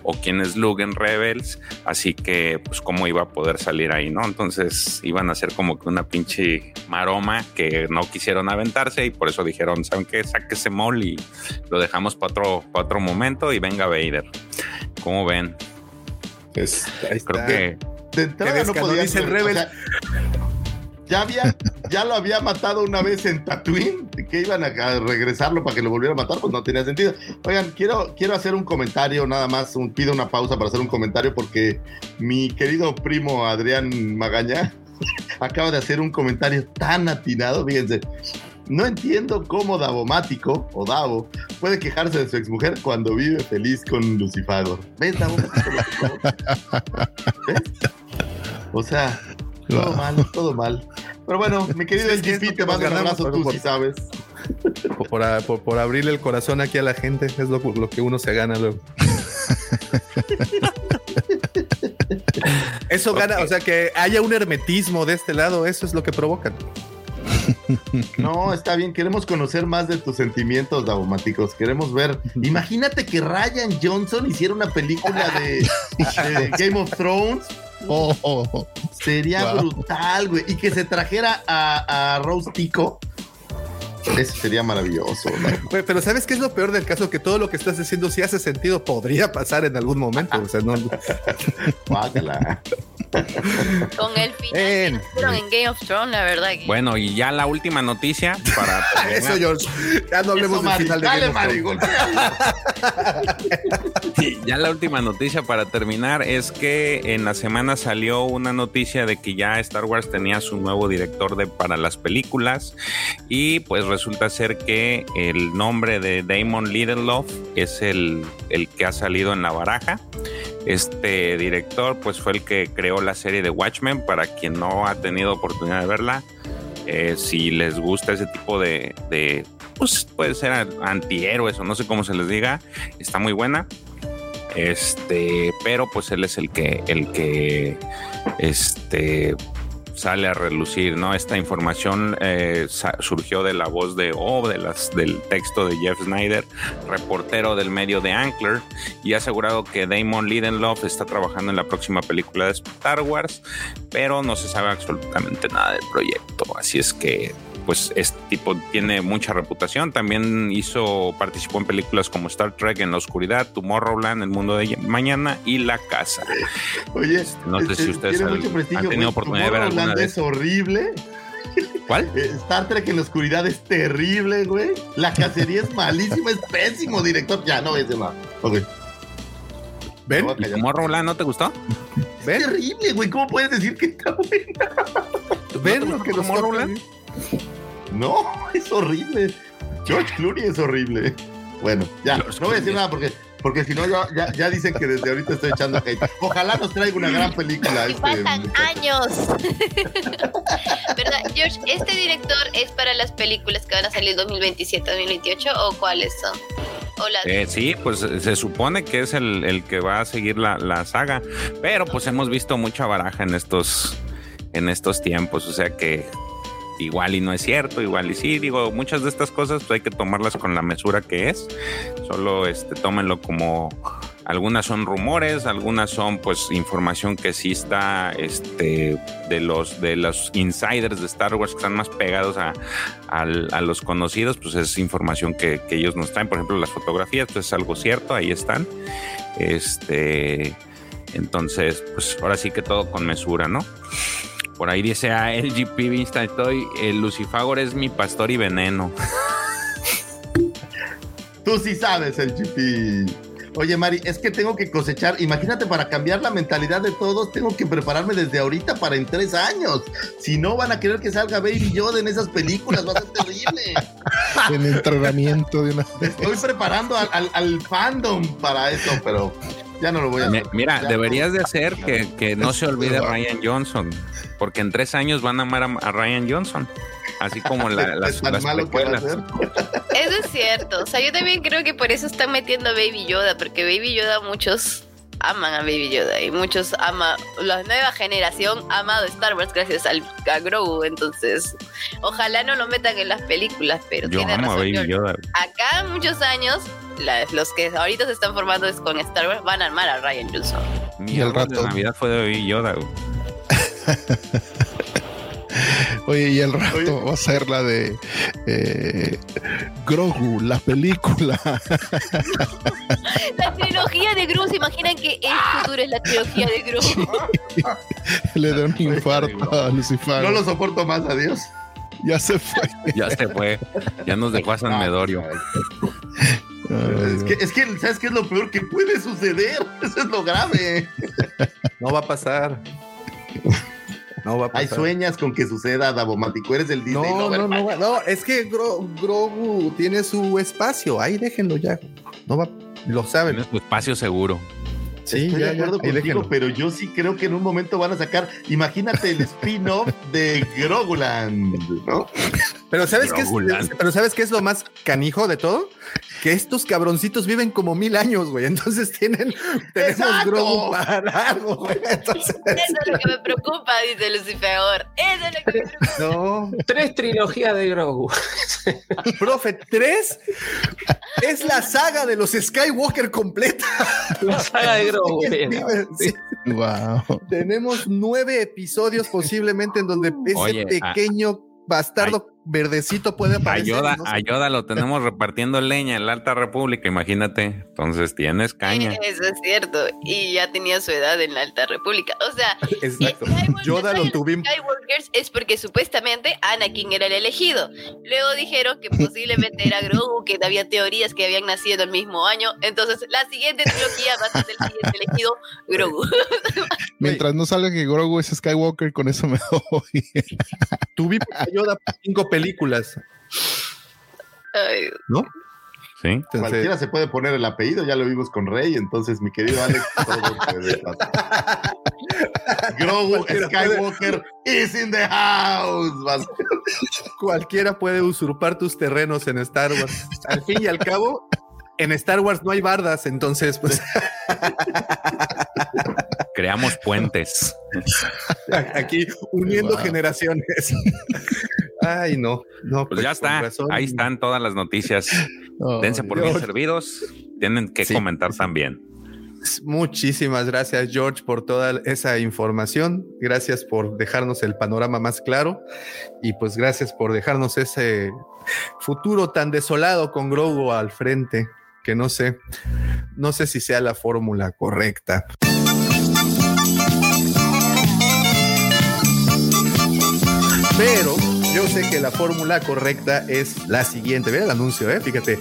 o quién es Luke en Rebels, así que pues cómo iba a poder salir ahí, ¿no? Entonces iban a ser como que una pinche maroma que no quisieron aventarse y por eso dijeron, ¿saben qué? Sáquese Maul y lo dejamos para otro, pa otro momento y venga Vader. ¿Cómo ven? Pues ahí Creo está. que De entrada no podía dice el ser, Rebel. o sea, ya había, ya lo había matado una vez en Tatooine, que iban a, regresarlo para que lo volviera a matar, pues no tenía sentido. Oigan, quiero, quiero hacer un comentario, nada más, un- pido una pausa para hacer un comentario porque mi querido primo Adrián Magaña acaba de hacer un comentario tan atinado, fíjense. No entiendo cómo Davomático o Davo puede quejarse de su exmujer cuando vive feliz con Lucifagor. ¿Ves, Davomático? ¿Ves? O sea, todo mal, todo mal. Pero bueno, mi querido LGP, lo te que mando un abrazo, por- tú por- sí sabes. Por, por, por- por abrirle el corazón aquí a la gente, es lo, lo que uno se gana luego. Eso gana, o sea, que haya un hermetismo de este lado, eso es lo que provocan. No, está bien, queremos conocer más de tus sentimientos davomáticos, queremos ver. Imagínate que Ryan Johnson hiciera una película de, de Game of Thrones. Oh, Sería Wow. brutal, güey. Y que se trajera a, a Rose Tico. Eso sería maravilloso. Güey, Pero ¿sabes qué es lo peor del caso? Que todo lo que estás diciendo, si hace sentido, podría pasar en algún momento. O sea, no. Con el final que en Game of Thrones, la verdad que. Bueno, y ya la última noticia para Eso, George. Ya no hablemos Eso, del Mari. final de Dale, Game of Thrones. Ya la última noticia para terminar es que en la semana salió una noticia de que ya Star Wars tenía su nuevo director de, para las películas y pues resulta ser que el nombre de Damon Lindelof es el, el que ha salido en la baraja. Este director pues fue el que creó la serie de Watchmen para quien no ha tenido oportunidad de verla. eh, si les gusta ese tipo de, pues puede ser antihéroes o no sé cómo se les diga, está muy buena. Este, pero pues él es el que, el que, este, sale a relucir, ¿no? Esta información eh, surgió de la voz de O, de las, del texto de Jeff Snyder, reportero del medio de Ankler, y ha asegurado que Damon Lindelof está trabajando en la próxima película de Star Wars, pero no se sabe absolutamente nada del proyecto. Así es que pues este tipo tiene mucha reputación. También hizo, participó en películas como Star Trek en la oscuridad, Tomorrowland, El mundo de mañana y La casa. Oye, No sé este, si ustedes tiene han, mucho prestigio, han tenido oportunidad de ver alguna Tomorrowland de es horrible. ¿Cuál? Eh, Star Trek en la oscuridad es terrible, güey. La cacería es malísima, es pésimo, director. Ya, no a decir nada. Ok. ¿Ven? ¿Tomorrowland no te gustó? Es terrible, güey. ¿Cómo puedes decir que está buena? ¿Ven ¿No lo que Tomorrowland? No, es horrible. George Clooney es horrible. Bueno, ya, no voy a decir nada porque, porque si no, ya, ya, ya dicen que desde ahorita estoy echando hate. Ojalá nos traiga una gran película. Y este, muchacho. años. ¿Verdad, George? ¿Este director es para las películas que van a salir 2027, 2028 o cuáles son? O las Eh, sí, pues eh, se supone que es el, el que va a seguir la, la saga, pero pues hemos visto mucha baraja en estos en estos tiempos. O sea que igual y no es cierto, igual y sí. Digo, muchas de estas cosas pues, hay que tomarlas con la mesura que es. Solo este, tómenlo como algunas son rumores, algunas son pues información que sí está este, de los de los insiders de Star Wars que están más pegados a, al- a los conocidos, pues es información que, que ellos nos traen. Por ejemplo, las fotografías, pues es algo cierto, ahí están. Este, entonces, pues ahora sí que todo con mesura, ¿no? Por ahí dice a LGP Instant Toy, el Lucifagor es mi pastor y veneno. Tú sí sabes el GP. Oye, Mari, es que tengo que cosechar. Imagínate, para cambiar la mentalidad de todos, tengo que prepararme desde ahorita para en tres años. Si no, van a querer que salga Baby Yoda en esas películas. Va a ser terrible. En entrenamiento de una. Estoy preparando al, al- al fandom para eso, pero ya no lo voy a hacer. Mira, Ya deberías de hacer que, que no se olvide Ryan Johnson, porque en tres años van a amar a, a Ryan Johnson, así como la- las, tan las malo que. Eso es cierto. O sea, yo también creo que por eso están metiendo a Baby Yoda, porque Baby Yoda muchos aman a Baby Yoda y muchos ama la nueva generación ha amado Star Wars gracias al, a Grogu. Entonces, ojalá no lo metan en las películas, pero Yo tiene amo a razón. Baby. Yoda. Acá muchos años, la- los que ahorita se están formando es con Star Wars van a amar a Ryan Johnson. Mi Y el árbol de rato. Navidad fue de Baby Yoda. Oye, y el rato va a ser la de eh, Grogu, la película. La trilogía de Grogu, ¿se imaginan que el futuro es la trilogía de Grogu? Le da un infarto a Lucifer. No lo soporto más, adiós. Ya se fue. Ya se fue, ya nos dejó a San Medorio. Es que, es que, ¿sabes qué es lo peor que puede suceder? Eso es lo grave. No va a pasar. No va a Hay pasar. sueñas con que suceda, Davomático. Eres el Disney. No, no, no, no, es que Gro- Grogu tiene su espacio, ahí déjenlo ya. No va, lo saben. Tiene su espacio seguro. Sí, Estoy ya, de acuerdo ya, contigo, déjenlo. pero yo sí creo que en un momento van a sacar, imagínate el spin-off de Groguland, ¿no? Pero ¿sabes qué es, pero ¿sabes qué es lo más canijo de todo? Que estos cabroncitos viven como mil años, güey. Entonces tienen, tenemos ¡Exacto! Grogu para algo, güey. Entonces, Eso es lo que me preocupa, dice Lucifer. Eso es lo que me preocupa. no. Tres trilogías de Grogu. Profe, tres es la saga de los Skywalker completa. La saga de Grogu. Viven- sí. Wow. Tenemos nueve episodios posiblemente en donde ese Oye, a- pequeño bastardo verdecito puede aparecer. Ayuda, no ayuda, lo tenemos repartiendo leña en la Alta República, imagínate. Entonces tienes caña. Eso es cierto. Y ya tenía su edad en la Alta República. O sea, Exacto. Yoda lo tuvimos. Skywalkers es porque supuestamente Anakin era el elegido. Luego dijeron que posiblemente era Grogu, que había teorías que habían nacido el mismo año. Entonces, la siguiente trilogía va a ser el siguiente elegido, Grogu. Mientras no salga que Grogu es Skywalker, con eso me doy. Tuvimos a Yoda cinco películas, Ay, ¿no? Sí. Entonces, Cualquiera se puede poner el apellido, ya lo vimos con Rey, entonces mi querido Alex, todo puede pasar. Grogu puede- Skywalker is in the house. Vas- cualquiera puede usurpar tus terrenos en Star Wars. Al fin y al cabo, en Star Wars no hay bardas, entonces, pues Creamos puentes. aquí uniendo Wow. generaciones. Ay, no, no. Pues ya con está. razón. Ahí están todas las noticias. Oh, Dense por bien servidos. Tienen que Sí, comentar también. Muchísimas gracias, George, por toda esa información. Gracias por dejarnos el panorama más claro y pues gracias por dejarnos ese futuro tan desolado con Grogu al frente, que no sé, no sé si sea la fórmula correcta. Pero yo sé que la fórmula correcta es la siguiente. Ve el anuncio, ¿eh? Fíjate.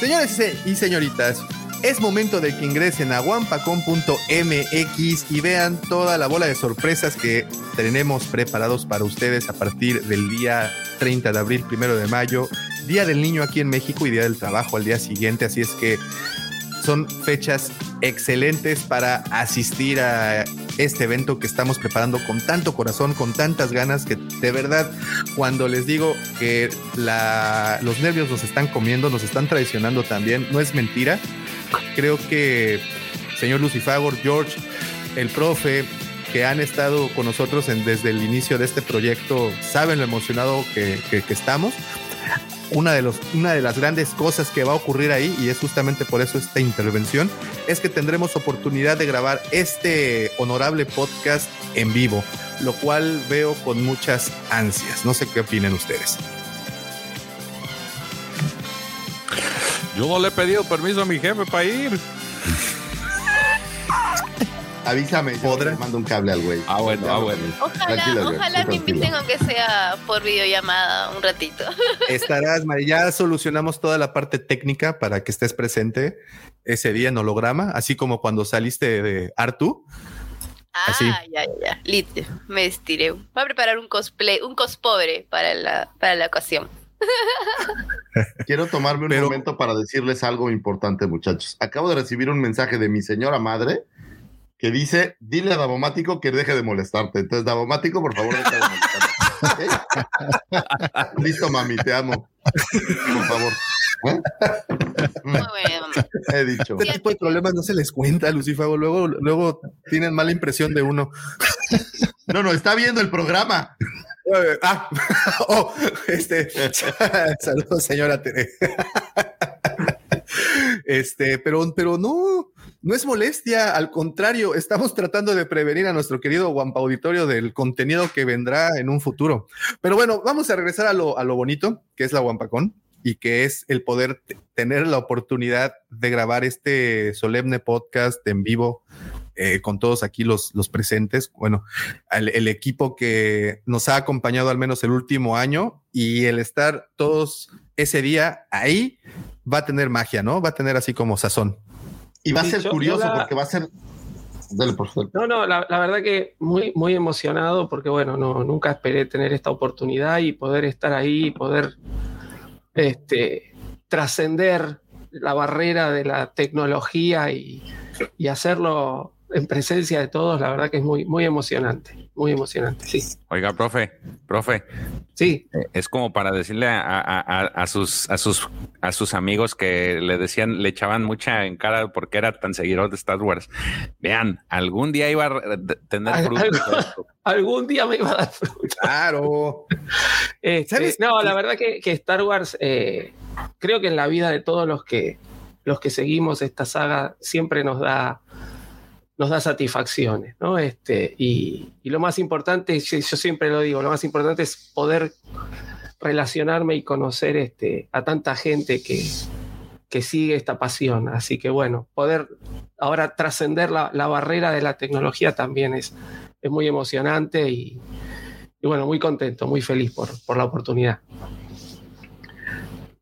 Señores y señoritas, es momento de que ingresen a wampacom.mx y vean toda la bola de sorpresas que tenemos preparados para ustedes a partir del día 30 de abril, primero de mayo, Día del Niño aquí en México y Día del Trabajo al día siguiente. Así es que son fechas excelentes para asistir a este evento que estamos preparando con tanto corazón, con tantas ganas, que de verdad, cuando les digo que los nervios nos están comiendo, nos están traicionando también, no es mentira. Creo que señor Lucifagor, George, el profe, que han estado con nosotros desde el inicio de este proyecto saben lo emocionado que estamos. Una de, los, una de las grandes cosas que va a ocurrir ahí, y es justamente por eso esta intervención, es que tendremos oportunidad de grabar este honorable podcast en vivo, lo cual veo con muchas ansias. No sé qué opinen ustedes. Yo no le he pedido permiso a mi jefe para ir. Avísame, yo mando un cable al güey. Ah, bueno, ah, bueno. Ojalá, Tranquilo, ojalá me inviten aunque sea por videollamada un ratito. Estarás, Mari, ya solucionamos toda la parte técnica para que estés presente ese día en holograma, así como cuando saliste de Artu. Ah, Así. ya, ya, ya. Listo. Me estiré. Voy a preparar un cosplay, un cospobre para la, para la ocasión. Quiero tomarme un momento para decirles algo importante, muchachos. Acabo de recibir un mensaje de mi señora madre que dice, dile a Davomático que deje de molestarte. Entonces, Davomático, por favor, deja de molestarte. ¿Ok? Listo, mami, te amo. Por favor. ¿Eh? He dicho. Este tipo de problemas no se les cuenta, Lucifago. Luego, luego tienen mala impresión de uno. No, no, está viendo el programa. Ah, oh, este. Saludos, señora Tere. Este, pero, pero no, no es molestia. Al contrario, estamos tratando de prevenir a nuestro querido Guampa Auditorio del contenido que vendrá en un futuro. Pero bueno, vamos a regresar a lo, a lo bonito que es la Guampacón y que es el poder tener la oportunidad de grabar este solemne podcast en vivo eh, con todos aquí los, los presentes. Bueno, el equipo que nos ha acompañado al menos el último año y el estar todos ese día ahí va a tener magia, ¿no? Va a tener así como sazón. Y va a ser yo- curioso yo la- porque va a ser. Dale, por favor. No, no, la, la verdad que muy, muy emocionado porque, bueno, no, nunca esperé tener esta oportunidad y poder estar ahí y poder este, trascender la barrera de la tecnología y, y hacerlo en presencia de todos, la verdad que es muy, muy emocionante, muy emocionante, sí. Oiga, profe, profe. Sí. Es como para decirle a, a- a- a sus, a, sus, a sus amigos que le decían, le echaban mucha en cara porque era tan seguidor de Star Wars. Vean, algún día iba a tener esto. algún día me iba a dar fruto. Claro. Este, no, la verdad que, que Star Wars, eh, creo que en la vida de todos los que, los que seguimos esta saga, siempre nos da, nos da satisfacciones, ¿no? Este, y, y lo más importante, yo, siempre lo digo, lo más importante es poder relacionarme y conocer este, a tanta gente que, que sigue esta pasión. Así que bueno, poder ahora trascender la, la barrera de la tecnología también es, es muy emocionante y, y bueno, muy contento, muy feliz por, por la oportunidad.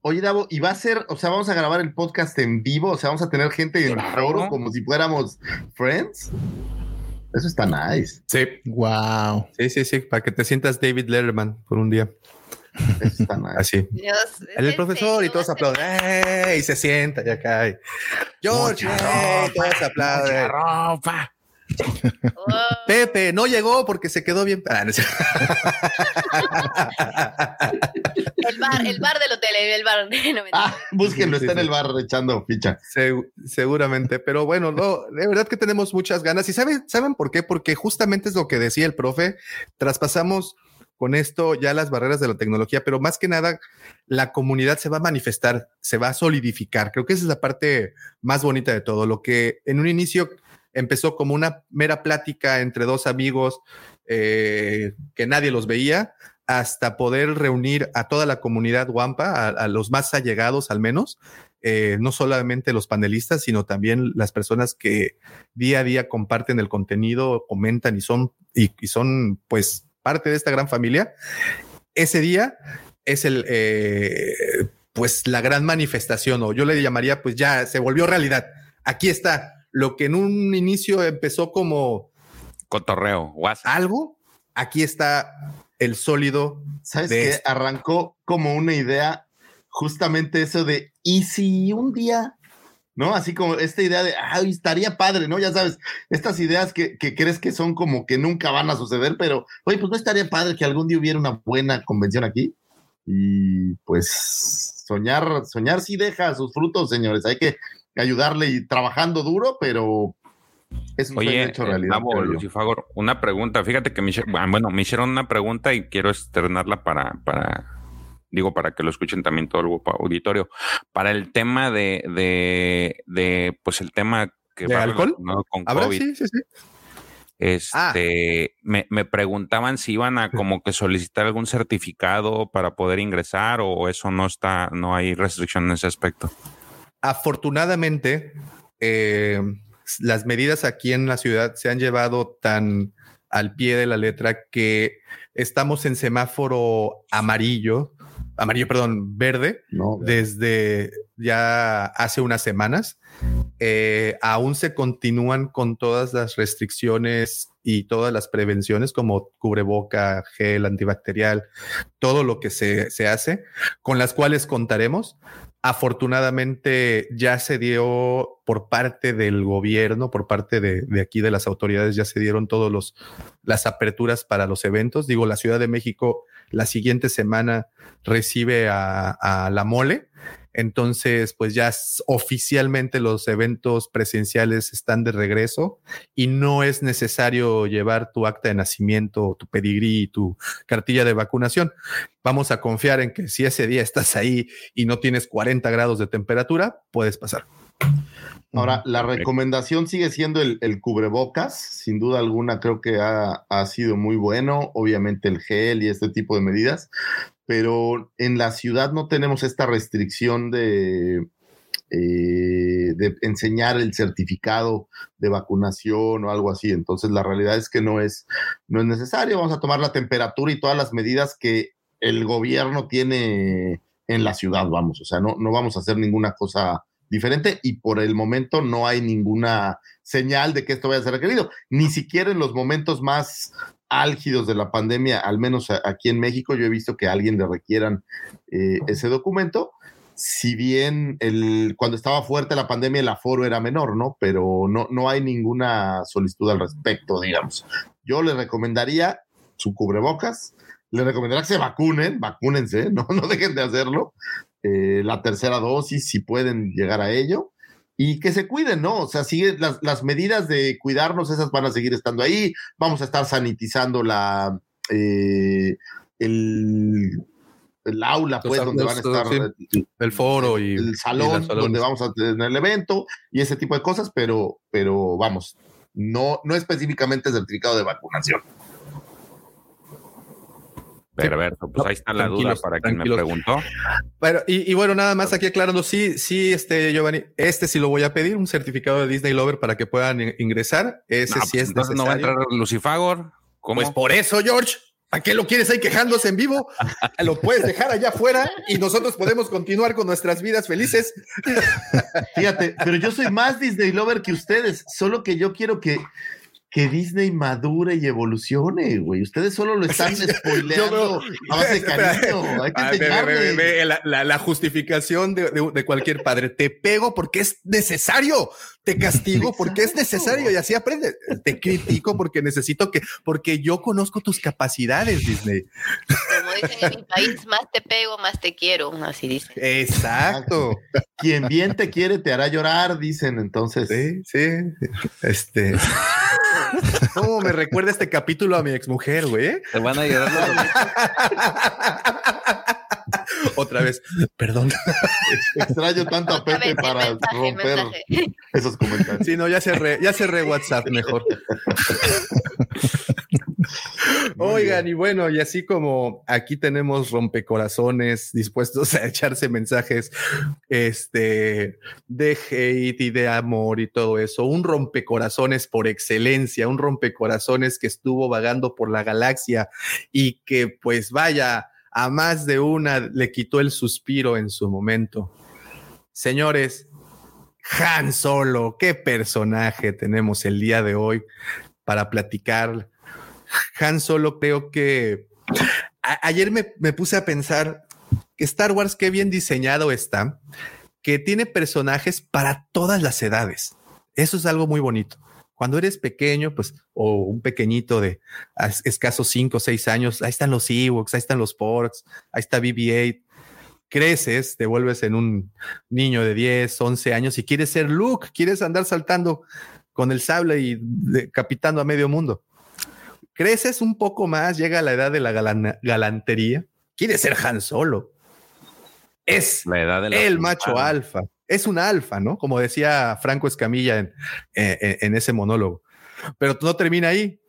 Oye, Davo, y va a ser, o sea, vamos a grabar el podcast en vivo, o sea, vamos a tener gente en foro como si fuéramos friends. Eso está nice. Sí. Wow. Sí, sí, sí, para que te sientas David Letterman por un día. Eso está nice. Así. Dios, El profesor y todos aplauden. ¡Ey! Y se sienta y acá. George, ¡ey! todos aplauden. ropa. Pepe no llegó porque se quedó bien. Ah, no sé. El bar, el bar del hotel, el bar. No, mentira. Ah, búsquenlo, Sí, está sí, en el bar echando ficha. Segu- seguramente, pero bueno, no, de verdad que tenemos muchas ganas. ¿Y saben, saben por qué? Porque justamente es lo que decía el profe, traspasamos con esto ya las barreras de la tecnología, pero más que nada la comunidad se va a manifestar, se va a solidificar. Creo que esa es la parte más bonita de todo. Lo que en un inicio empezó como una mera plática entre dos amigos eh, que nadie los veía, hasta poder reunir a toda la comunidad Wampa, a, los más allegados al menos, eh, no solamente los panelistas, sino también las personas que día a día comparten el contenido, comentan y son, y, y son pues parte de esta gran familia. Ese día es el, eh, pues la gran manifestación, o yo le llamaría, pues ya se volvió realidad. Aquí está lo que en un inicio empezó como Cotorreo, WhatsApp. algo, aquí está el sólido. ¿Sabes de qué? esto. Arrancó como una idea, justamente eso de, ¿y si un día? ¿No? Así como esta idea de, ay, estaría padre, ¿no? Ya sabes, estas ideas que, que crees que son como que nunca van a suceder, pero, oye, pues no estaría padre que algún día hubiera una buena convención aquí. Y pues soñar, soñar sí deja sus frutos, señores. Hay que ayudarle y trabajando duro, pero Es un Oye, sueño hecho eh, realidad. Lucifagor, una pregunta. Fíjate que me, hice- bueno, me hicieron una pregunta y quiero externarla para, para, digo, para que lo escuchen también todo el auditorio. Para el tema de, de, de pues el tema que ¿De va alcohol? con ¿Habrá? COVID. Sí, sí, sí. Este, me, me preguntaban si iban a como que solicitar algún certificado para poder ingresar o eso no está, no hay restricción en ese aspecto. Afortunadamente, eh, las medidas aquí en la ciudad se han llevado tan al pie de la letra que estamos en semáforo amarillo, amarillo, perdón, verde, desde ya hace unas semanas. Eh, aún se continúan con todas las restricciones y todas las prevenciones como cubreboca, gel antibacterial, todo lo que se, se hace, con las cuales contaremos. Afortunadamente ya se dio por parte del gobierno, por parte de, de aquí de las autoridades, ya se dieron todos los las aperturas para los eventos. Digo, la Ciudad de México la siguiente semana recibe a, a la mole. Entonces, pues ya oficialmente los eventos presenciales están de regreso y no es necesario llevar tu acta de nacimiento, tu pedigrí y tu cartilla de vacunación. Vamos a confiar en que si ese día estás ahí y no tienes 40 grados de temperatura, puedes pasar. Ahora, la recomendación sigue siendo el, el cubrebocas, sin duda alguna creo que ha, ha sido muy bueno, obviamente el gel y este tipo de medidas, pero en la ciudad no tenemos esta restricción de, eh, de enseñar el certificado de vacunación o algo así, entonces la realidad es que no es, no es necesario, vamos a tomar la temperatura y todas las medidas que el gobierno tiene en la ciudad, vamos, o sea, no, no vamos a hacer ninguna cosa diferente y por el momento no hay ninguna señal de que esto vaya a ser requerido, ni siquiera en los momentos más álgidos de la pandemia, al menos aquí en México, yo he visto que a alguien le requieran eh, ese documento. Si bien el, cuando estaba fuerte la pandemia el aforo era menor, ¿no? Pero no, no hay ninguna solicitud al respecto, digamos. Yo le recomendaría su cubrebocas, le recomendaría que se vacunen, vacúnense, no, no dejen de hacerlo. Eh, la tercera dosis, si pueden llegar a ello, y que se cuiden, ¿no? O sea, sigue las, las medidas de cuidarnos, esas van a seguir estando ahí. Vamos a estar sanitizando la eh, el, el aula, pues, donde van a estar sí, el foro y el salón donde vamos a tener el evento y ese tipo de cosas, pero, pero vamos, no, no específicamente certificado de vacunación. Perfecto, pues ahí está la duda para quien me preguntó. Bueno, y, y bueno, nada más aquí aclarando, sí, sí, este, Giovanni, este sí lo voy a pedir, un certificado de Disney Lover para que puedan in- ingresar. Ese No, sí pues es entonces no va a entrar Lucifagor. ¿Cómo? Pues por eso, George. ¿Para qué lo quieres ahí quejándose en vivo? Lo puedes dejar allá afuera y nosotros podemos continuar con nuestras vidas felices. Fíjate, pero yo soy más Disney Lover que ustedes, solo que yo quiero que, que Disney madure y evolucione, güey. Ustedes solo lo están spoileando a base de cariño. Hay que Ah, ve, ve, ve, enseñarle. ve, la, la- la justificación de, de- de cualquier padre. Te pego porque es necesario. Te castigo porque es necesario y así aprendes. Te critico porque necesito que, porque yo conozco tus capacidades, Disney. Como dicen en mi país, más te pego, más te quiero. Así dicen. Exacto. Quien bien te quiere te hará llorar, dicen entonces. Sí, sí. Este. ¿Cómo me recuerda este capítulo a mi exmujer, güey? Te van a llorar Otra vez. Perdón. Extraño tanto a Pepe para romper esos comentarios. Sí, no, ya cerré, ya cerré WhatsApp mejor. Oigan, y bueno, y así como aquí tenemos rompecorazones dispuestos a echarse mensajes este, de hate y de amor y todo eso, un rompecorazones por excelencia, un rompecorazones que estuvo vagando por la galaxia y que pues vaya, a más de una le quitó el suspiro en su momento. Señores, Han Solo, qué personaje tenemos el día de hoy para platicar. Han Solo creo que ayer me, me puse a pensar que Star Wars qué bien diseñado está, que tiene personajes para todas las edades. Eso es algo muy bonito. Cuando eres pequeño, pues, o un pequeñito de escasos 5 o 6 años, ahí están los Ewoks, ahí están los Porks, ahí está BB-8. Creces, te vuelves en un niño de 10, 11 años y quieres ser Luke, quieres andar saltando con el sable y decapitando a medio mundo. Creces un poco más, llega a la edad de la galan- galantería. Quiere ser Han Solo. Es La edad de la el macho alfa. Es un alfa, ¿no? Como decía Franco Escamilla en, en- en ese monólogo. Pero no termina ahí.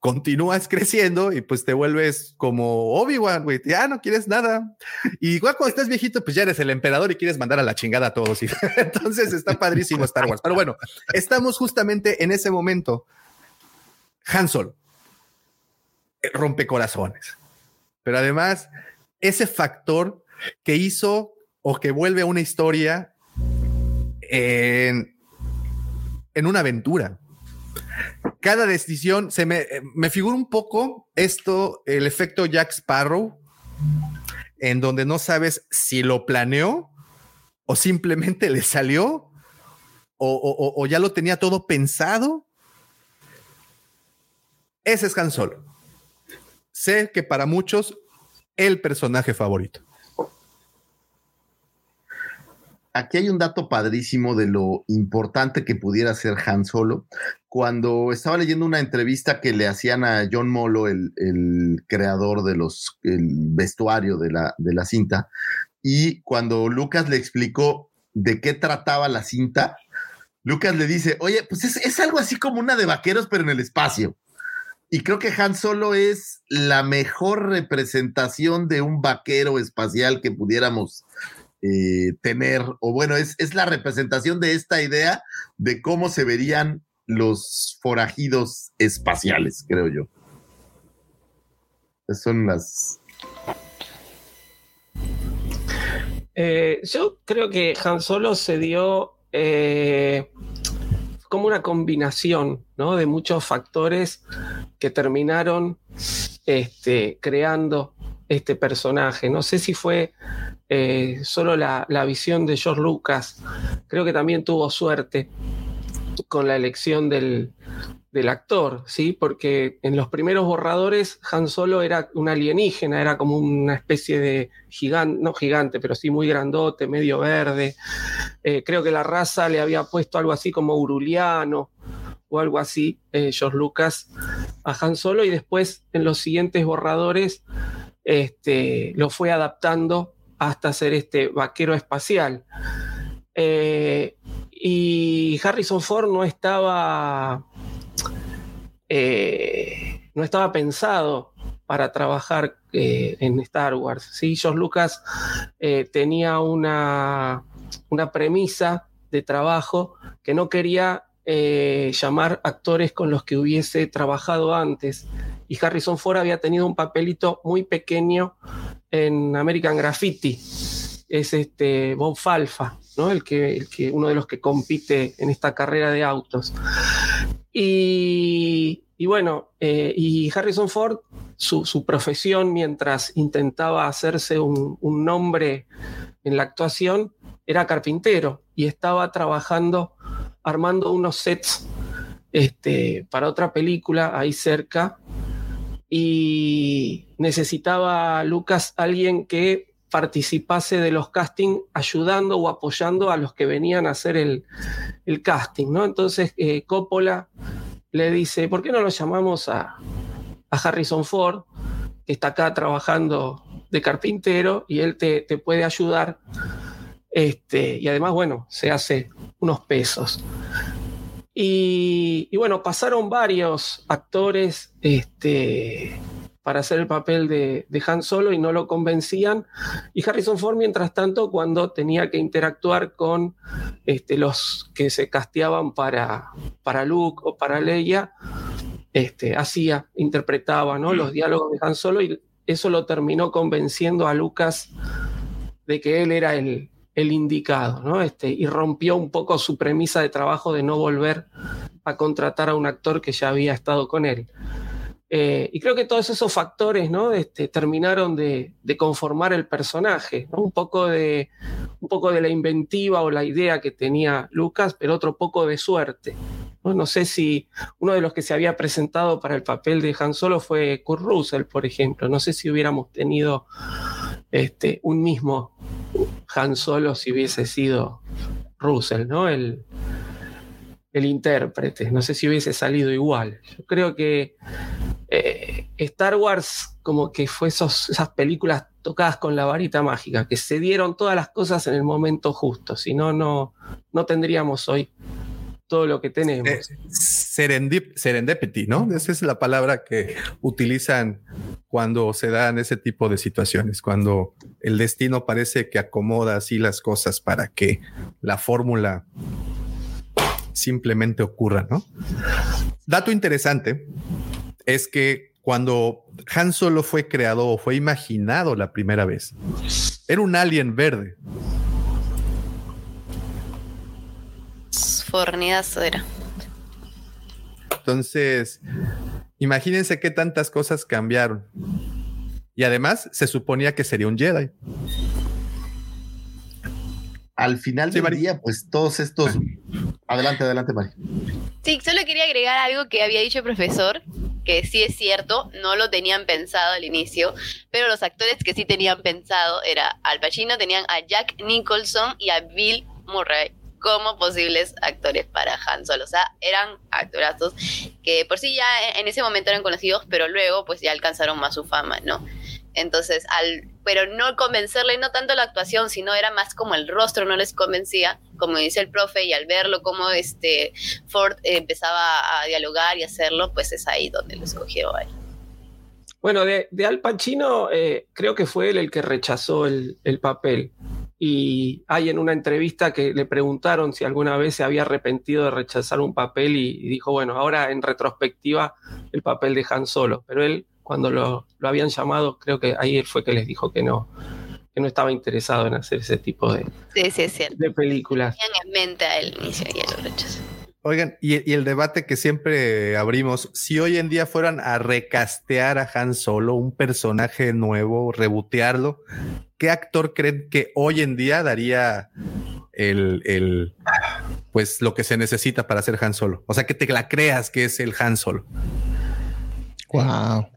Continúas creciendo y pues te vuelves como Obi-Wan, güey. Ya no quieres nada. Y igual cuando estás viejito, pues ya eres el emperador y quieres mandar a la chingada a todos. Y entonces está padrísimo Star Wars. Pero bueno, estamos justamente en ese momento. Han Solo. eh, Rompe corazones. Pero además, ese factor que hizo o que vuelve a una historia en, en una aventura. Cada decisión se me, eh, me figura un poco esto, el efecto Jack Sparrow, en donde no sabes si lo planeó o simplemente le salió o, o- o- ya lo tenía todo pensado. Ese es Han Solo. Sé que para muchos el personaje favorito. Aquí hay un dato padrísimo de lo importante que pudiera ser Han Solo. Cuando estaba leyendo una entrevista que le hacían a John Molo, el, el creador de los el vestuario de la, de la cinta, y cuando Lucas le explicó de qué trataba la cinta, Lucas le dice, oye, pues es, es algo así como una de vaqueros, pero en el espacio. Y creo que Han Solo es la mejor representación de un vaquero espacial que pudiéramos eh, tener, o bueno, es, es la representación de esta idea de cómo se verían los forajidos espaciales, creo yo. Esas son las... Eh, yo creo que Han Solo se dio eh, como una combinación ¿no? de muchos factores que terminaron este, creando este personaje. No sé si fue eh, solo la, la visión de George Lucas, creo que también tuvo suerte con la elección del, del actor, ¿sí? Porque en los primeros borradores Han Solo era un alienígena, era como una especie de gigante, no gigante, pero sí muy grandote, medio verde. Eh, creo que la raza le había puesto algo así como uruliano o algo así, eh, George Lucas, a Han Solo y después en los siguientes borradores este, lo fue adaptando hasta ser este vaquero espacial. Eh, y Harrison Ford no estaba eh, no estaba pensado para trabajar eh, en Star Wars. ¿sí? George Lucas tenía una, una premisa de trabajo que no quería llamar actores con los que hubiese trabajado antes. Y Harrison Ford había tenido un papelito muy pequeño en American Graffiti. Es este Bob Falfa, ¿no? El que, el que, uno de los que compite en esta carrera de autos. Y, y bueno, eh, y Harrison Ford, su, profesión mientras intentaba hacerse un, un, nombre en la actuación, era carpintero y estaba trabajando, armando unos sets este, para otra película ahí cerca. Y necesitaba Lucas alguien que participase de los castings ayudando o apoyando a los que venían a hacer el, el casting, ¿no? Entonces eh, Coppola le dice, ¿por qué no lo llamamos a, a, Harrison Ford, que está acá trabajando de carpintero y él te, te puede ayudar? Este, y además, bueno, se hace unos pesos. Y, y bueno, pasaron varios actores este, para hacer el papel de, de, Han Solo y no lo convencían. Y Harrison Ford, mientras tanto, cuando tenía que interactuar con este, los que se casteaban para, para Luke o para Leia, este, hacía, interpretaba ¿no? los diálogos de Han Solo y eso lo terminó convenciendo a Lucas de que él era el, el indicado, ¿no? Este, y rompió un poco su premisa de trabajo de no volver a contratar a un actor que ya había estado con él. Eh, y creo que todos esos factores ¿no? este, terminaron de, conformar el personaje, ¿no? un, poco de, un poco de la inventiva o la idea que tenía Lucas, pero otro poco de suerte. ¿no? no sé si uno de los que se había presentado para el papel de Han Solo fue Kurt Russell, por ejemplo. No sé si hubiéramos tenido este, un mismo Han Solo si hubiese sido Russell, ¿no? El, el intérprete. No sé si hubiese salido igual. Yo creo que eh, Star Wars como que fue esos, esas películas tocadas con la varita mágica, que se dieron todas las cosas en el momento justo, si no, no, no tendríamos hoy todo lo que tenemos. Eh, serendip- serendipity, ¿no? Esa es la palabra que utilizan cuando se dan ese tipo de situaciones, cuando el destino parece que acomoda así las cosas para que la fórmula simplemente ocurra, ¿no? Dato interesante es que cuando Han Solo fue creado o fue imaginado la primera vez, era un alien verde. Fornidazo era. Entonces, imagínense qué tantas cosas cambiaron. Y además se suponía que sería un Jedi. Al final del día, pues todos estos. Adelante, adelante, Mari. Sí, solo quería agregar algo que había dicho el profesor, que sí es cierto, no lo tenían pensado al inicio, pero los actores que sí tenían pensado era Al Pacino, tenían a Jack Nicholson y a Bill Murray como posibles actores para Han. O sea, eran actorazos que por sí ya en ese momento eran conocidos, pero luego pues ya alcanzaron más su fama, ¿no? Entonces, al, pero no convencerle no tanto la actuación, sino era más como el rostro no les convencía, como dice el profe, y al verlo como este Ford empezaba a dialogar y hacerlo, pues es ahí donde lo escogió a él. Bueno, de, de Al Pacino, eh, creo que fue él el que rechazó el papel. Y hay en una entrevista que le preguntaron si alguna vez se había arrepentido de rechazar un papel y, y dijo, bueno, ahora en retrospectiva el papel de Han Solo. Pero él, cuando lo, lo habían llamado, creo que ahí él fue que les dijo que no, que no estaba interesado en hacer ese tipo de, Sí, sí, es cierto. de películas. Tenían en mente al inicio y lo rechazó. Oigan, y, y el debate que siempre abrimos, si hoy en día fueran a recastear a Han Solo, un personaje nuevo, rebotearlo, ¿qué actor creen que hoy en día daría el, el, pues lo que se necesita para ser Han Solo? O sea, que te la creas que es el Han Solo. Wow.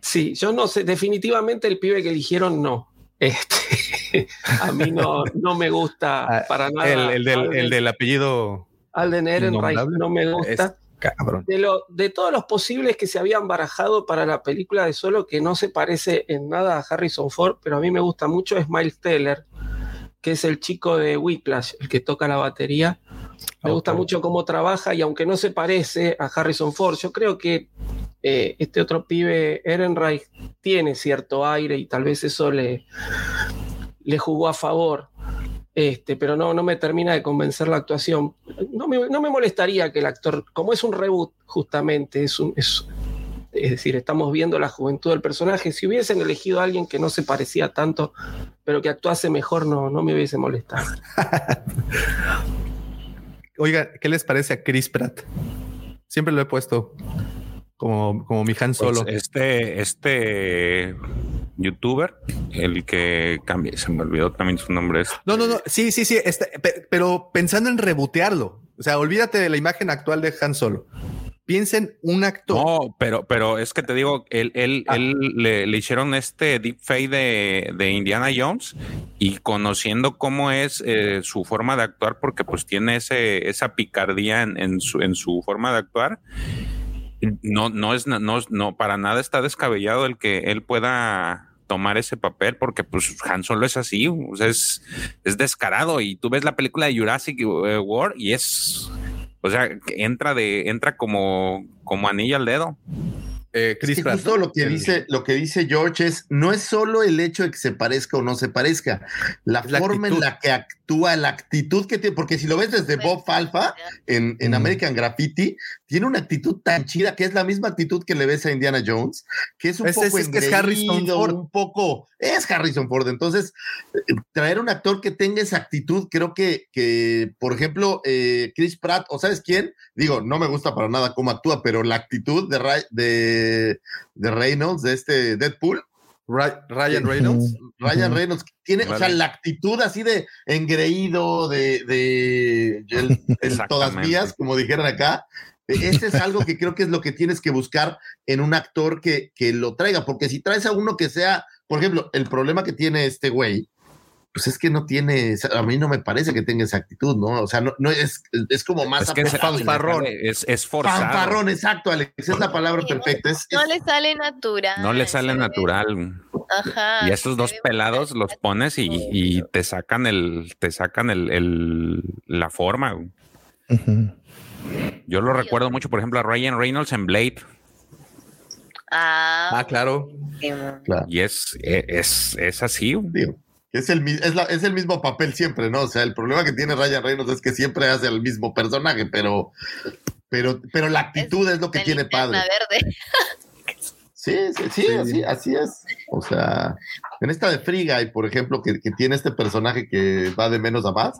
Sí, yo no sé, definitivamente el pibe que eligieron no. Este, a mí no, no me gusta para nada. Ah, El, el del, Alden- el del apellido. Alden Ehrenreich no me gusta. Es cabrón. De, lo, de todos los posibles que se habían barajado para la película de Solo, que no se parece en nada a Harrison Ford, pero a mí me gusta mucho, es Miles Teller, que es el chico de Whiplash, el que toca la batería. Me gusta mucho cómo trabaja y aunque no se parece a Harrison Ford, yo creo que eh, este otro pibe, Ehrenreich, tiene cierto aire y tal vez eso le, le jugó a favor. Este, pero no, no me termina de convencer la actuación. No me, no me molestaría que el actor, como es un reboot, justamente, es un. Es, es decir, estamos viendo la juventud del personaje. Si hubiesen elegido a alguien que no se parecía tanto, pero que actuase mejor, no, no me hubiese molestado. Oiga, ¿qué les parece a Chris Pratt? Siempre lo he puesto como, como mi Han Pues, Solo. este, este youtuber, el que cambia, se me olvidó también su nombre. Es No, no, no. Sí, sí, sí. este, pe- pero pensando en rebotearlo. O sea, olvídate de la imagen actual de Han Solo. Piensen un actor. No, pero, pero es que te digo, él, él, él le, le hicieron este deepfake de, de Indiana Jones y conociendo cómo es eh, su forma de actuar, porque pues tiene ese, esa picardía en, en su, en su forma de actuar. No, no es, no, no, para nada está descabellado el que él pueda tomar ese papel porque pues Han Solo es así, o sea, es, es descarado y tú ves la película de Jurassic eh, World y es, o sea, entra de, entra como, como anillo al dedo. Eh, Es que justo lo que dice, lo que dice George es, no es solo el hecho de que se parezca o no se parezca, la la forma en la que actúa, la actitud que tiene, porque si lo ves desde Bob Falfa en, en American Graffiti, tiene una actitud tan chida que es la misma actitud que le ves a Indiana Jones, que es un Es- poco es- es que es Harrison engreído, Ford. un poco, es Harrison Ford, entonces eh, traer un actor que tenga esa actitud, creo que, que por ejemplo, eh, Chris Pratt, o sabes quién, digo, no me gusta para nada cómo actúa, pero la actitud de, Ray- de, de Reynolds, de este Deadpool, Ryan Reynolds. Ryan. Reynolds tiene, o sea, la actitud así de engreído, de, de, el- el todas mías, como dijeran acá. Ese es algo que creo que es lo que tienes que buscar en un actor que, que lo traiga, porque si traes a uno que sea, por ejemplo, el problema que tiene este güey pues es que no tiene, a mí no me parece que tenga esa actitud, ¿no? O sea, no, no es, es como más Es que es fanfarrón, es, es forzado. Fanfarrón, exacto, Alex, es la palabra perfecta. Es, No le sale natural. No le sale natural. Ajá. Y esos dos pelados los pones y, y te sacan el, te sacan el, el- la forma. Yo lo recuerdo mucho, por ejemplo, a Ryan Reynolds en Blade. Ah, Ah, claro. Y es, e, es, es así. güey. Es, el, es, la- es el mismo papel siempre, ¿no? O sea, el problema que tiene Ryan Reynolds es que siempre hace el mismo personaje, pero, pero, pero la actitud es, lo que tiene padre. Verde. Sí, sí, sí, Así, así es. O sea, en esta de Free Guy, por ejemplo, que, que tiene este personaje que va de menos a más,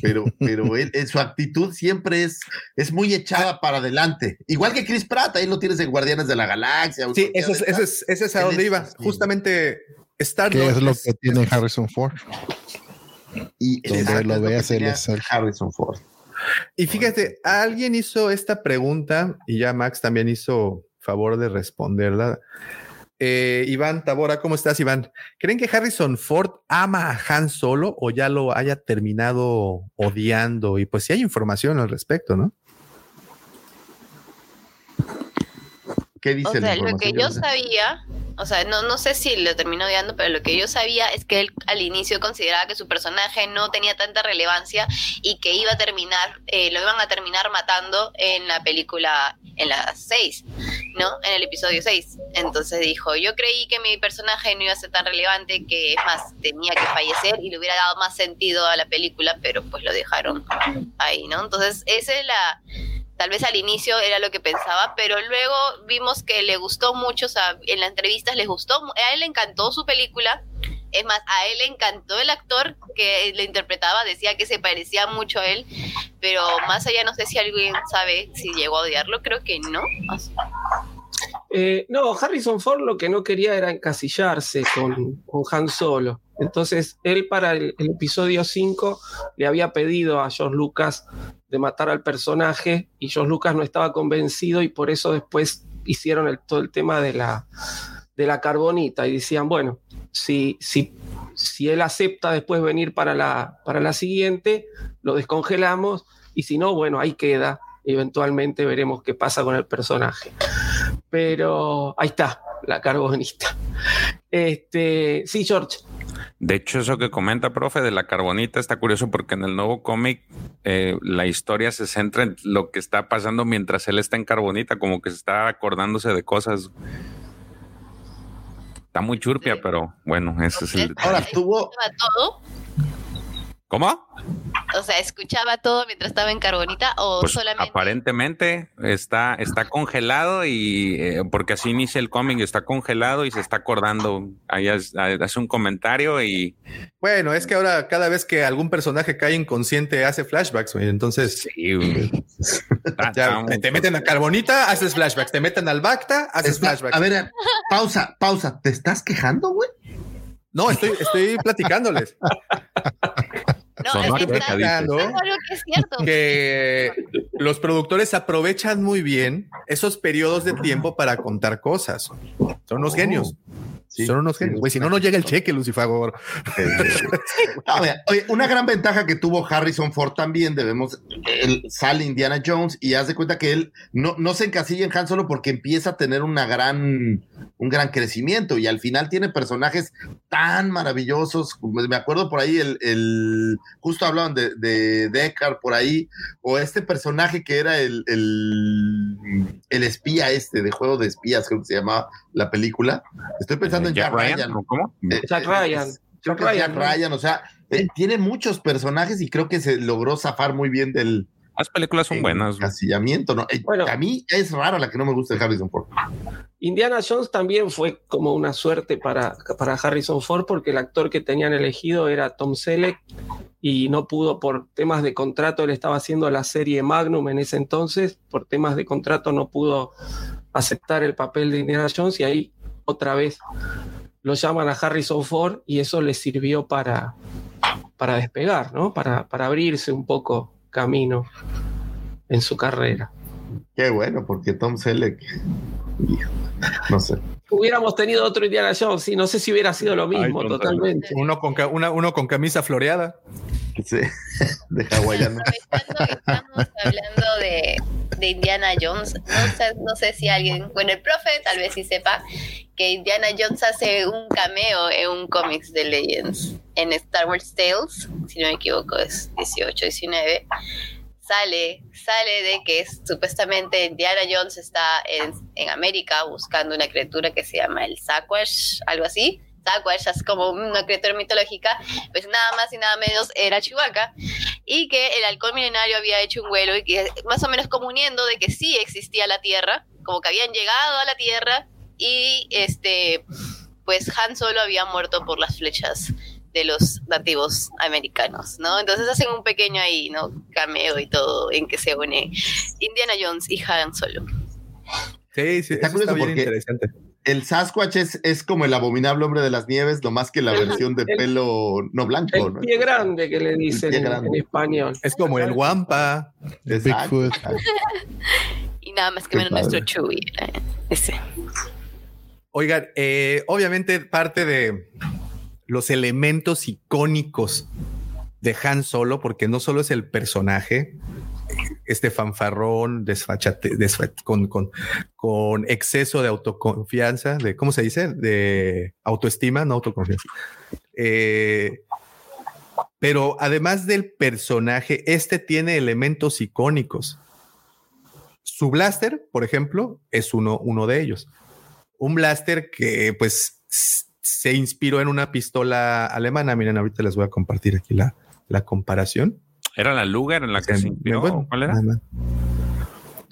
pero, pero él, él- su actitud siempre es, es muy echada para adelante. Igual que Chris Pratt, ahí lo tienes en Guardianes de la Galaxia. Sí, ese es, ese es, ese es a donde es iba. Justamente Star ¿Qué es lo que tiene Harrison Ford? Y Donde lo veas, él es el- Harrison Ford. Y fíjate, alguien hizo esta pregunta y ya Max también hizo favor de responderla. Eh, Iván Tabora, ¿cómo estás, Iván? ¿Creen que Harrison Ford ama a Han Solo o ya lo haya terminado odiando? Y pues si hay información al respecto, ¿no? ¿Qué O sea, lo que yo sabía, o sea, no, no sé si lo terminó odiando, pero lo que yo sabía es que él al inicio consideraba que su personaje no tenía tanta relevancia y que iba a terminar, eh, lo iban a terminar matando en la película, en la 6, ¿no? En el episodio 6. Entonces dijo, yo creí que mi personaje no iba a ser tan relevante, que es más, tenía que fallecer y le hubiera dado más sentido a la película, pero pues lo dejaron ahí, ¿no? Entonces, esa es la tal vez al inicio era lo que pensaba, pero luego vimos que le gustó mucho, o sea, en las entrevistas les gustó, a él le encantó su película, es más, a él le encantó el actor que le interpretaba, decía que se parecía mucho a él, pero más allá no sé si alguien sabe si llegó a odiarlo, creo que no. Eh, no, Harrison Ford lo que no quería era encasillarse con, con Han Solo. Entonces, él para el, el episodio 5 le había pedido a George Lucas de matar al personaje y George Lucas no estaba convencido y por eso después hicieron el- todo el tema de la, de la carbonita y decían, bueno, si, si, si él acepta después venir para la, para la siguiente, lo descongelamos y si no, bueno, ahí queda. Eventualmente veremos qué pasa con el personaje pero ahí está, la carbonita. Este, sí, George. De hecho, eso que comenta, profe, de la carbonita está curioso porque en el nuevo cómic eh, la historia se centra en lo que está pasando mientras él está en carbonita, como que se está acordándose de cosas. Está muy churpia, pero bueno, ese es el. Ahora tuvo. todo? ¿Cómo? O sea, ¿escuchaba todo mientras estaba en Carbonita o Pues solamente? aparentemente está, está congelado y eh, porque así inicia el cómic, está congelado y se está acordando. Ahí hace un comentario y Bueno, es que ahora cada vez que algún personaje cae inconsciente hace flashbacks, güey. Entonces, ya, te, te meten a carbonita, haces flashbacks. Te meten al Bacta, haces Está- flashbacks. a ver, pausa, pausa. ¿Te estás quejando, güey? No, estoy, estoy platicándoles. No, es que Estoy está platicando diciendo algo que es cierto. que los productores aprovechan muy bien esos periodos de tiempo para contar cosas. Son unos genios. Son unos genios. Güey, si no, no llega el cheque, Lucifer. A ver, oye, una gran ventaja que tuvo Harrison Ford también, debemos, él sale Indiana Jones y haz de cuenta que él no, no se encasilla en Han Solo porque empieza a tener una gran, un gran crecimiento y al final tiene personajes tan maravillosos. Me acuerdo por ahí el, el justo hablaban de, de Deckard por ahí, o este personaje que era el, el, el espía este de juego de espías, creo que se llamaba la película. Estoy pensando en Jack Jack Ryan, Ryan. ¿o cómo? Eh, Jack eh, Ryan. es- Jack Ryan, Jack ¿no? Ryan, o sea, eh, tiene muchos personajes y creo que se logró zafar muy bien del Las películas son buenas. encasillamiento, ¿no? Eh, a mí es rara la que no me gusta de Harrison Ford. Indiana Jones también fue como una suerte para, para Harrison Ford porque el actor que tenían elegido era Tom Selleck y no pudo por temas de contrato, él estaba haciendo la serie Magnum en ese entonces, por temas de contrato no pudo aceptar el papel de Indiana Jones y ahí otra vez lo llaman a Harrison Ford y eso le sirvió para, para despegar, ¿no? Para, para abrirse un poco camino en su carrera. Qué bueno, porque Tom Selleck No sé. Hubiéramos tenido otro Indiana Jones y no sé si hubiera sido lo mismo, Ay, totalmente. Uno con, una- uno con camisa floreada. Sí, de hawaiano. Estamos hablando de, de Indiana Jones. No sé, no sé si alguien, bueno, el profe tal vez sí sepa que Indiana Jones hace un cameo en un cómics de Legends en Star Wars Tales, si no me equivoco, es 18, 19. Sale, sale de que es- supuestamente Indiana Jones está en, en América buscando una criatura que se llama el Sasquatch, algo así. Sasquatch es como una criatura mitológica, pues nada más y nada menos era Chihuahua y que el halcón milenario había hecho un vuelo y que más o menos comuniendo de que sí existía la Tierra, como que habían llegado a la Tierra y este pues Han Solo había muerto por las flechas de los nativos americanos, ¿no? Entonces hacen un pequeño ahí, ¿no? Cameo y todo en que se une Indiana Jones y Han Solo. Sí, sí, Está eso curioso está bien interesante. el Sasquatch es, es como el abominable hombre de las nieves, no más que la versión de El- pelo no blanco, El ¿no? pie grande que le dicen en, español. Es como el Wampa. Exacto. Bigfoot. Y nada más que menos nuestro Chewie. ¿eh? Ese. Oigan, eh, obviamente parte de los elementos icónicos de Han Solo, porque no solo es el personaje, este fanfarrón desfachate, desfa- con, con, con exceso de autoconfianza, de, ¿cómo se dice? De autoestima, no autoconfianza. Eh, pero además del personaje, este tiene elementos icónicos. Su blaster, por ejemplo, es uno, uno de ellos un blaster que pues se inspiró en una pistola alemana. Miren, ahorita les voy a compartir aquí la, la comparación. ¿Era la Luger en la que se inspiró? Bueno, ¿Cuál era? nada.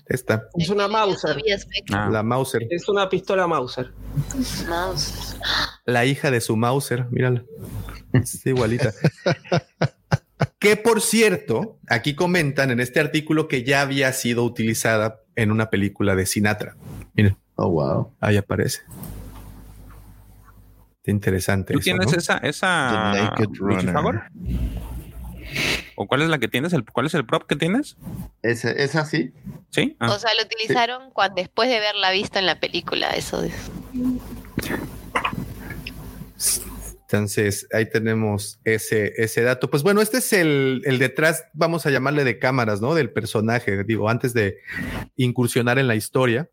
Esta, Es una Mauser. Ah. la Mauser, Es una pistola Mauser. Mouse. la hija de su Mauser, mírala. Es igualita. que por cierto, aquí comentan en este artículo que ya había sido utilizada en una película de Sinatra. Miren, Oh, wow. ahí aparece. Qué interesante. ¿Tú eso, tienes ¿no? esa, esa? ¿O cuál es la que tienes? ¿El, ¿Cuál es el prop que tienes? ¿Es, es así? Sí. Ah. O sea, lo utilizaron cuando, después de verla vista en la película, eso de... Entonces, ahí tenemos ese, ese dato. Pues bueno, este es el, el detrás, vamos a llamarle de cámaras, ¿no? Del personaje, digo, antes de incursionar en la historia,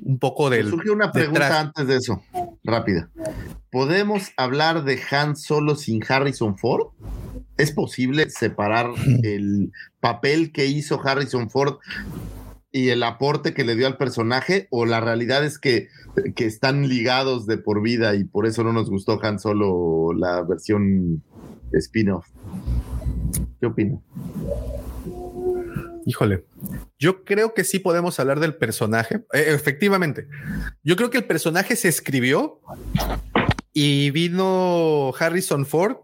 un poco del... surgió una pregunta detrás. antes de eso, rápida. ¿Podemos hablar de Han Solo sin Harrison Ford? ¿Es posible separar el papel que hizo Harrison Ford y el aporte que le dio al personaje? ¿O la realidad es que, que están ligados de por vida y por eso no nos gustó Han Solo la versión spin-off? ¿Qué opina? Híjole, yo creo que sí podemos hablar del personaje. Eh, efectivamente, yo creo que el personaje se escribió y vino Harrison Ford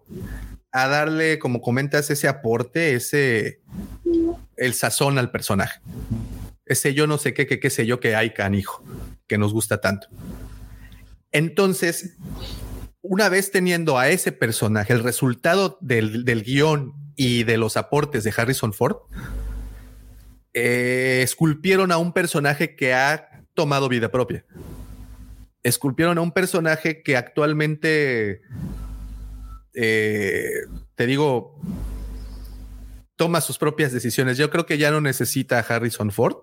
a darle, como comentas, ese aporte, ese el sazón al personaje. Ese yo no sé qué, qué, qué sé yo que hay canijo, que nos gusta tanto. Entonces, una vez teniendo a ese personaje, el resultado del, del guion y de los aportes de Harrison Ford, eh, esculpieron a un personaje que ha tomado vida propia. Esculpieron a un personaje que actualmente, eh, te digo, toma sus propias decisiones. Yo creo que ya no necesita a Harrison Ford.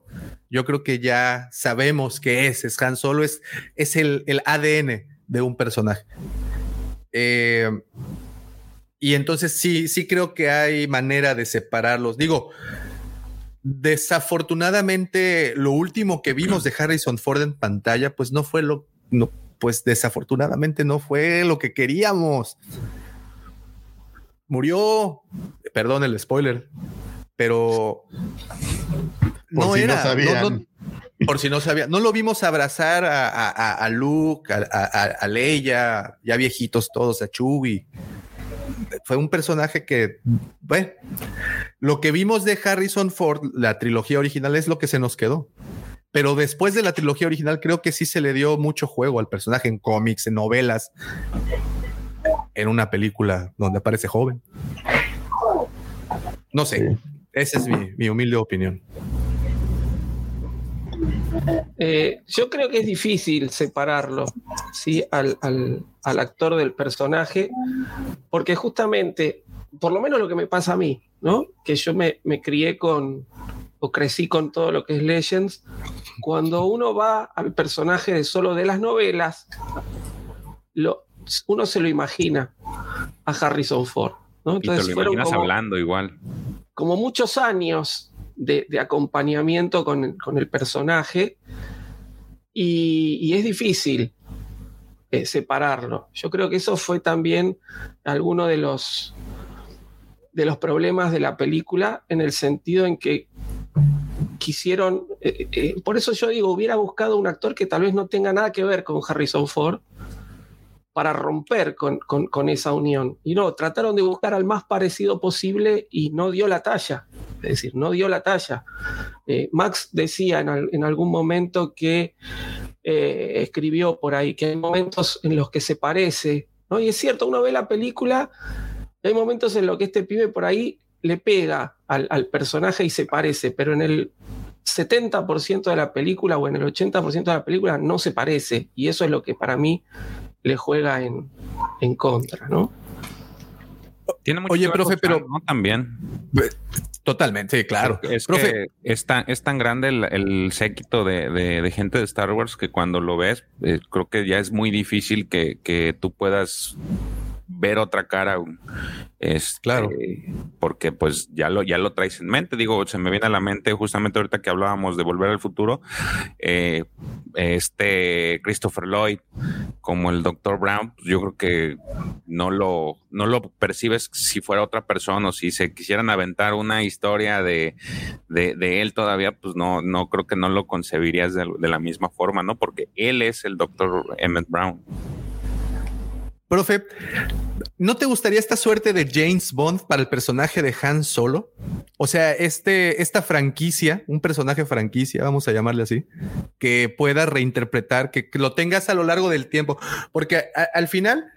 Yo creo que ya sabemos que es, es Han Solo, es, es el, el ADN de un personaje. Eh, y entonces sí, sí creo que hay manera de separarlos. Digo, desafortunadamente lo último que vimos de Harrison Ford en pantalla, pues no fue lo, no, pues desafortunadamente no fue lo que queríamos. Murió, perdón el spoiler, pero Por no si no era, sabían. no- no- por si no sabía, no lo vimos abrazar a, a- a- Luke, a, a- a Leia, ya viejitos todos, a Chewie. Fue un personaje que, bueno, lo que vimos de Harrison Ford, la trilogía original, es lo que se nos quedó. Pero después de la trilogía original, creo que sí se le dio mucho juego al personaje en cómics, en novelas, en una película donde aparece joven. No sé, esa es mi, mi humilde opinión. Eh, yo creo que es difícil separarlo ¿sí? al, al- al actor del personaje, porque justamente, por lo menos lo que me pasa a mí, ¿no? que yo me, me crié con, o crecí con todo lo que es Legends, cuando uno va al personaje de solo de las novelas, lo, uno se lo imagina a Harrison Ford. ¿no? Y te lo imaginas como- hablando igual. como muchos años de, acompañamiento con, con el personaje y, y es difícil eh, separarlo. Yo creo que eso fue también alguno de los, de los problemas de la película en el sentido en que quisieron, eh, eh, por eso yo digo, hubiera buscado un actor que tal vez no tenga nada que ver con Harrison Ford para romper con, con- esa unión. Y no, trataron de buscar al más parecido posible y no dio la talla. Es decir, no dio la talla. Eh, Max decía en, en algún momento que eh, escribió por ahí que hay momentos en los que se parece, ¿no? Y es cierto, uno ve la película, hay momentos en los que este pibe por ahí le pega al, al personaje y se parece, pero en el 70% de la película o en el 80% de la película no se parece. Y eso es lo que para mí le juega en, en contra, ¿no? Tiene mucho Oye, profe, pero-. También. Totalmente, sí, claro. Es Profe, que es tan, es tan grande el, el séquito de, de- de gente de Star Wars que cuando lo ves, eh, creo que ya es muy difícil que, que tú puedas ver otra cara. Es claro. Porque pues ya lo, ya lo traes en mente. Digo, se me viene a la mente justamente ahorita que hablábamos de volver al futuro. eh, este Christopher Lloyd como el Dr. Brown, pues, yo creo que no lo, no lo percibes si fuera otra persona o si se quisieran aventar una historia de, de, de él todavía, pues no, no creo que no lo concebirías de, de la misma forma, ¿no? Porque él es el Dr. Emmett Brown. Profe, ¿no te gustaría esta suerte de James Bond para el personaje de Han Solo? O sea, este, esta franquicia, un personaje franquicia, vamos a llamarle así, que pueda reinterpretar, que, lo tengas a lo largo del tiempo, porque al final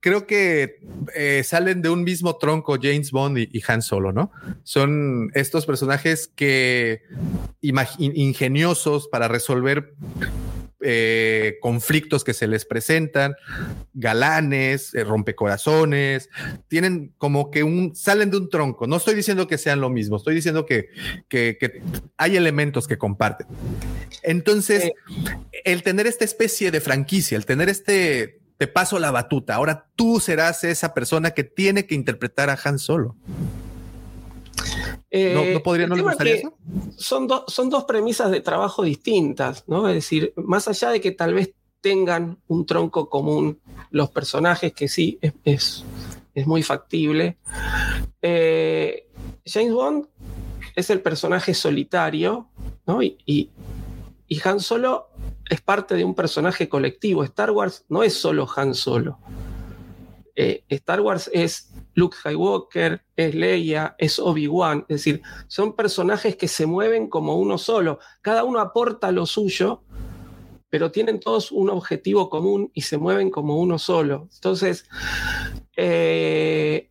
creo que eh, salen de un mismo tronco James Bond y, Han Solo, ¿no? Son estos personajes que ingeniosos para resolver eh, conflictos que se les presentan, galanes, eh, rompecorazones, tienen como que un, salen de un tronco. No estoy diciendo que sean lo mismo, estoy diciendo que, que- que hay elementos que comparten. Entonces, el tener esta especie de franquicia, el tener este, te paso la batuta, ahora tú serás esa persona que tiene que interpretar a Han Solo. ¿No, no podría, el no le gustaría que eso? Son, do- son dos premisas de trabajo distintas, ¿no? Es decir, más allá de que tal vez tengan un tronco común los personajes, que sí, es, es, es muy factible. eh, James Bond es el personaje solitario, ¿no? Y, y, y Han Solo es parte de un personaje colectivo. Star Wars no es solo Han Solo. Eh, Star Wars es Luke Skywalker, es Leia, es Obi-Wan, es decir, son personajes que se mueven como uno solo, cada uno aporta lo suyo, pero tienen todos un objetivo común y se mueven como uno solo. Entonces, eh,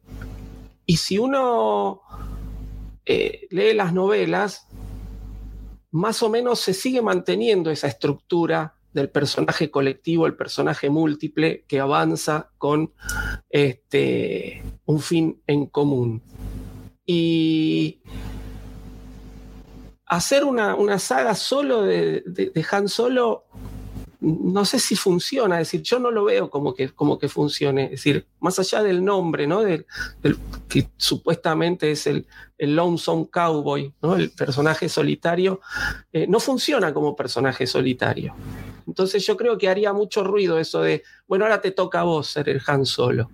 y si uno eh, lee las novelas, más o menos se sigue manteniendo esa estructura del personaje colectivo, el personaje múltiple que avanza con este, un fin en común. Y hacer una, una saga solo de, de- de Han Solo, no sé si funciona, es decir, yo no lo veo como que, como que funcione, es decir, más allá del nombre, ¿no? Del, que supuestamente es el, el Lonesome Cowboy, ¿no? El personaje solitario, eh, no funciona como personaje solitario. Entonces yo creo que haría mucho ruido eso de, bueno, ahora te toca a vos ser el Han Solo.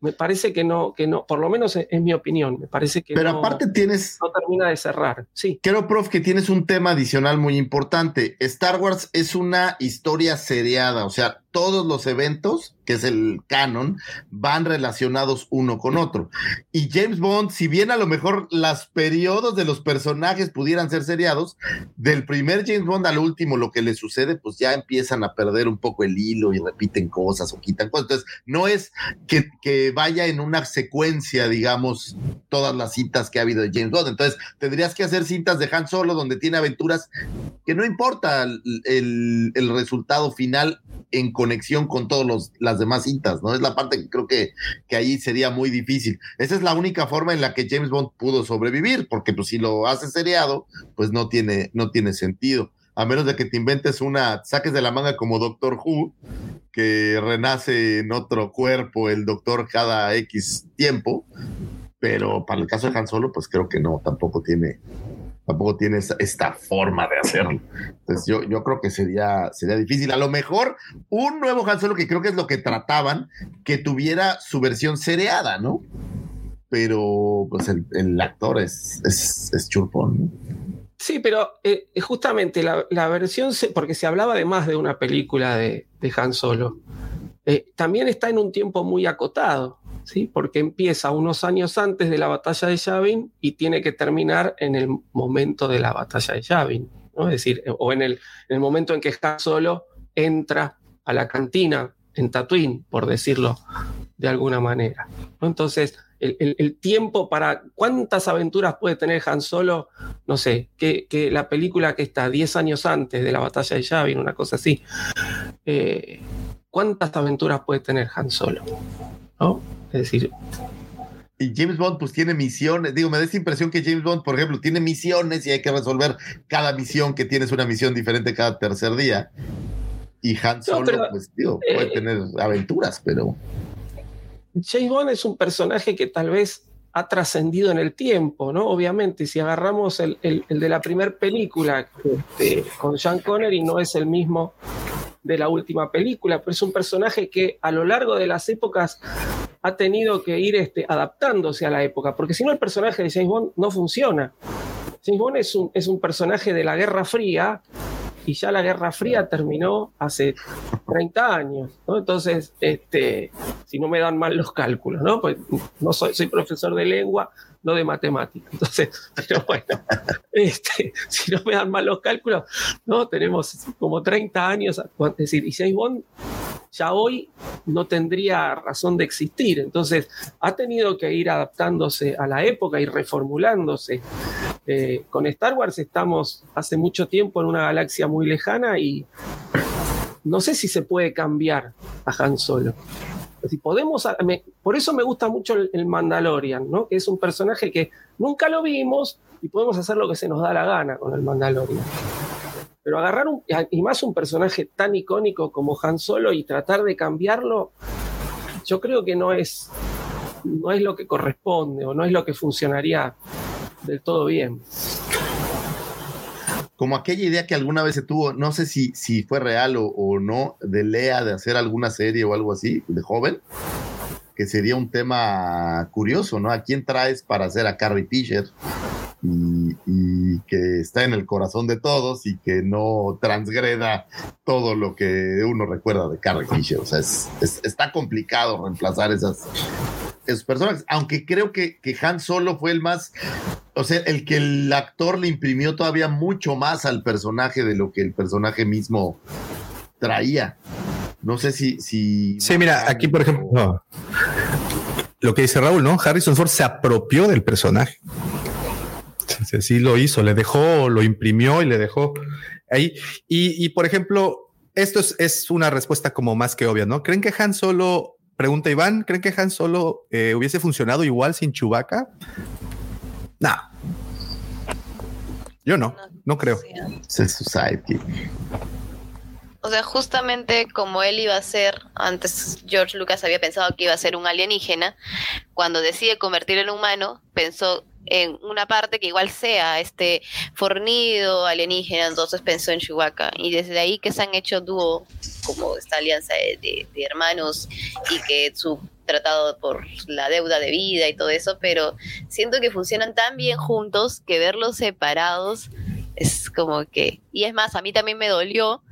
Me parece que no, que no, por lo menos es, es mi opinión, me parece que Pero no, aparte tienes. no termina de cerrar. Sí. Creo, prof, que tienes un tema adicional muy importante. Star Wars es una historia seriada, o sea, todos los eventos, que es el canon, van relacionados uno con otro. Y James Bond, si bien a lo mejor los periodos de los personajes pudieran ser seriados, del primer James Bond al último, lo que le sucede, pues ya empiezan a perder un poco el hilo y repiten cosas o quitan cosas. Entonces, no es que, vaya en una secuencia, digamos, todas las cintas que ha habido de James Bond. Entonces, tendrías que hacer cintas de Han Solo donde tiene aventuras que no importa el resultado final en conexión con todas las demás cintas, ¿no? Es la parte que creo que, que ahí sería muy difícil. Esa es la única forma en la que James Bond pudo sobrevivir, porque pues si lo hace seriado, pues no tiene, no tiene sentido. A menos de que te inventes una, saques de la manga como Doctor Who, que renace en otro cuerpo el doctor cada X tiempo, pero para el caso de Han Solo, pues creo que no, tampoco tiene, tampoco tiene esta, forma de hacerlo. Entonces yo, yo creo que sería, sería difícil. A lo mejor un nuevo Han Solo, que creo que es lo que trataban, que tuviera su versión seriada, ¿no? Pero pues el, el actor es, es, es churpón. Sí, pero eh, justamente la, la versión, porque se hablaba de más de una película de, de Han Solo, eh, también está en un tiempo muy acotado, ¿sí? porque empieza unos años antes de la batalla de Yavin y tiene que terminar en el momento de la batalla de Yavin, es decir, o en el, en el momento en que Han Solo entra a la cantina en Tatooine, por decirlo de alguna manera. Entonces, el, tiempo para cuántas aventuras puede tener Han Solo, no sé, que, que la película que está 10 años antes de la batalla de Yavin, una cosa así. Eh, ¿Cuántas aventuras puede tener Han Solo? ¿No? Es decir, Y James Bond pues tiene misiones, digo, me da esta impresión que James Bond, por ejemplo, tiene misiones y hay que resolver cada misión que tienes una misión diferente cada tercer día. Y Han Solo, pero, pues digo, puede eh, tener aventuras, pero... James Bond es un personaje que tal vez ha trascendido en el tiempo, ¿no? Obviamente, si agarramos el, el- el de la primera película este, con Sean Connery, no es el mismo de la última película, pero es un personaje que a lo largo de las épocas ha tenido que ir este, adaptándose a la época, porque si no el personaje de James Bond no funciona. James Bond es un, es un personaje de la Guerra Fría y ya la Guerra Fría terminó hace 30 años, ¿no? Entonces, este, si no me dan mal los cálculos, ¿no? Pues no soy, soy profesor de lengua, no de matemáticas. Entonces, pero bueno, este, si no me dan mal los cálculos, ¿no? Tenemos como 30 años, es decir, y James Bond ya hoy no tendría razón de existir. Entonces, ha tenido que ir adaptándose a la época y reformulándose. Eh, con Star Wars estamos hace mucho tiempo en una galaxia muy lejana y no sé si se puede cambiar a Han Solo. Si podemos, por eso me gusta mucho el, el Mandalorian, ¿no? que es un personaje que nunca lo vimos y podemos hacer lo que se nos da la gana con el Mandalorian. Pero agarrar un, y más un personaje tan icónico como Han Solo y tratar de cambiarlo, yo creo que no es, no es lo que corresponde o no es lo que funcionaría del todo bien. como aquella idea que alguna vez se tuvo, no sé si, si fue real o, o no, de Lea de hacer alguna serie o algo así, de joven, que sería un tema curioso, ¿no? ¿A quién traes para hacer a Carrie Fisher? Y, y que está en el corazón de todos y que no transgreda todo lo que uno recuerda de Carrie Fisher. O sea, es- es- está complicado reemplazar esas, esos personajes, aunque creo que, que Han Solo fue el más, o sea, el que el actor le imprimió todavía mucho más al personaje de lo que el personaje mismo traía. No sé si... si Sí, mira, aquí por ejemplo, no. lo que dice Raúl, ¿no? Harrison Ford se apropió del personaje. Sí, sí, lo hizo, le dejó, lo imprimió y le dejó ahí. Y, y, por ejemplo, esto es, es una respuesta como más que obvia, ¿no? ¿Creen que Han Solo, pregunta Iván, ¿creen que Han Solo eh, hubiese funcionado igual sin Chewbacca? No. Yo no, no creo. Es sidekick. O sea, justamente como él iba a ser, antes George Lucas había pensado que iba a ser un alienígena, cuando decide convertirlo en humano, pensó en una parte que igual sea este fornido alienígena, entonces pensó en Chewbacca. Y desde ahí que se han hecho dúo, como esta alianza de, hermanos y que su tratado por la deuda de vida y todo eso, pero siento que funcionan tan bien juntos que verlos separados es como que... Y es más, a mí también me dolió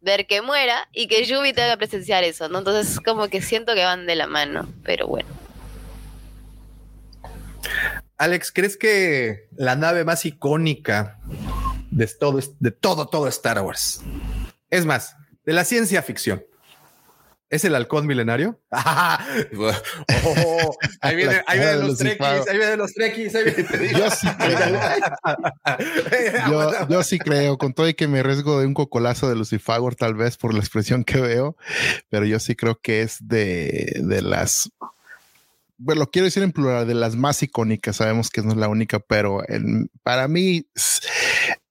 ver que muera y que Yubi tenga que presenciar eso, ¿no? Entonces como que siento que van de la mano, pero bueno. Alex, ¿crees que la nave más icónica de todo, de todo, todo Star Wars? Es más, de la ciencia ficción. ¿Es el halcón milenario? Oh, ahí vienen ahí viene los trekkies, ahí vienen los trekkies. Ahí viene, yo sí creo. yo, yo, sí creo, con todo y que me arriesgo de un cocolazo de Lucifagor, tal vez por la expresión que veo, pero yo sí creo que es de, de las bueno, lo quiero decir en plural, de las más icónicas, sabemos que no es la única, pero para mí,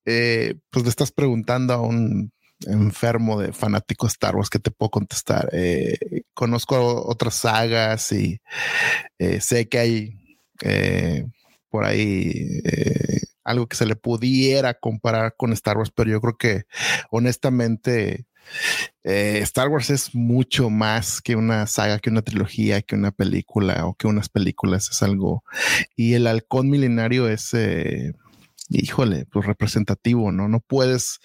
eh, pues le estás preguntando a un enfermo de fanático Star Wars que te puedo contestar. Eh, conozco otras sagas y eh, sé que hay eh, por ahí algo que se le pudiera comparar con Star Wars, pero yo creo que honestamente eh, Star Wars es mucho más que una saga, que una trilogía, que una película o que unas películas. Es algo. Y el halcón milenario es, eh, híjole, pues representativo, ¿no? No puedes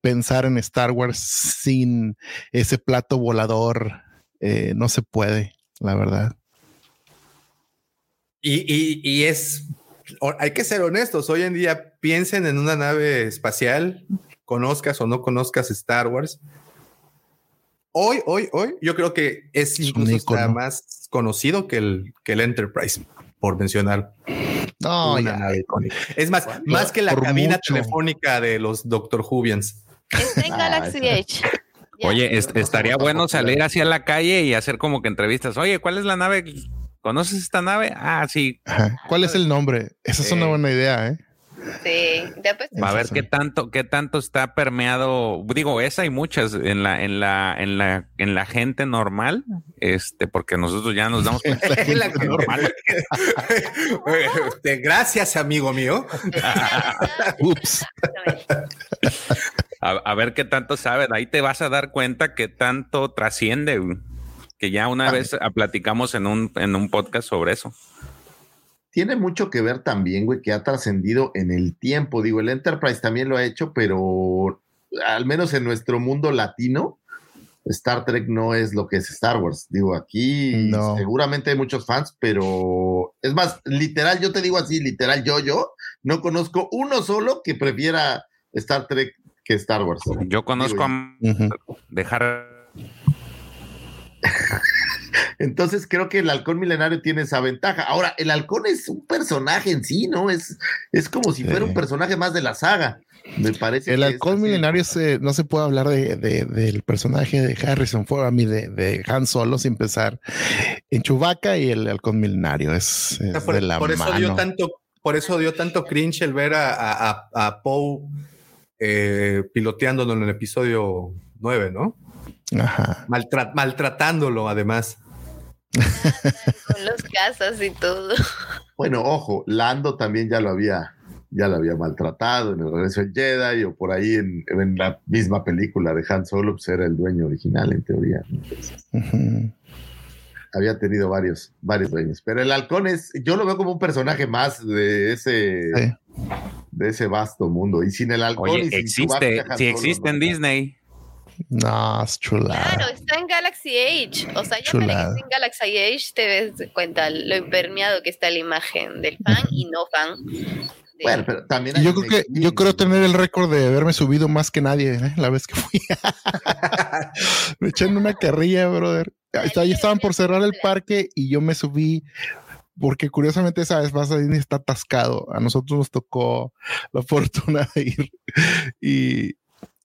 pensar en Star Wars sin ese plato volador. Eh, no se puede, la verdad. Y, y, y es, hay que ser honestos, hoy en día piensen en una nave espacial, conozcas o no conozcas Star Wars. Hoy, hoy, hoy, yo creo que es incluso está más conocido que el, que el Enterprise, por mencionar. No, una ya. nave. Es más, más que la cabina mucho. telefónica de los Doctor. Está en Galaxy Edge. Oye, est- estaría bueno salir hacia la calle y hacer como que entrevistas. Oye, ¿cuál es la nave? ¿Conoces esta nave? Ah, sí. Ajá. ¿Cuál es el nombre? Esa es una Eh. buena idea, ¿eh? Sí, después A ver qué tanto, qué tanto está permeado. Digo, esa hay muchas en la, en la, en la, en la gente normal, este, porque nosotros ya nos damos cuenta que La normal. Este, Gracias, amigo mío. Ups. A, a ver qué tanto saben. Ahí te vas a dar cuenta qué tanto trasciende. Que ya una vez ah, platicamos en un, en un podcast sobre eso. Tiene mucho que ver también, güey, que ha trascendido en el tiempo. Digo, el Enterprise también lo ha hecho, pero al menos en nuestro mundo latino, Star Trek no es lo que es Star Wars. Digo, aquí No. seguramente hay muchos fans, pero es más, literal, yo te digo así, literal, yo, yo, no conozco uno solo que prefiera Star Trek que Star Wars. Yo conozco a dejar. Entonces creo que el halcón milenario tiene esa ventaja. Ahora, el halcón es un personaje en sí, ¿no? Es, es como si fuera un personaje más de la saga. Me parece. El que halcón milenario se- no se puede hablar de, de- del personaje de Harrison Ford, a mí de, de Han Solo sin pensar en Chewbacca y el halcón milenario. Es, es por, de la por eso mano. dio tanto, por eso dio tanto cringe el ver a, a, a- a Poe eh, piloteándolo en el episodio 9, ¿no? Ajá. Maltra- maltratándolo, además. con los casas y todo. Bueno, ojo, Lando también ya lo había, ya lo había maltratado en el regreso del Jedi o por ahí en, en la misma película de Han Solo, pues era el dueño original en teoría. había tenido varios, varios dueños. Pero el halcón es, yo lo veo como un personaje más de ese, Sí. de ese vasto mundo. Y sin el halcón Oye, y sin existe, si existe en Disney. No, es chulada. Claro, está en Galaxy Age. O sea, ya para que en Galaxy Age te das cuenta lo impermeado que está la imagen del fan y no fan. de- Bueno, pero también Yo creo que yo creo tener el récord de haberme subido más que nadie ¿eh? la vez que fui. me eché en una carrilla, brother. Ahí estaban por cerrar el parque y yo me subí porque curiosamente esa vez más Disney está atascado. A nosotros nos tocó la fortuna de ir y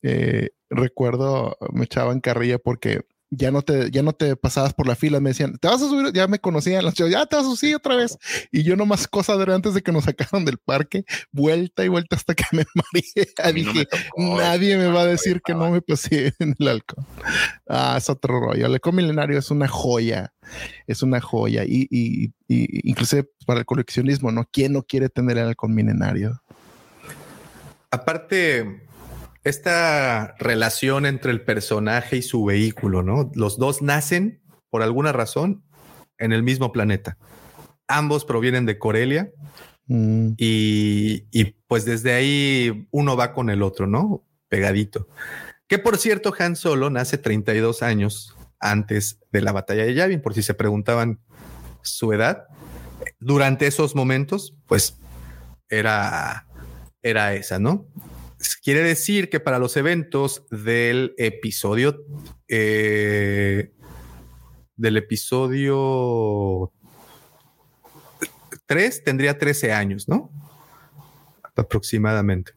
eh, recuerdo me echaban carrilla porque ya no te ya no te pasabas por la fila, me decían, "¿Te vas a subir?" Ya me conocían los chavos, "Ya te vas a subir otra vez." Y yo nomás cosa de antes de que nos sacaron del parque, vuelta y vuelta hasta que me mareé. mí no me Dije, tocó, nadie me va a decir que no me pasé en el halcón. Ah, es otro rollo. El halcón milenario es una joya, es una joya y, y, y inclusive para el coleccionismo, ¿no? ¿Quién no quiere tener el halcón milenario? Aparte, esta relación entre el personaje y su vehículo, ¿no? Los dos nacen por alguna razón en el mismo planeta. Ambos provienen de Corelia Mm, y, y, pues desde ahí uno va con el otro, ¿no? Pegadito. Que por cierto, Han Solo nace 32 años antes de la batalla de Yavin, por si se preguntaban su edad. Durante esos momentos, pues era, era esa, ¿no? Quiere decir que para los eventos del episodio eh, del episodio 3 tendría 13 años, ¿no? Aproximadamente.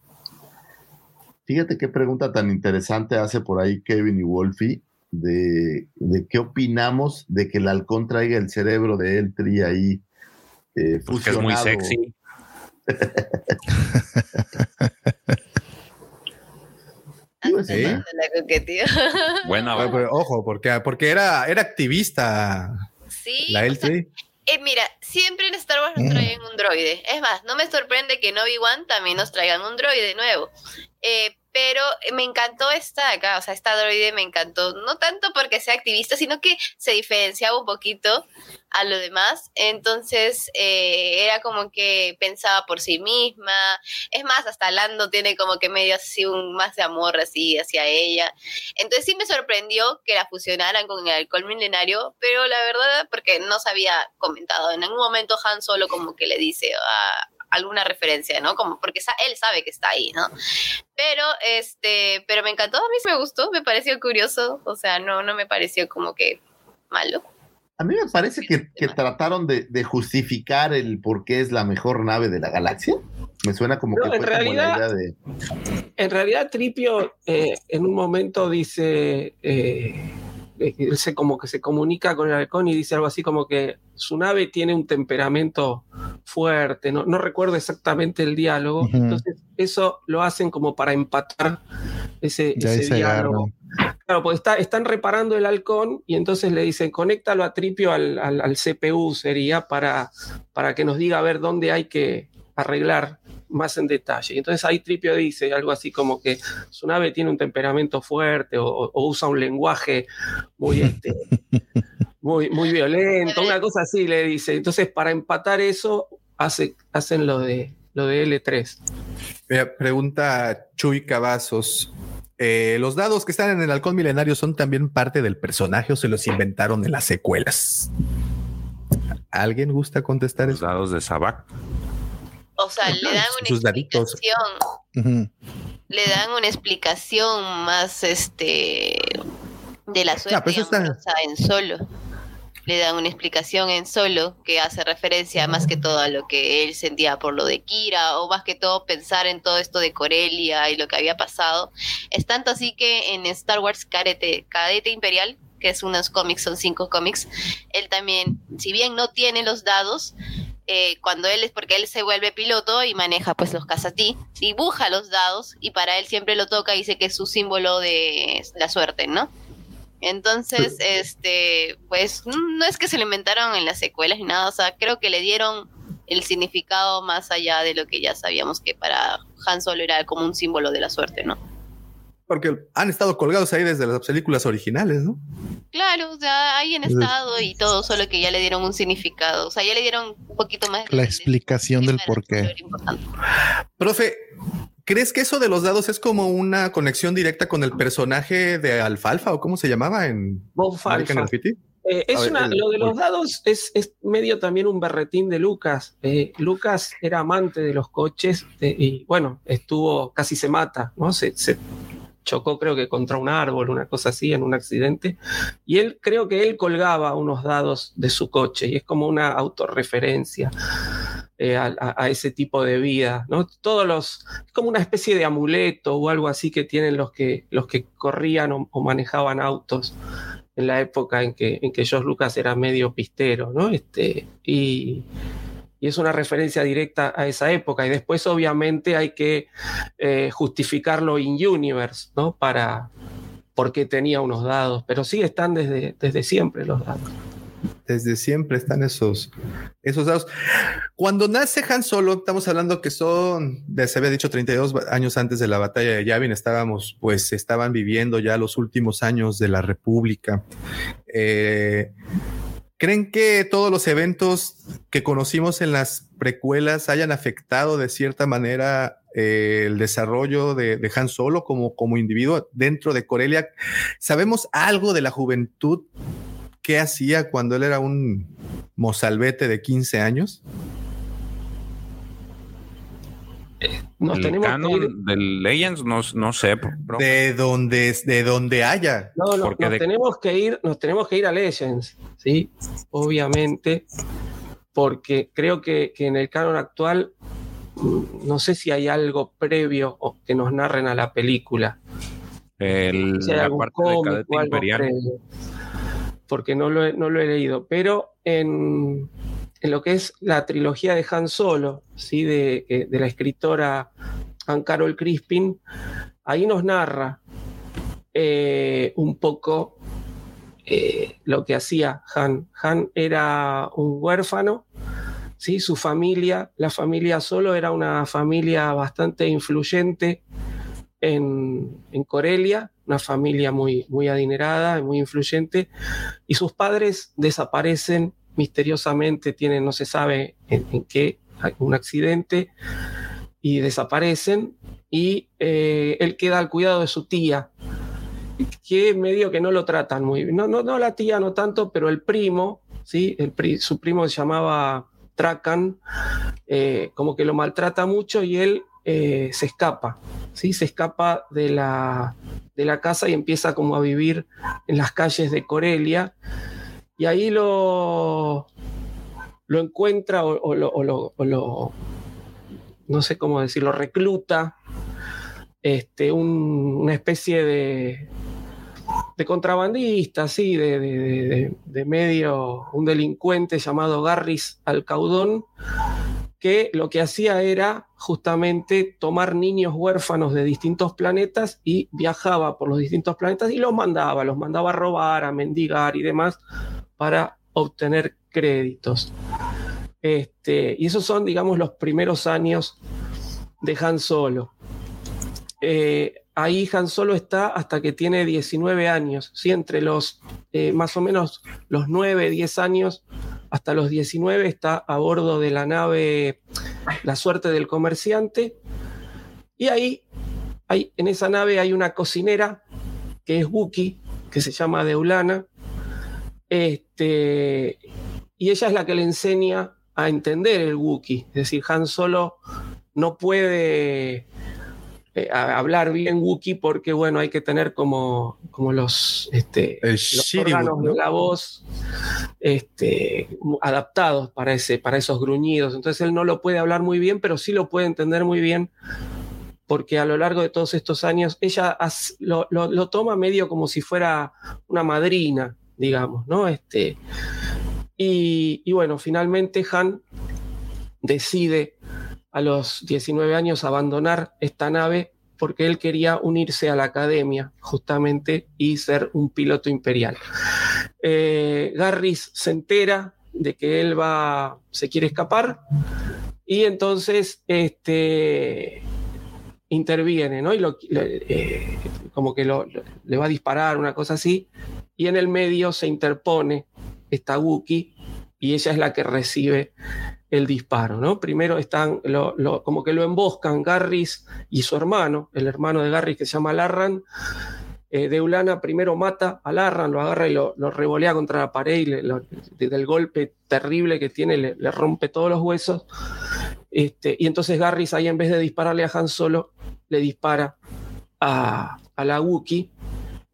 Fíjate qué pregunta tan interesante hace por ahí Kevin y Wolfie de, de qué opinamos de que el halcón traiga el cerebro de Eltri ahí eh, Pues que es muy fusionado. sexy. Sí. La coqueteo. Bueno, Ah, pero ojo, porque, porque era, era activista Sí, la o sea, Eltri. eh, mira, siempre en Star Wars nos Mm. traen un droide. Es más, no me sorprende que en Obi-Wan también nos traigan un droide nuevo. Eh, pero me encantó esta de acá, o sea, esta droide me encantó, no tanto porque sea activista, sino que se diferenciaba un poquito a lo demás. Entonces, eh, era como que pensaba por sí misma. Es más, hasta Lando tiene como que medio así un más de amor así hacia ella. Entonces sí me sorprendió que la fusionaran con el alcohol milenario, pero la verdad, porque no se había comentado, en algún momento Han solo como que le dice ah, alguna referencia, ¿no? Como porque sa- él sabe que está ahí, ¿no? Pero este, pero me encantó, a mí sí me gustó, me pareció curioso, o sea, no, no me pareció como que malo. A mí me parece que, que trataron de, de justificar el por qué es la mejor nave de la galaxia. Me suena como No, que en fue como la realidad- idea de. En realidad, Tripio eh, en un momento dice, eh, él se como que se comunica con el halcón y dice algo así como que su nave tiene un temperamento fuerte, no, no recuerdo exactamente el diálogo, entonces eso lo hacen como para empatar ese, diálogo. agarro. Claro, porque está, están reparando el halcón y entonces le dicen, conéctalo a Tripio al, al- al CPU, sería para, para que nos diga a ver dónde hay que arreglar más en detalle. Y entonces ahí Tripio dice algo así como que su nave tiene un temperamento fuerte o, o usa un lenguaje muy, este, muy, muy violento, una cosa así le dice. Entonces para empatar eso hace, hacen lo de, lo de L3. Mira, pregunta Chuy Cavazos. eh, ¿Los dados que están en el halcón milenario son también parte del personaje o se los inventaron en las secuelas? ¿Alguien gusta contestar Los eso? dados de Sabac. O sea, le dan una Sus daditos. explicación, le dan una explicación más este de la suerte Ah, pero eso está- amorosa en solo. Le dan una explicación en solo que hace referencia más que todo a lo que él sentía por lo de Kira o más que todo pensar en todo esto de Corelia y lo que había pasado. Es tanto así que en Star Wars Cadete, Cadete Imperial, que es unos cómics, son cinco cómics, él también, si bien no tiene los dados, eh, cuando él es porque él se vuelve piloto y maneja pues los Casatí, dibuja los dados y para él siempre lo toca y dice que es su símbolo de la suerte, ¿no? Entonces, este, pues mm, no es que se lo inventaron en las secuelas ni nada, o sea, creo que le dieron el significado más allá de lo que ya sabíamos que para Han Solo era como un símbolo de la suerte, ¿no? Porque han estado colgados ahí desde las películas originales, ¿no? Claro, o sea, ahí en estado y todo, solo que ya le dieron un significado, o sea, ya le dieron un poquito más de La explicación del por qué. Profe, ¿crees que eso de los dados es como una conexión directa con el personaje de Alfalfa o cómo se llamaba en Bob American? Eh, es ver, una- el- lo de los dados es, es medio también un berretín de Lucas. Eh, Lucas era amante de los coches eh, y bueno, estuvo, casi se mata, ¿no? Se, se chocó creo que contra un árbol, una cosa así, en un accidente. Y él, creo que él colgaba unos dados de su coche y es como una autorreferencia. eh, a, ese tipo de vida, ¿no? Todos los, es como una especie de amuleto o algo así que tienen los que, los que corrían o- o manejaban autos en la época en que, en que George Lucas era medio pistero, ¿no? Este, y, y es una referencia directa a esa época. Y después, obviamente, hay que eh, justificarlo in universe, ¿no? Para porque tenía unos dados, pero sí están desde, desde siempre los dados. Desde siempre están esos, esos dados. Cuando nace Han Solo, estamos hablando que son, se había dicho 32 años antes de la batalla de Yavin, estábamos, pues estaban viviendo ya los últimos años de la República. Eh, ¿Creen que todos los eventos que conocimos en las precuelas hayan afectado de cierta manera eh, el desarrollo de, de, Han Solo como, como individuo dentro de Corelia. ¿Sabemos algo de la juventud? ¿Qué hacía cuando él era un mozalbete de 15 años? Nos el tenemos canon que ir... del Legends, no, no sé. Bro. De donde, de donde haya. No, no nos, de... tenemos que ir, nos tenemos que ir a Legends, ¿sí? Obviamente, porque creo que, que en el canon actual mm, no sé si hay algo previo que nos narren a la película. El, si la parte cómic, de Cadete Imperial. Previo, porque no lo, he, no lo he leído, pero en, en lo que es la trilogía de Han Solo, ¿sí? de, de la escritora Anne Carol Crispin, ahí nos narra eh, un poco eh, lo que hacía Han. Han era un huérfano, ¿sí? su familia, la familia Solo era una familia bastante influyente en, en Corelia, una familia muy, muy adinerada, muy influyente, y sus padres desaparecen misteriosamente tienen, no se sabe en, qué, un accidente y desaparecen y eh, él queda al cuidado de su tía, que medio que no lo tratan muy bien. No, no, no la tía no tanto, pero el primo, ¿sí? El su primo se llamaba Trakan, eh, como que lo maltrata mucho y él eh, se escapa, ¿sí? Se escapa de la, de la casa y empieza como a vivir en las calles de Corelia y ahí lo, lo encuentra o, lo, no sé cómo decirlo, recluta este, un, una especie de, de contrabandista, sí, de, de, de, medio, un delincuente llamado Garris Alcaudón, que lo que hacía era justamente tomar niños huérfanos de distintos planetas y viajaba por los distintos planetas y los mandaba, los mandaba a robar, a mendigar y demás para obtener créditos. Este, y esos son, digamos, los primeros años de Han Solo. Eh, ahí Han Solo está hasta que tiene 19 años, ¿sí? entre los eh, más o menos los 9, 10 años hasta los 19 está a bordo de la nave La Suerte del Comerciante. Y ahí, hay, en esa nave hay una cocinera que es Wookie, que se llama Deulana, este, y ella es la que le enseña a entender el Wookiee. Es decir, Han Solo no puede eh, hablar bien Wookiee porque, bueno, hay que tener como, como los, este, los órganos ¿no? de la voz este, adaptados para, ese, para esos gruñidos. Entonces él no lo puede hablar muy bien, pero sí lo puede entender muy bien porque a lo largo de todos estos años ella lo, lo, lo toma medio como si fuera una madrina digamos, ¿no? Este, y, bueno, finalmente Han decide a los 19 años abandonar esta nave porque él quería unirse a la academia justamente y ser un piloto imperial. Eh, Garris se entera de que él va, se quiere escapar y entonces este, interviene, ¿no? Y lo, eh, como que le va a disparar, una cosa así, y en el medio se interpone esta Wookiee y ella es la que recibe el disparo, ¿no? Primero están, como que lo emboscan Garris y su hermano, el hermano de Garris que se llama Larran. Eh, Deulana primero mata a Larran, lo agarra y lo, revolea contra la pared y le, golpe terrible que tiene le, le rompe todos los huesos. Este, y entonces Garris ahí en vez de dispararle a Han Solo, le dispara a, a la Wookiee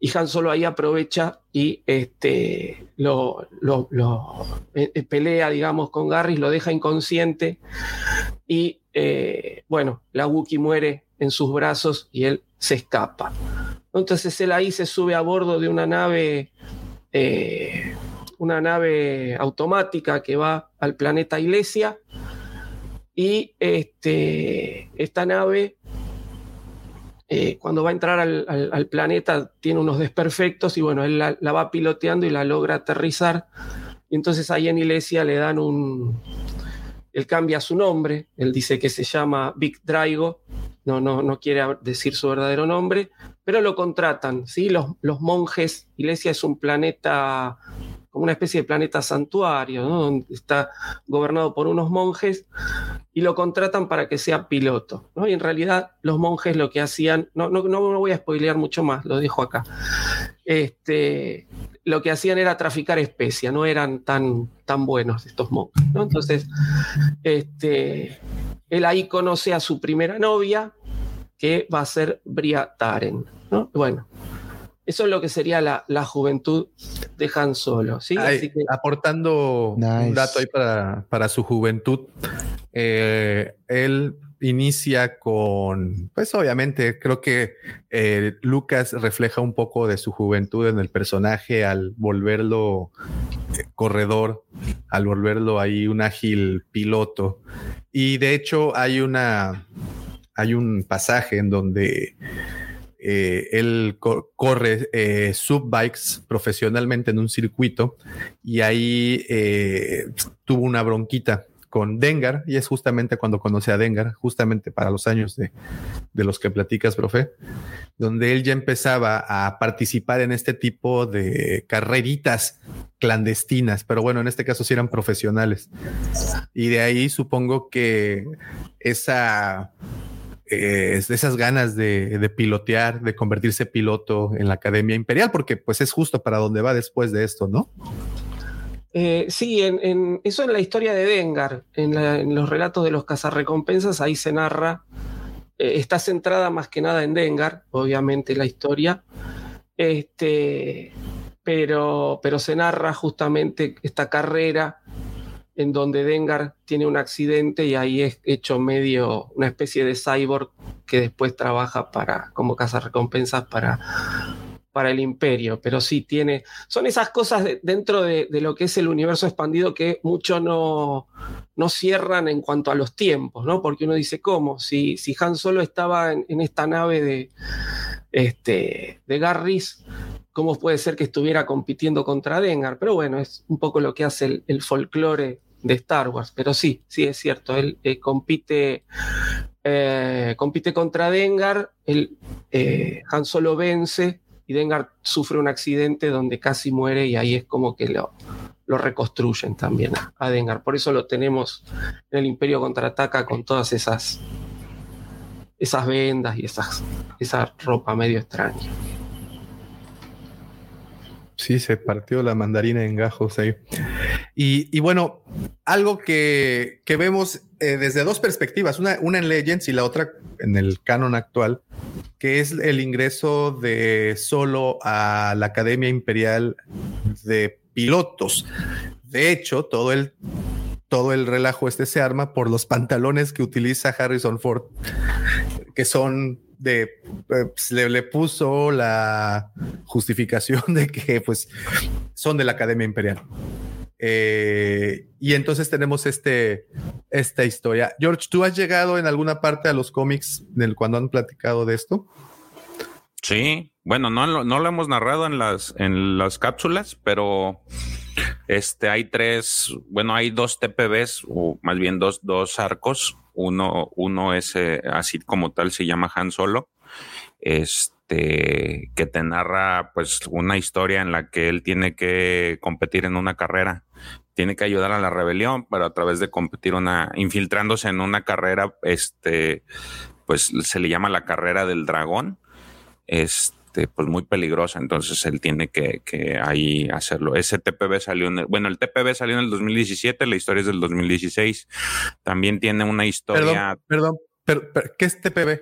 y Han Solo ahí aprovecha y este, lo, lo, lo eh, pelea, digamos, con Garris, lo deja inconsciente y, eh, bueno, la Wookiee muere en sus brazos y él se escapa. Entonces él ahí se sube a bordo de una nave, eh, una nave automática que va al planeta Iglesia y este, esta nave eh, cuando va a entrar al, planeta tiene unos desperfectos y bueno, él la, la, va piloteando y la logra aterrizar. Y entonces ahí en Iglesia le dan un... Él cambia su nombre, él dice que se llama Big Draigo, no, no, no quiere decir su verdadero nombre, pero lo contratan, ¿sí? Los, los monjes, Iglesia es un planeta como una especie de planeta santuario, ¿no? donde está gobernado por unos monjes y lo contratan para que sea piloto. ¿no? Y en realidad los monjes lo que hacían, no, no, no voy a spoilear mucho más, lo dejo acá. Este, lo que hacían era traficar especia, no eran tan, tan buenos estos monjes. ¿no? Entonces, este, él ahí conoce a su primera novia, que va a ser Bria Taren. ¿no? Bueno, eso es lo que sería la, la juventud de Han Solo. ¿sí? Ay, Así que- aportando un dato ahí para, para su juventud. eh, él inicia con, pues obviamente creo que eh, Lucas refleja un poco de su juventud en el personaje al volverlo eh, corredor, al volverlo ahí un ágil piloto. Y de hecho hay una, hay un pasaje en donde eh, él co- corre eh, subbikes profesionalmente en un circuito y ahí eh, tuvo una bronquita con Dengar y es justamente cuando conoce a Dengar, justamente para los años de, de los que platicas, profe, donde él ya empezaba a participar en este tipo de carreritas clandestinas, pero bueno, en este caso sí eran profesionales. Y de ahí supongo que esa eh, esas ganas de, de pilotear, de convertirse piloto en la Academia Imperial, porque pues es justo para donde va después de esto, ¿no? Eh, sí, eso en la historia de Dengar, en los relatos de los cazarrecompensas, ahí se narra, eh, está centrada más que nada en Dengar, obviamente la historia, este, pero, pero se narra justamente esta carrera en donde Dengar tiene un accidente y ahí es hecho medio una especie de cyborg que después trabaja para, como cazarrecompensas para, para el imperio, pero sí tiene, son esas cosas de- dentro de, de lo que es el universo expandido que mucho no, no cierran en cuanto a los tiempos, ¿no? Porque uno dice, ¿cómo? Si, si Han Solo estaba en, en esta nave de, este, de Garris, ¿cómo puede ser que estuviera compitiendo contra Dengar? Pero bueno, es un poco lo que hace el, folclore de Star Wars, pero sí, sí es cierto, él eh, compite, eh, compite contra Dengar, él, eh, Han Solo vence y Dengar sufre un accidente donde casi muere y ahí es como que lo, lo reconstruyen también a, a Dengar. Por eso lo tenemos en el Imperio Contraataca con todas esas, esas vendas y esas, esa ropa medio extraña. Sí, se partió la mandarina en gajos ahí. Y, bueno, algo que, que vemos eh, desde dos perspectivas, una, una en Legends y la otra en el canon actual, que es el ingreso de solo a la Academia Imperial de Pilotos. De hecho, todo el, todo el relajo este se arma por los pantalones que utiliza Harrison Ford, que son de, eh, pues, le, le puso la justificación de que pues son de la Academia Imperial. Eh, y entonces tenemos este, esta historia. George, ¿tú has llegado en alguna parte a los cómics del cuando han platicado de esto? Sí, bueno, no, no lo hemos narrado en las, en las cápsulas, pero este hay tres, bueno, hay dos TPBs, o más bien dos, dos arcos. Uno, uno es eh, así como tal, se llama Han Solo. Este que te narra pues una historia en la que él tiene que competir en una carrera. Tiene que ayudar a la rebelión, pero a través de competir una, infiltrándose en una carrera, este, pues se le llama la carrera del dragón este, pues muy peligrosa, entonces él tiene que, que ahí hacerlo. Ese TPB salió en el, bueno, el TPB salió en el 2017, la historia es del 2016. También tiene una historia. Perdón, perdón, per- per- ¿qué es TPB?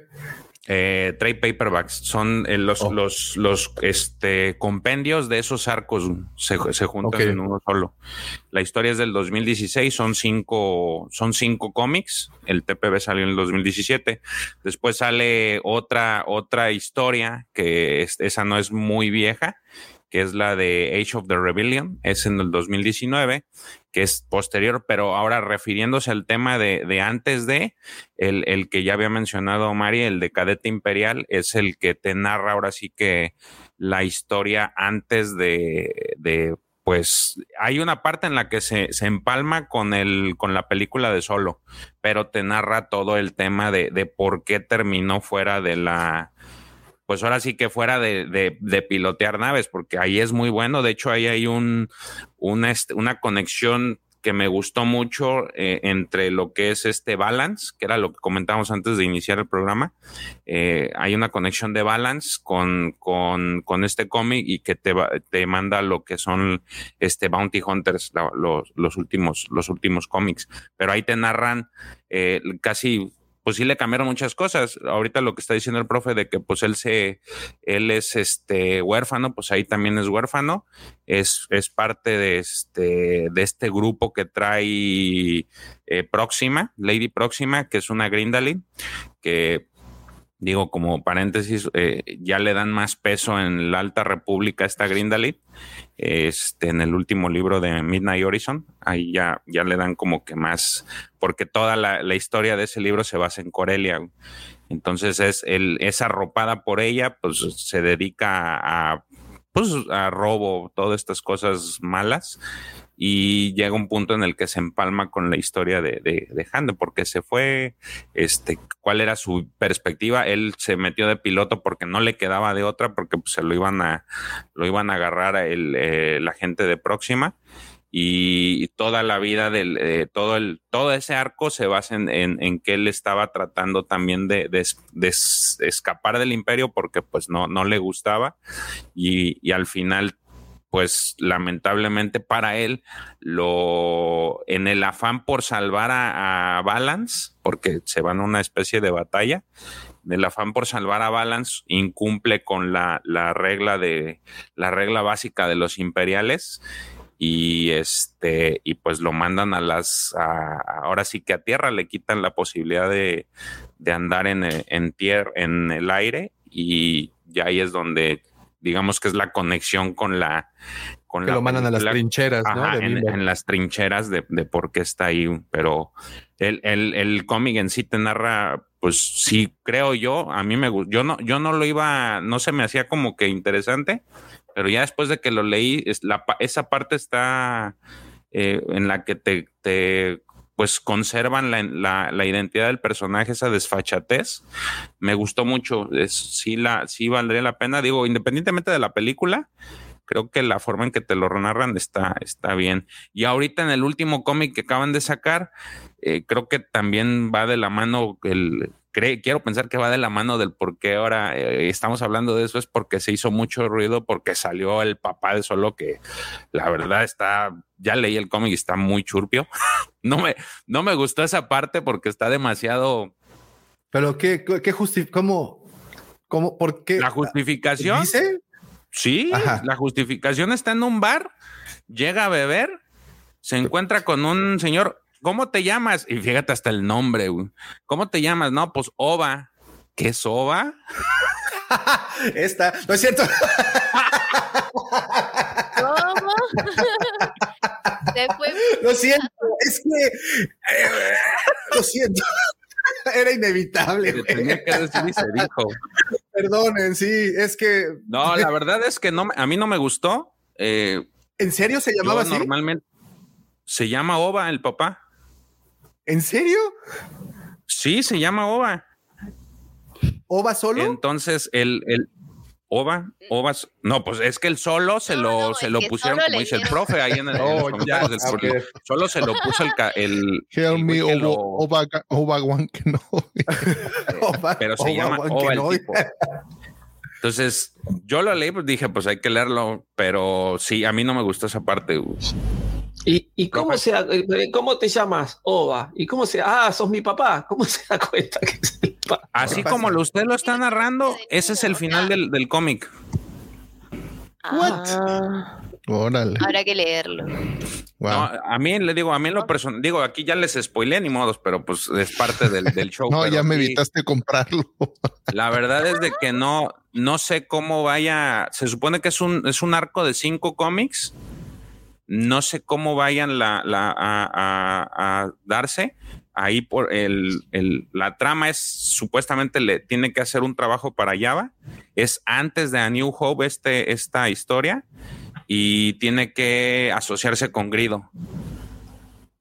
Eh, trade paperbacks son eh, los, los, los este, compendios de esos arcos se, se juntan en uno solo. La historia es del 2016, son cinco, son cinco cómics. El TPB salió en el 2017. Después sale otra, otra historia que es- esa no es muy vieja, que es la de Age of the Rebellion, es en el 2019, que es posterior, pero ahora refiriéndose al tema de, de antes de, el, el que ya había mencionado Mari, el de Cadete Imperial, es el que te narra ahora sí que la historia antes de, de pues hay una parte en la que se, se empalma con el, con la película de Solo, pero te narra todo el tema de, de por qué terminó fuera de la, pues ahora sí que fuera de, de- de pilotear naves, porque ahí es muy bueno. De hecho, ahí hay un, una, una conexión que me gustó mucho eh, entre lo que es este balance, que era lo que comentábamos antes de iniciar el programa. Eh, hay una conexión de balance con, con, con este cómic y que te, te manda lo que son este Bounty Hunters, los, los últimos, los últimos cómics. Pero ahí te narran eh, casi pues sí le cambiaron muchas cosas. Ahorita lo que está diciendo el profe de que pues él se, él es este huérfano, pues ahí también es huérfano. Es, es parte de este, de este grupo que trae eh, Próxima, Lady Próxima, que es una Grindalin, que digo como paréntesis, eh, ya le dan más peso en la Alta República a esta Grindalin. Este, en el último libro de Midnight Horizon, ahí ya, ya le dan como que más, porque toda la, la historia de ese libro se basa en Corelia. Entonces es, el, es arropada por ella, pues se dedica a, pues, a robo, todas estas cosas malas. Y llega un punto en el que se empalma con la historia de, de, de porque se fue, este, cuál era su perspectiva. Él se metió de piloto porque no le quedaba de otra, porque pues, se lo iban a, lo iban a agarrar a el, eh, la gente de Próxima y toda la vida del eh, todo el todo ese arco se basa en, en, en que él estaba tratando también de, de, de es- escapar del imperio porque pues no, no le gustaba y, y al final pues lamentablemente para él lo en el afán por salvar a, Balance porque se van a una especie de batalla del afán por salvar a Balance incumple con la, la regla de la regla básica de los imperiales y este y pues lo mandan a las a- ahora sí que a tierra le quitan la posibilidad de, de andar en el, en tierra en el aire y ya ahí es donde digamos que es la conexión con la con Que la lo mandan a las trincheras, ¿no? Ajá, en, las trincheras de, de por qué está ahí pero el, el, el cómic en sí te narra pues sí creo yo a mí me gustó yo no yo no lo iba no se me hacía como que interesante pero ya después de que lo leí, es la, pa- esa parte está eh, en la que te, te, pues conservan la, la- la identidad del personaje, esa desfachatez. Me gustó mucho, sí, la, sí valdría la pena. Digo, independientemente de la película, creo que la forma en que te lo narran está, está bien. Y ahorita en el último cómic que acaban de sacar, eh, creo que también va de la mano el... cre- quiero pensar que va de la mano del por qué ahora eh, estamos hablando de eso, es porque se hizo mucho ruido, porque salió el papá de Solo, que la verdad está, ya leí el cómic y está muy churpio. no, me, no me gustó esa parte porque está demasiado... Pero qué, qué justi cómo, cómo, por qué? La justificación. ¿Dice? Sí, Ajá. la justificación está en un bar, llega a beber, se encuentra con un señor, ¿cómo te llamas? Y fíjate hasta el nombre, güey. ¿Cómo te llamas? No, pues Ova. ¿Qué es Ova? Esta, no es cierto. ¿Cómo? Lo siento, es que eh, lo siento. Era inevitable. Güey. tenía que decir y se dijo. Perdonen, sí, es que. No, la verdad es que no, me- a mí no me gustó. Eh, ¿En serio se yo llamaba así? normalmente se llama Ova el papá. ¿En serio? Sí, se llama Ova. ¿Ova solo? Entonces, el, el Ova, Ova, no, pues es que el solo se lo, se lo que pusieron, como dice el profe ahí en el, en los Oh, comentarios ya, del ver. Solo se lo puso el, ca- el, Hear el me, que Oba, lo- Oba, Oba, Oba, Wan Kenobi. pero se Oba llama Ova el tipo. Entonces, yo lo leí, pues dije, pues hay que leerlo, pero sí, a mí no me gustó esa parte. güey. ¿Y, y cómo, se, da- eh, cómo te llamas? Ova. ¿Y cómo se Ah, sos mi papá. ¿Cómo se da cuenta que es mi papá? Así como lo, usted lo está narrando, ese es el final del, del cómic. Ah, Órale. habrá que leerlo. Wow. No, a mí le digo, a mí en lo personal, digo, aquí ya les spoileé ni modos, pero pues es parte del, del show. no, ya me evitaste comprarlo. La verdad es de que no, no sé cómo vaya. Se supone que es un, es un arco de cinco cómics. No sé cómo vayan la, la- a, a- a darse. Ahí por el, el- la trama es supuestamente le tiene que hacer un trabajo para Java. Es antes de A New Hope este, esta historia y tiene que asociarse con Grido.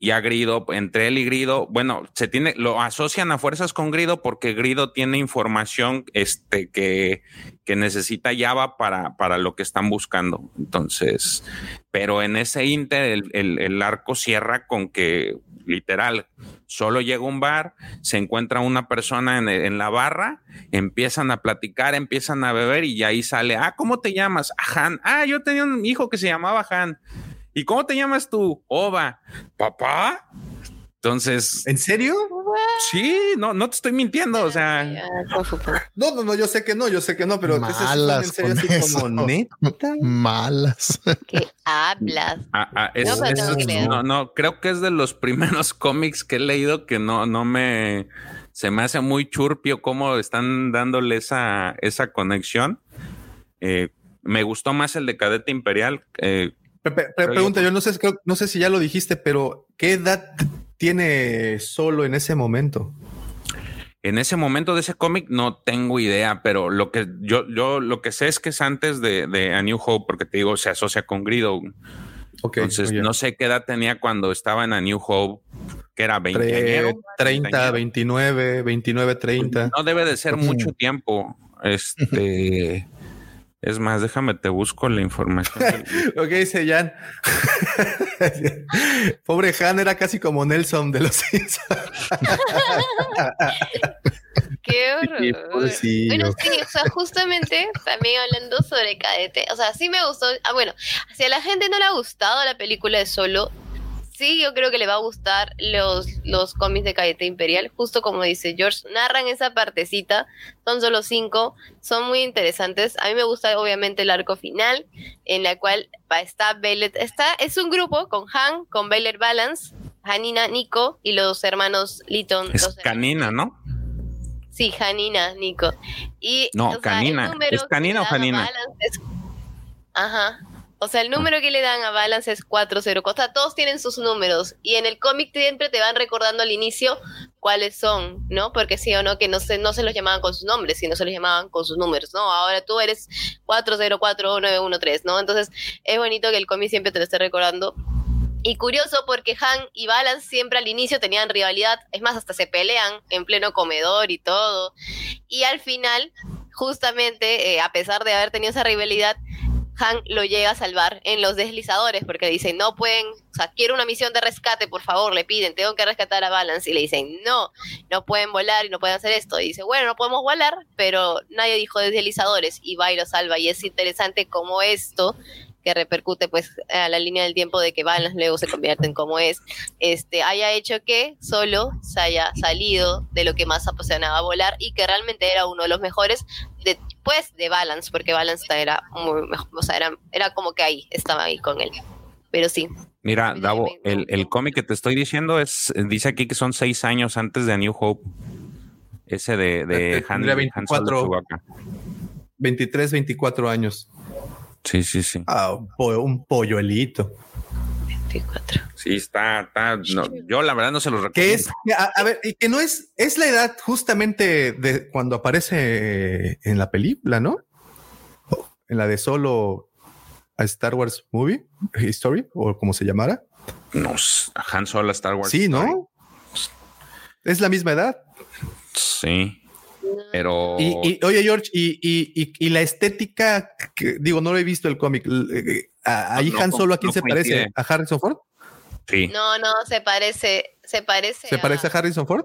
Y a Grido, entre él y Grido, bueno, se tiene, lo asocian a fuerzas con Grido porque Grido tiene información este, que, que necesita Java para, para lo que están buscando. Entonces, pero en ese inter, el, el- arco cierra con que, literal, solo llega un bar, se encuentra una persona en, en la barra, empiezan a platicar, empiezan a beber y ahí sale, ah, ¿cómo te llamas? Ah, Han. Ah, yo tenía un hijo que se llamaba Han. ¿Y cómo te llamas tú? Ova. ¿Papá? Entonces. ¿En serio? Sí, no, no te estoy mintiendo. O sea, No, no, no, yo sé que no, yo sé que no, pero Malas en serio con así eso. como neta. Malas. ¿Qué hablas? ah, ah, es- No, es- que no, no, creo que es de los primeros cómics que he leído que no, no me. Se me hace muy churpio cómo están dándole esa, esa conexión. Eh, me gustó más el de Cadete Imperial. eh, Pregunta, yo no sé, creo- no sé si ya lo dijiste, pero ¿qué edad tiene solo en ese momento? En ese momento de ese cómic no tengo idea, pero lo que yo, yo lo que sé es que es antes de, de A New Hope, porque te digo, se asocia con Grido. Entonces, no sé qué edad tenía cuando estaba en A New Hope, que era 20 Tre- 30, 29, 29, 30. No debe de ser mucho tiempo. Este. Es más, déjame te busco la información. Lo que dice Jan. Pobre Han era casi como Nelson de los Simpsons. Qué horror. Bueno, sí, o sea, justamente también hablando sobre Cadete, o sea, sí me gustó. Ah, bueno, si a la gente no le ha gustado la película de Solo, sí, yo creo que le va a gustar los, los cómics de Cadete Imperial, justo como dice George, narran esa partecita, son solo cinco, son muy interesantes. A mí me gusta obviamente el arco final, en la cual está Bailet, está, es un grupo con Han, con Bailet Balance, Hanina, Nico y los hermanos Litton. Es canina, ¿no? Sí, Janina, Nico. Y, No, sea, canina. ¿Es canina o le dan a Janina? Balance es- Ajá. O sea, el número que le dan a Balance es 404. O sea, todos tienen sus números. Y en el cómic siempre te van recordando al inicio cuáles son, ¿no? Porque sí o no, que no se, no se los llamaban con sus nombres, sino se los llamaban con sus números, ¿no? Ahora tú eres 404913, ¿no? Entonces, es bonito que el cómic siempre te lo esté recordando. Y curioso porque Han y Balance siempre al inicio tenían rivalidad, es más, hasta se pelean en pleno comedor y todo. Y al final, justamente, eh, a pesar de haber tenido esa rivalidad, Han lo llega a salvar en los deslizadores porque dicen, no pueden, o sea, quiero una misión de rescate, por favor, le piden, tengo que rescatar a Balance. Y le dicen, no, no pueden volar y no pueden hacer esto. Y dice, bueno, no podemos volar, pero nadie dijo deslizadores y va y lo salva. Y es interesante cómo esto que repercute pues a la línea del tiempo de que Balance luego se convierte en como es, este, haya hecho que solo se haya salido de lo que más apasionaba volar y que realmente era uno de los mejores después de Balance, porque Balance era muy mejor, o sea, era, era como que ahí, estaba ahí con él. Pero sí, Mira, Davo, el, el cómic que te estoy diciendo es, dice aquí que son seis años antes de A New Hope. Ese de, de Este, Han, tendría Han Solo 24. Chewbacca. 23, 24 años. Sí, sí, sí. Ah, un, po- un polluelito. Sí, está, está. no, yo la verdad no se los recomiendo. Que es, a, a ver, y que no es, es la edad justamente de cuando aparece en la película, ¿no? En la de solo a Star Wars Movie History o como se llamara. No, Han Solo Star Wars. Sí, ¿no? Es la misma edad. Sí. Pero. Y, y, oye, George, y, y, y, y la estética, que, digo, no lo he visto el cómic. eh, a- Ahí No, Han no, Solo, ¿a quién no se coincide. parece? ¿A Harrison Ford? Sí. no, no, se parece, se parece. ¿Se parece a Harrison Ford?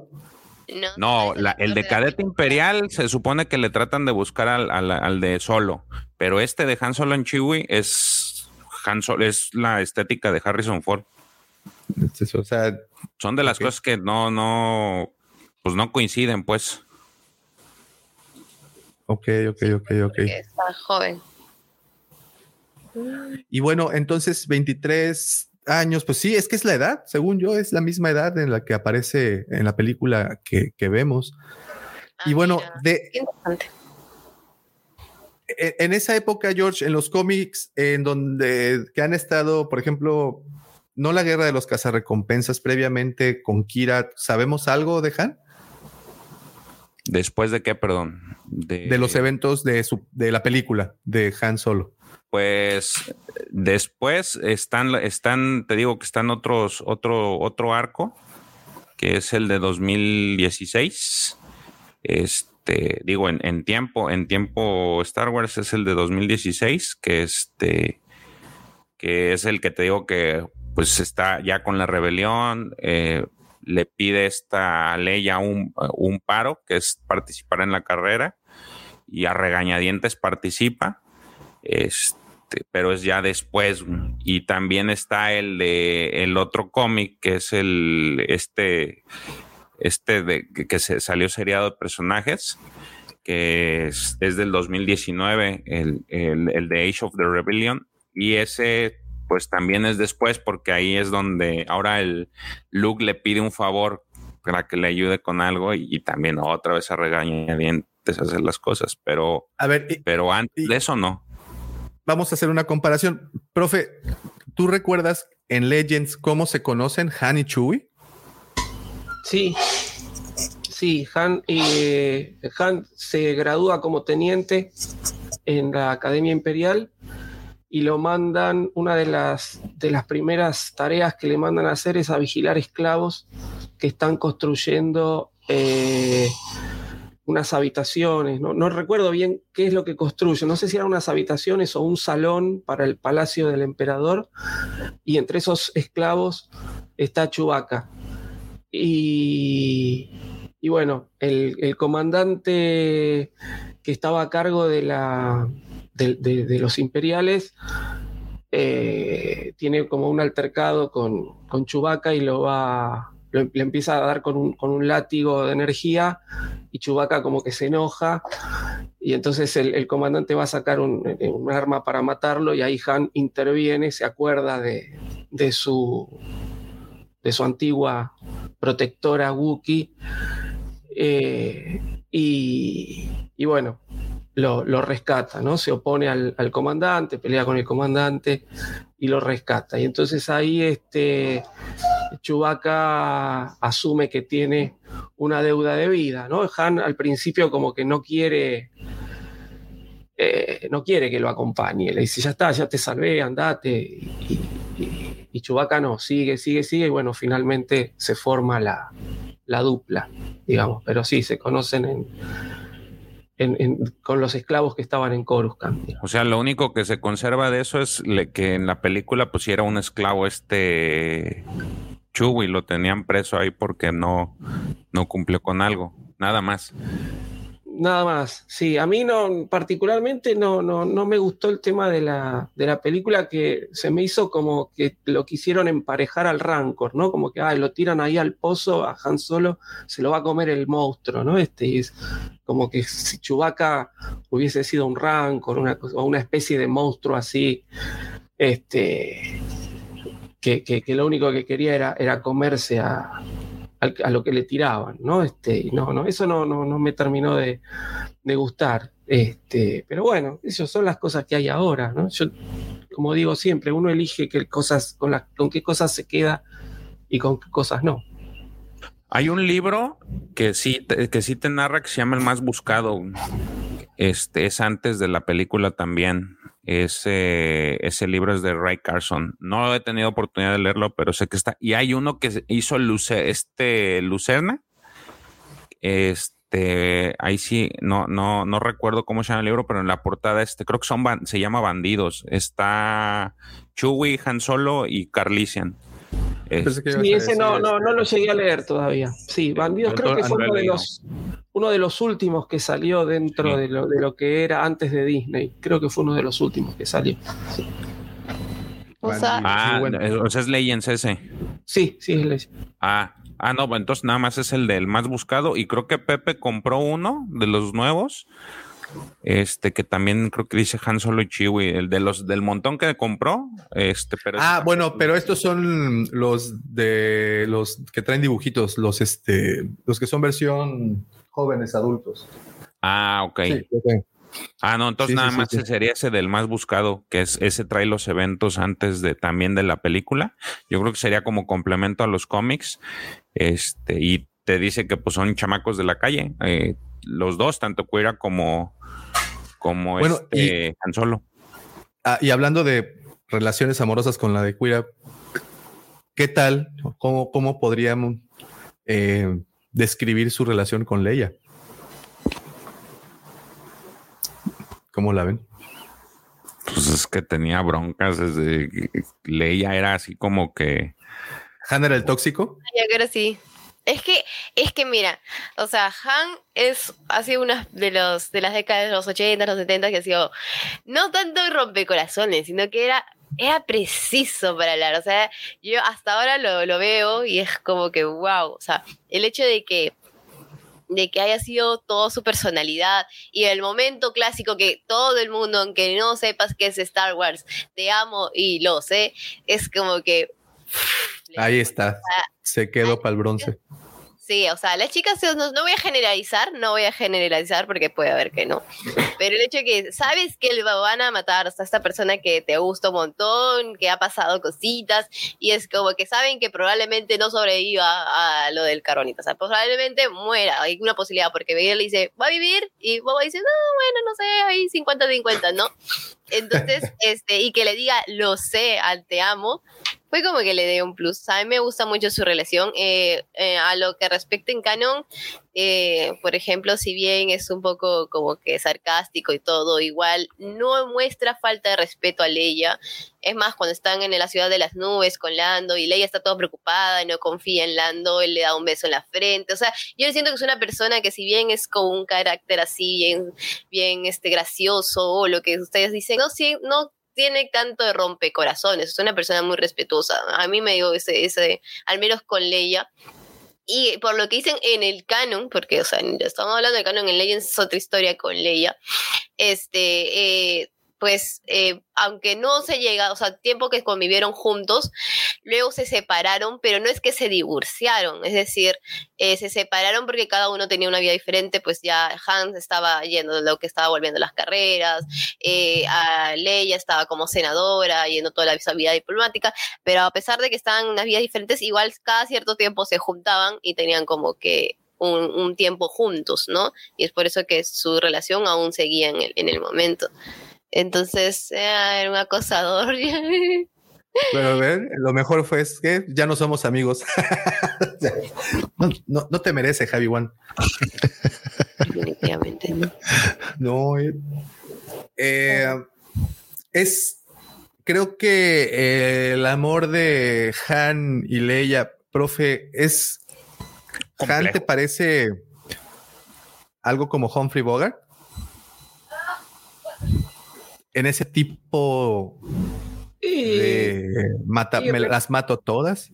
No, No, la- el de Cadete Imperial se supone que le tratan de buscar al, al- al de Solo, pero este de Han Solo en Chewie es Han Solo, es la estética de Harrison Ford. o sea, son de las cosas que no, no, pues no coinciden, pues. Ok, ok, ok, ok. Está joven. Y bueno, entonces 23 años, pues sí, es que es la edad, según yo, es la misma edad en la que aparece en la película que, que vemos. y bueno, de, e- en esa época, George, en los cómics, en donde que han estado, por ejemplo, no la guerra de los cazarrecompensas previamente con Kira, ¿sabemos algo de Han? Después de qué, perdón. De, De los eventos de, su, de la película de Han Solo. pues después están, están, te digo que están otros, otro, otro arco, que es el de 2016. Este, digo, en, en tiempo, en tiempo Star Wars es el de 2016, que este, que es el que te digo que pues está ya con la rebelión, eh, le pide esta ley a un, un paro, que es participar en la carrera, y a regañadientes participa. Este, pero es ya después. Y también está el de el otro cómic, que es el este, este de que, que se salió seriado de personajes, que es, es del 2019, el, el, el de Age of the Rebellion. Y ese pues también es después, porque ahí es donde ahora el Luke le pide un favor para que le ayude con algo y, y también otra vez a regañadientes a hacer las cosas, pero, A ver, y- pero antes de eso no. vamos a hacer una comparación. Profe, ¿tú recuerdas en Legends cómo se conocen Han y Chewie? Sí, sí, Han, eh, Han se gradúa como teniente en la Academia Imperial y lo mandan, una de las, de las primeras tareas que le mandan a hacer es a vigilar esclavos que están construyendo eh, unas habitaciones, ¿no? no recuerdo bien qué es lo que construyen, no sé si eran unas habitaciones o un salón para el palacio del emperador y entre esos esclavos está Chewbacca. Y, y bueno, el, el comandante que estaba a cargo de, la, de, los imperiales eh, tiene como un altercado con, con y lo va, lo- le empieza a dar con un, con un látigo de energía y Chewbacca como que se enoja y entonces el, comandante va a sacar un, eh, un arma para matarlo y ahí Han interviene, se acuerda de, de su de su antigua protectora Wookiee. eh, y, y bueno, lo, rescata, ¿no? Se opone al, al comandante, pelea con el comandante y lo rescata. Y entonces ahí este, Chewbacca asume que tiene una deuda de vida, ¿no? Han al principio como que no quiere, eh, no quiere que lo acompañe. Le dice, ya está, ya te salvé, andate. Y, y- y Chewbacca no, sigue, sigue, sigue. Y bueno, finalmente se forma la, la dupla, digamos. Pero sí, se conocen en, en- en- con los esclavos que estaban en Coruscant. O sea, lo único que se conserva de eso es que en la película pusiera un esclavo este Chewie, lo tenían preso ahí porque no, no cumplió con algo, nada más. Nada más, sí, a mí no, particularmente no, no, no me gustó el tema de la, de la película que se me hizo como que lo quisieron emparejar al Rancor, ¿no? Como que ay, lo tiran ahí al pozo, a Han Solo, se lo va a comer el monstruo, ¿no? Este es como que si Chewbacca hubiese sido un Rancor, una, o una especie de monstruo así, este, que, que- que lo único que quería era, era comerse a, a lo que le tiraban, ¿no? Este, no, no, eso no, no, no me terminó de, gustar. Este, pero bueno, esas son las cosas que hay ahora, ¿no? Yo, como digo siempre, uno elige qué cosas, con, las con qué cosas se queda y con qué cosas no. Hay un libro que sí, que sí te narra que se llama El más buscado. Este es antes de la película también. Ese, ese libro es de Ray Carson. No he tenido oportunidad de leerlo, pero sé que está. Y hay uno que hizo Luce, este Lucerna. Este, ahí sí, no, no, no recuerdo cómo se llama el libro, pero en la portada, este, creo que son se llama Bandidos. Está Chewie, Han Solo y Carlisian. Sí, ese no, no, este, no lo llegué a leer todavía. Sí, Bandidos creo que fue uno de los uno de los últimos que salió dentro Sí. de, lo, de lo que era antes de Disney. Creo que fue uno de los últimos que salió. Sí, O sea, Ah, Sí, bueno. o sea, es Legends ese. sí, sí, es la- Ah, ah, no, entonces nada más es el del más buscado. Y creo que Pepe compró uno de los nuevos. Este, que también creo que dice Han Solo y Chewie, el de los del montón que compró. Este, pero Ah, bueno, pero estos son los de los que traen dibujitos, los este, los que son versión jóvenes adultos. Ah, ok. Sí, tengo. Ah, no, entonces Sí, nada sí, más sí. sería ese del más buscado, que es ese trae los eventos antes de también de la película. Yo creo que sería como complemento a los cómics. Este, y te dice que pues son chamacos de la calle. eh, los dos, tanto Cuira como, como Bueno, este Han Solo. Ah, y hablando de relaciones amorosas con la de Quira, ¿qué tal? ¿Cómo, cómo podríamos eh, describir su relación con Leia? ¿Cómo la ven? Pues es que tenía broncas desde Leia era así como que. ¿Han era el tóxico? Yo creo que sí. Es que, es que mira, o sea, Han es, ha sido una de los, de las décadas de los 80, los 70 que ha sido no tanto rompecorazones, sino que era, era preciso para hablar. O sea, yo hasta ahora lo, lo veo y es como que wow. O sea, el hecho de que de que haya sido toda su personalidad y el momento clásico que todo el mundo, aunque no sepas qué es Star Wars, te amo y lo sé, es como que... Ahí está. Se quedó para el bronce. Sí, o sea, las chicas, no, no, voy a generalizar, no voy a generalizar porque puede haber que no. Pero el hecho de que sabes que le van a matar a esta persona que te gusta un montón, que ha pasado cositas, y es como que saben que probablemente no sobreviva a lo del caronito. O sea, probablemente muera. Hay una posibilidad porque Vader le dice, ¿va a vivir? Y Boba dice, no, bueno, no sé, hay 50-50, ¿no? Entonces, este, y que le diga, lo sé, al te amo, fue como que le dé un plus. A mí me gusta mucho su relación. Eh, eh, a lo que respecta en Canon, eh, por ejemplo, si bien es un poco como que sarcástico y todo, igual no muestra falta de respeto a Leia. Es más, cuando están en la ciudad de las nubes con Lando y Leia está toda preocupada y no confía en Lando, él le da un beso en la frente. O sea, yo siento que es una persona que si bien es con un carácter así, bien, bien este, gracioso o lo que ustedes dicen, no, sí, no tiene tanto de rompecorazones, es una persona muy respetuosa. A mí me dio ese, ese, al menos con Leia. Y por lo que dicen en el canon, porque, o sea, estamos hablando de canon en Legends, es otra historia con Leia, este, eh, pues eh, aunque no se llega, o sea, tiempo que convivieron juntos, luego se separaron, pero no es que se divorciaron, es decir, eh, se separaron porque cada uno tenía una vida diferente, pues ya Hans estaba yendo lo que estaba volviendo las carreras, eh, a Leia estaba como senadora, yendo toda la vida diplomática, pero a pesar de que estaban en unas vidas diferentes, igual cada cierto tiempo se juntaban y tenían como que un, un, tiempo juntos, ¿no? Y es por eso que su relación aún seguía en el, en el momento. Entonces, era un acosador. Pero ven, lo mejor fue es que ya no somos amigos. no, no, no, te merece, Javi One. Definitivamente no. No, eh, eh, es, creo que eh, el amor de Han y Leia, profe, es, Complejo. Han te parece algo como Humphrey Bogart en ese tipo y, de mata, me las mato todas.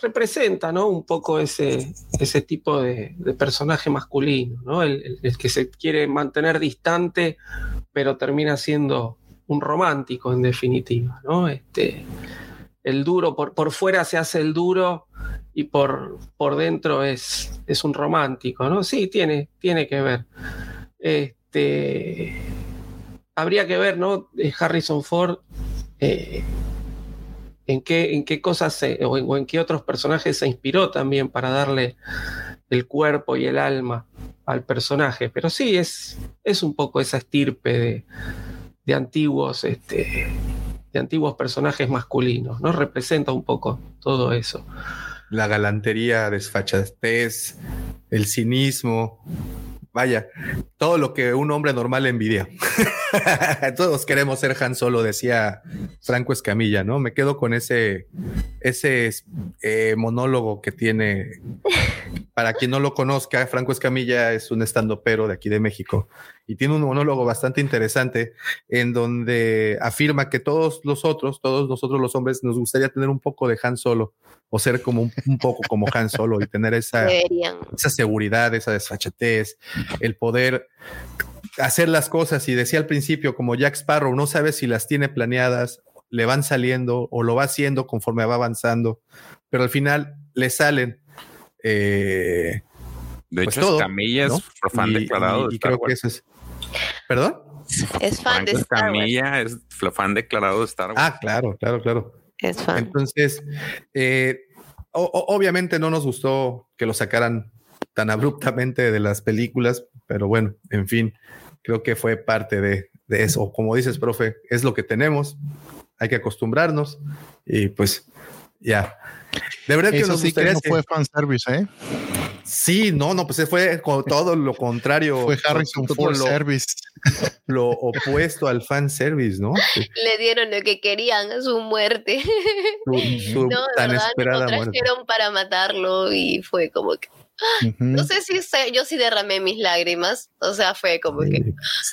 Representa, ¿no? Un poco ese, ese tipo de, de personaje masculino, ¿no? El, el, el, que se quiere mantener distante, pero termina siendo un romántico en definitiva, ¿no? Este, el duro, por, por fuera se hace el duro y por, por dentro es, es un romántico, ¿no? Sí, tiene, tiene que ver. Este habría que ver, ¿no? Harrison Ford, eh, en, qué, en qué cosas se, o, en, o, en, qué otros personajes se inspiró también para darle el cuerpo y el alma al personaje. Pero sí, es, es un poco esa estirpe de, de antiguos, este, de antiguos personajes masculinos, ¿no? Representa un poco todo eso. La galantería, desfachatez, el cinismo, vaya, todo lo que un hombre normal envidia. Todos queremos ser Han Solo, decía Franco Escamilla, ¿no? Me quedo con ese, ese eh, monólogo que tiene. Para quien no lo conozca, Franco Escamilla es un estandopero de aquí de México y tiene un monólogo bastante interesante en donde afirma que todos los otros, todos nosotros los hombres, nos gustaría tener un poco de Han Solo o ser como un, un poco como Han Solo y tener esa, esa seguridad, esa desfachatez, el poder hacer las cosas. Y decía al principio como Jack Sparrow no sabe si las tiene planeadas le van saliendo o lo va haciendo conforme va avanzando pero al final le salen eh, de pues hecho Camilla ¿no? es fan y, declarado y, y creo que eso es. Perdón es fan Franco de Star Camilla Wars. es fan declarado de Star Wars. Ah claro claro claro es fan entonces eh, o, obviamente no nos gustó que lo sacaran tan abruptamente de las películas, pero bueno, en fin, creo que fue parte de, de eso. Como dices, profe, es lo que tenemos. Hay que acostumbrarnos y pues ya. De verdad que Eso nos sí que gustaría no que- fue fanservice, ¿eh? Sí, no, no, pues fue con todo lo contrario. Fue Harrison todo Ford lo, Service. lo opuesto al fan service, ¿no? Le dieron lo que querían, su muerte. Su, su no, tan verdad, esperada lo muerte. trajeron para matarlo y fue como que... No sé si sé- yo sí derramé mis lágrimas, o sea, fue como que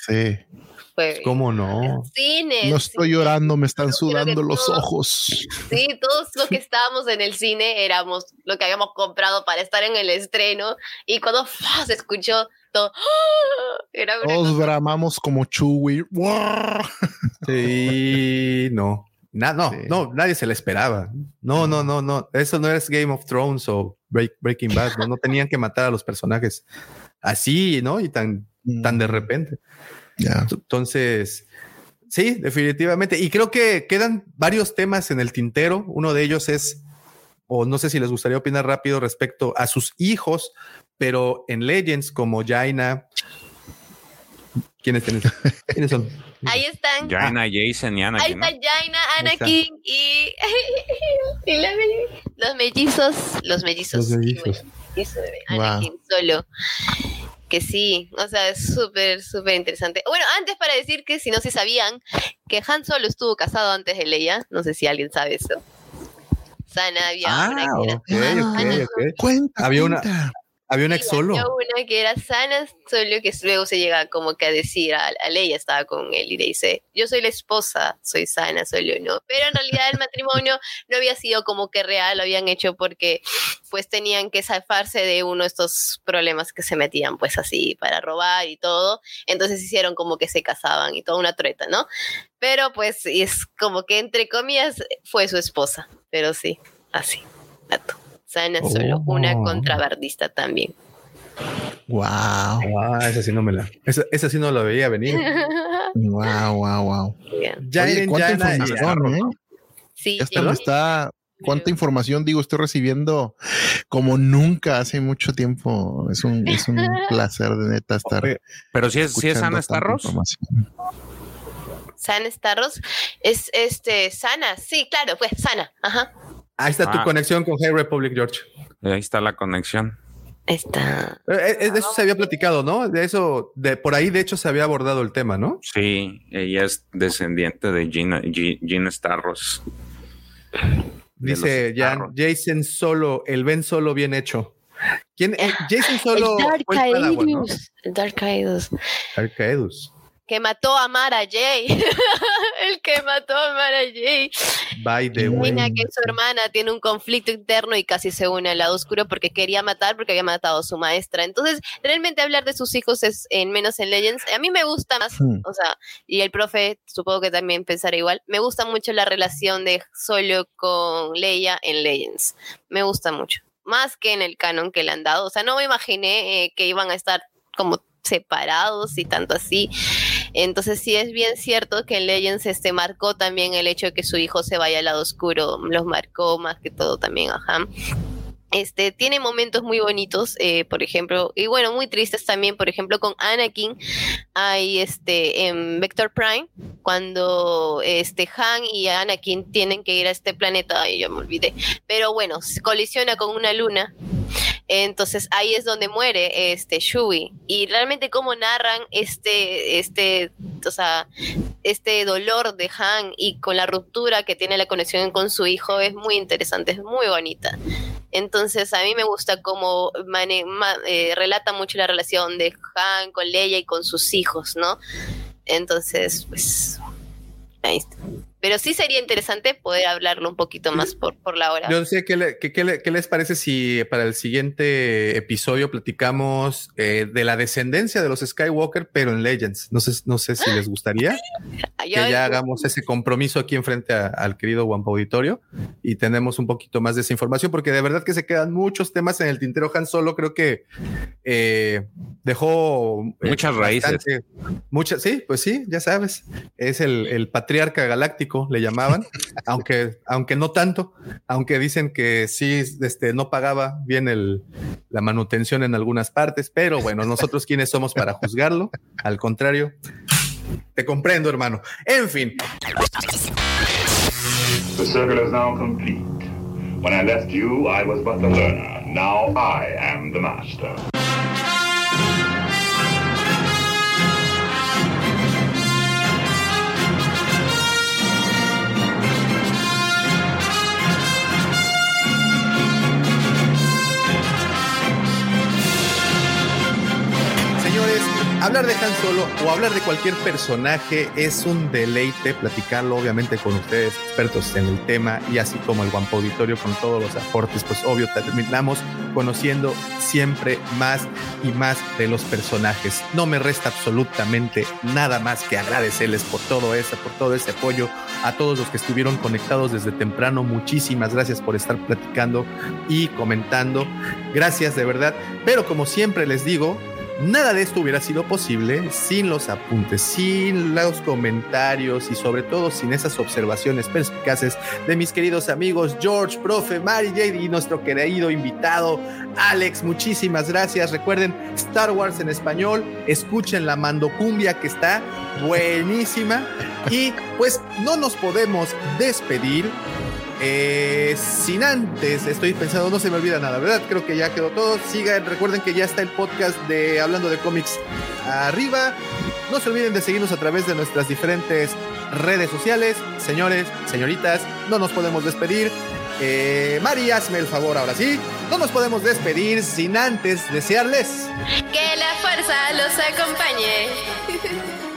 Sí. Fue ¿Cómo no? cine. No estoy llorando, me están sudando los todos- ojos. Sí, todos los que estábamos en el cine éramos lo que habíamos comprado para estar en el estreno y cuando ¡fua! se escuchó todo, ¡ah! era Todos cosa- bramamos como Chewie. Sí, no. Na- no, no, nadie se le esperaba. No, no, no, no. Eso no es Game of Thrones o Break- Breaking Bad. No, no tenían que matar a los personajes así, ¿no? Y tan, tan de repente. Entonces, sí, definitivamente. Y creo que quedan varios temas en el tintero. Uno de ellos es, o no sé si les gustaría opinar rápido respecto a sus hijos, pero en Legends como Jaina. ¿Quiénes, quiénes, quiénes son? Ahí están. Jaina, Jason y Ahí Anakin. ¿no? está Jaina, Ahí. Anakin y, y la me- los mellizos, los mellizos. Los mellizos. Eso de Wow. Anakin solo. Que sí, o sea, es súper, súper interesante. Bueno, antes para decir que si no se sabían, que Han Solo estuvo casado antes de Leia. No sé si alguien sabe eso. Sana había Ah, una que era ok, ok, ok. Cuenta, Había una, había un ex solo. había una que era Sana Solo que luego se llega como que a decir a, a Leia estaba con él y le dice yo soy la esposa soy Sana Solo no pero en realidad el matrimonio no había sido como que real lo habían hecho porque pues tenían que zafarse de uno de estos problemas que se metían pues así para robar y todo. Entonces hicieron como que se casaban y toda una treta no pero pues es como que entre comillas fue su esposa pero sí así dato Sana Solo una Oh. contrabandista también Wow. Ah, esa sí no me la. Esa, esa sí no la veía venir. Wow, wow, wow. Ya Oye, en cuánta información, ¿eh? Sí, Ya hasta me está. Cuánta información digo, estoy recibiendo como nunca hace mucho tiempo. Es un, es un placer de neta estar. Pero si es, si es Ana Starros. Sana Starros es este Sana, sí, claro, pues Sana, ajá. Ahí está tu Ah. conexión con High Republic, George. Ahí está la conexión. Está. Eh, eh, de eso se había platicado, ¿no? De eso, de por ahí, de hecho, se había abordado el tema, ¿no? Sí, ella es descendiente de Gina, Gi- Gina Starros. Dice Jan. Jason Solo, el Ben Solo bien hecho. ¿Quién? eh, Jason Solo el Dark Padawan, ¿no? Aedus, el Dark Aedus. Que mató a Mara Jay, el que mató a Mara Jay. By the way. Que su hermana tiene un conflicto interno y casi se une al lado oscuro porque quería matar, porque había matado a su maestra. Entonces, realmente hablar de sus hijos es en menos en Legends. A mí me gusta más, Hmm. o sea, y el profe supongo que también pensará igual. Me gusta mucho la relación de Solo con Leia en Legends. Me gusta mucho. Más que en el canon que le han dado. O sea, no me imaginé eh, que iban a estar como separados y tanto así. Entonces sí es bien cierto que en Legends este marcó también el hecho de que su hijo se vaya al lado oscuro, los marcó más que todo también a Ham. Este, tiene momentos muy bonitos, eh, por ejemplo, y bueno, muy tristes también, por ejemplo, con Anakin, hay este, en Vector Prime, cuando este, Han y Anakin tienen que ir a este planeta, ay, yo me olvidé, pero bueno, colisiona con una luna, entonces ahí es donde muere este Shui. Y realmente cómo narran este, este, o sea, este dolor de Han y con la ruptura que tiene la conexión con su hijo es muy interesante, es muy bonita. Entonces a mí me gusta cómo mane- ma- eh, relata mucho la relación de Han con Leia y con sus hijos, ¿no? Entonces, pues, ahí está. Pero sí sería interesante poder hablarlo un poquito más por, por la hora. Yo no sé qué, le- qué- qué le- qué les parece si para el siguiente episodio platicamos eh, de la descendencia de los Skywalker, pero en Legends. No sé, no sé si les gustaría que ya hagamos ese compromiso aquí enfrente a- al querido Wampa Auditorio y tenemos un poquito más de esa información, porque de verdad que se quedan muchos temas en el tintero. Han Solo creo que eh, dejó eh, Muchas raíces. bastante- Muchas, sí, pues sí, ya sabes. Es el, el patriarca galáctico, le llamaban, aunque, aunque no tanto, aunque dicen que sí, este, no pagaba bien el, la manutención en algunas partes, pero bueno, nosotros quiénes somos para juzgarlo, al contrario. Te comprendo, hermano. En fin. The circle is now complete. When I left you, I was but the learner. Now I am the master. Hablar de Han Solo o hablar de cualquier personaje es un deleite platicarlo, obviamente, con ustedes, expertos en el tema, y así como el Guampo Auditorio con todos los aportes, pues obvio, terminamos conociendo siempre más y más de los personajes. No me resta absolutamente nada más que agradecerles por todo eso, por todo ese apoyo, a todos los que estuvieron conectados desde temprano. Muchísimas gracias por estar platicando y comentando. Gracias de verdad. Pero como siempre les digo, Nada de esto hubiera sido posible sin los apuntes, sin los comentarios y sobre todo sin esas observaciones perspicaces de mis queridos amigos George, Profe, Mary Jade y nuestro querido invitado Alex. Muchísimas gracias. Recuerden Star Wars en español. Escuchen la mandocumbia que está buenísima. Y pues no nos podemos despedir eh, sin antes, estoy pensando, no se me olvida nada, ¿verdad? Creo que ya quedó todo. Sigan, recuerden que ya está el podcast de Hablando de cómics arriba. No se olviden de seguirnos a través de nuestras diferentes redes sociales. Señores, señoritas, no nos podemos despedir. Eh, Mari, hazme el favor ahora sí. No nos podemos despedir sin antes desearles Que la fuerza los acompañe.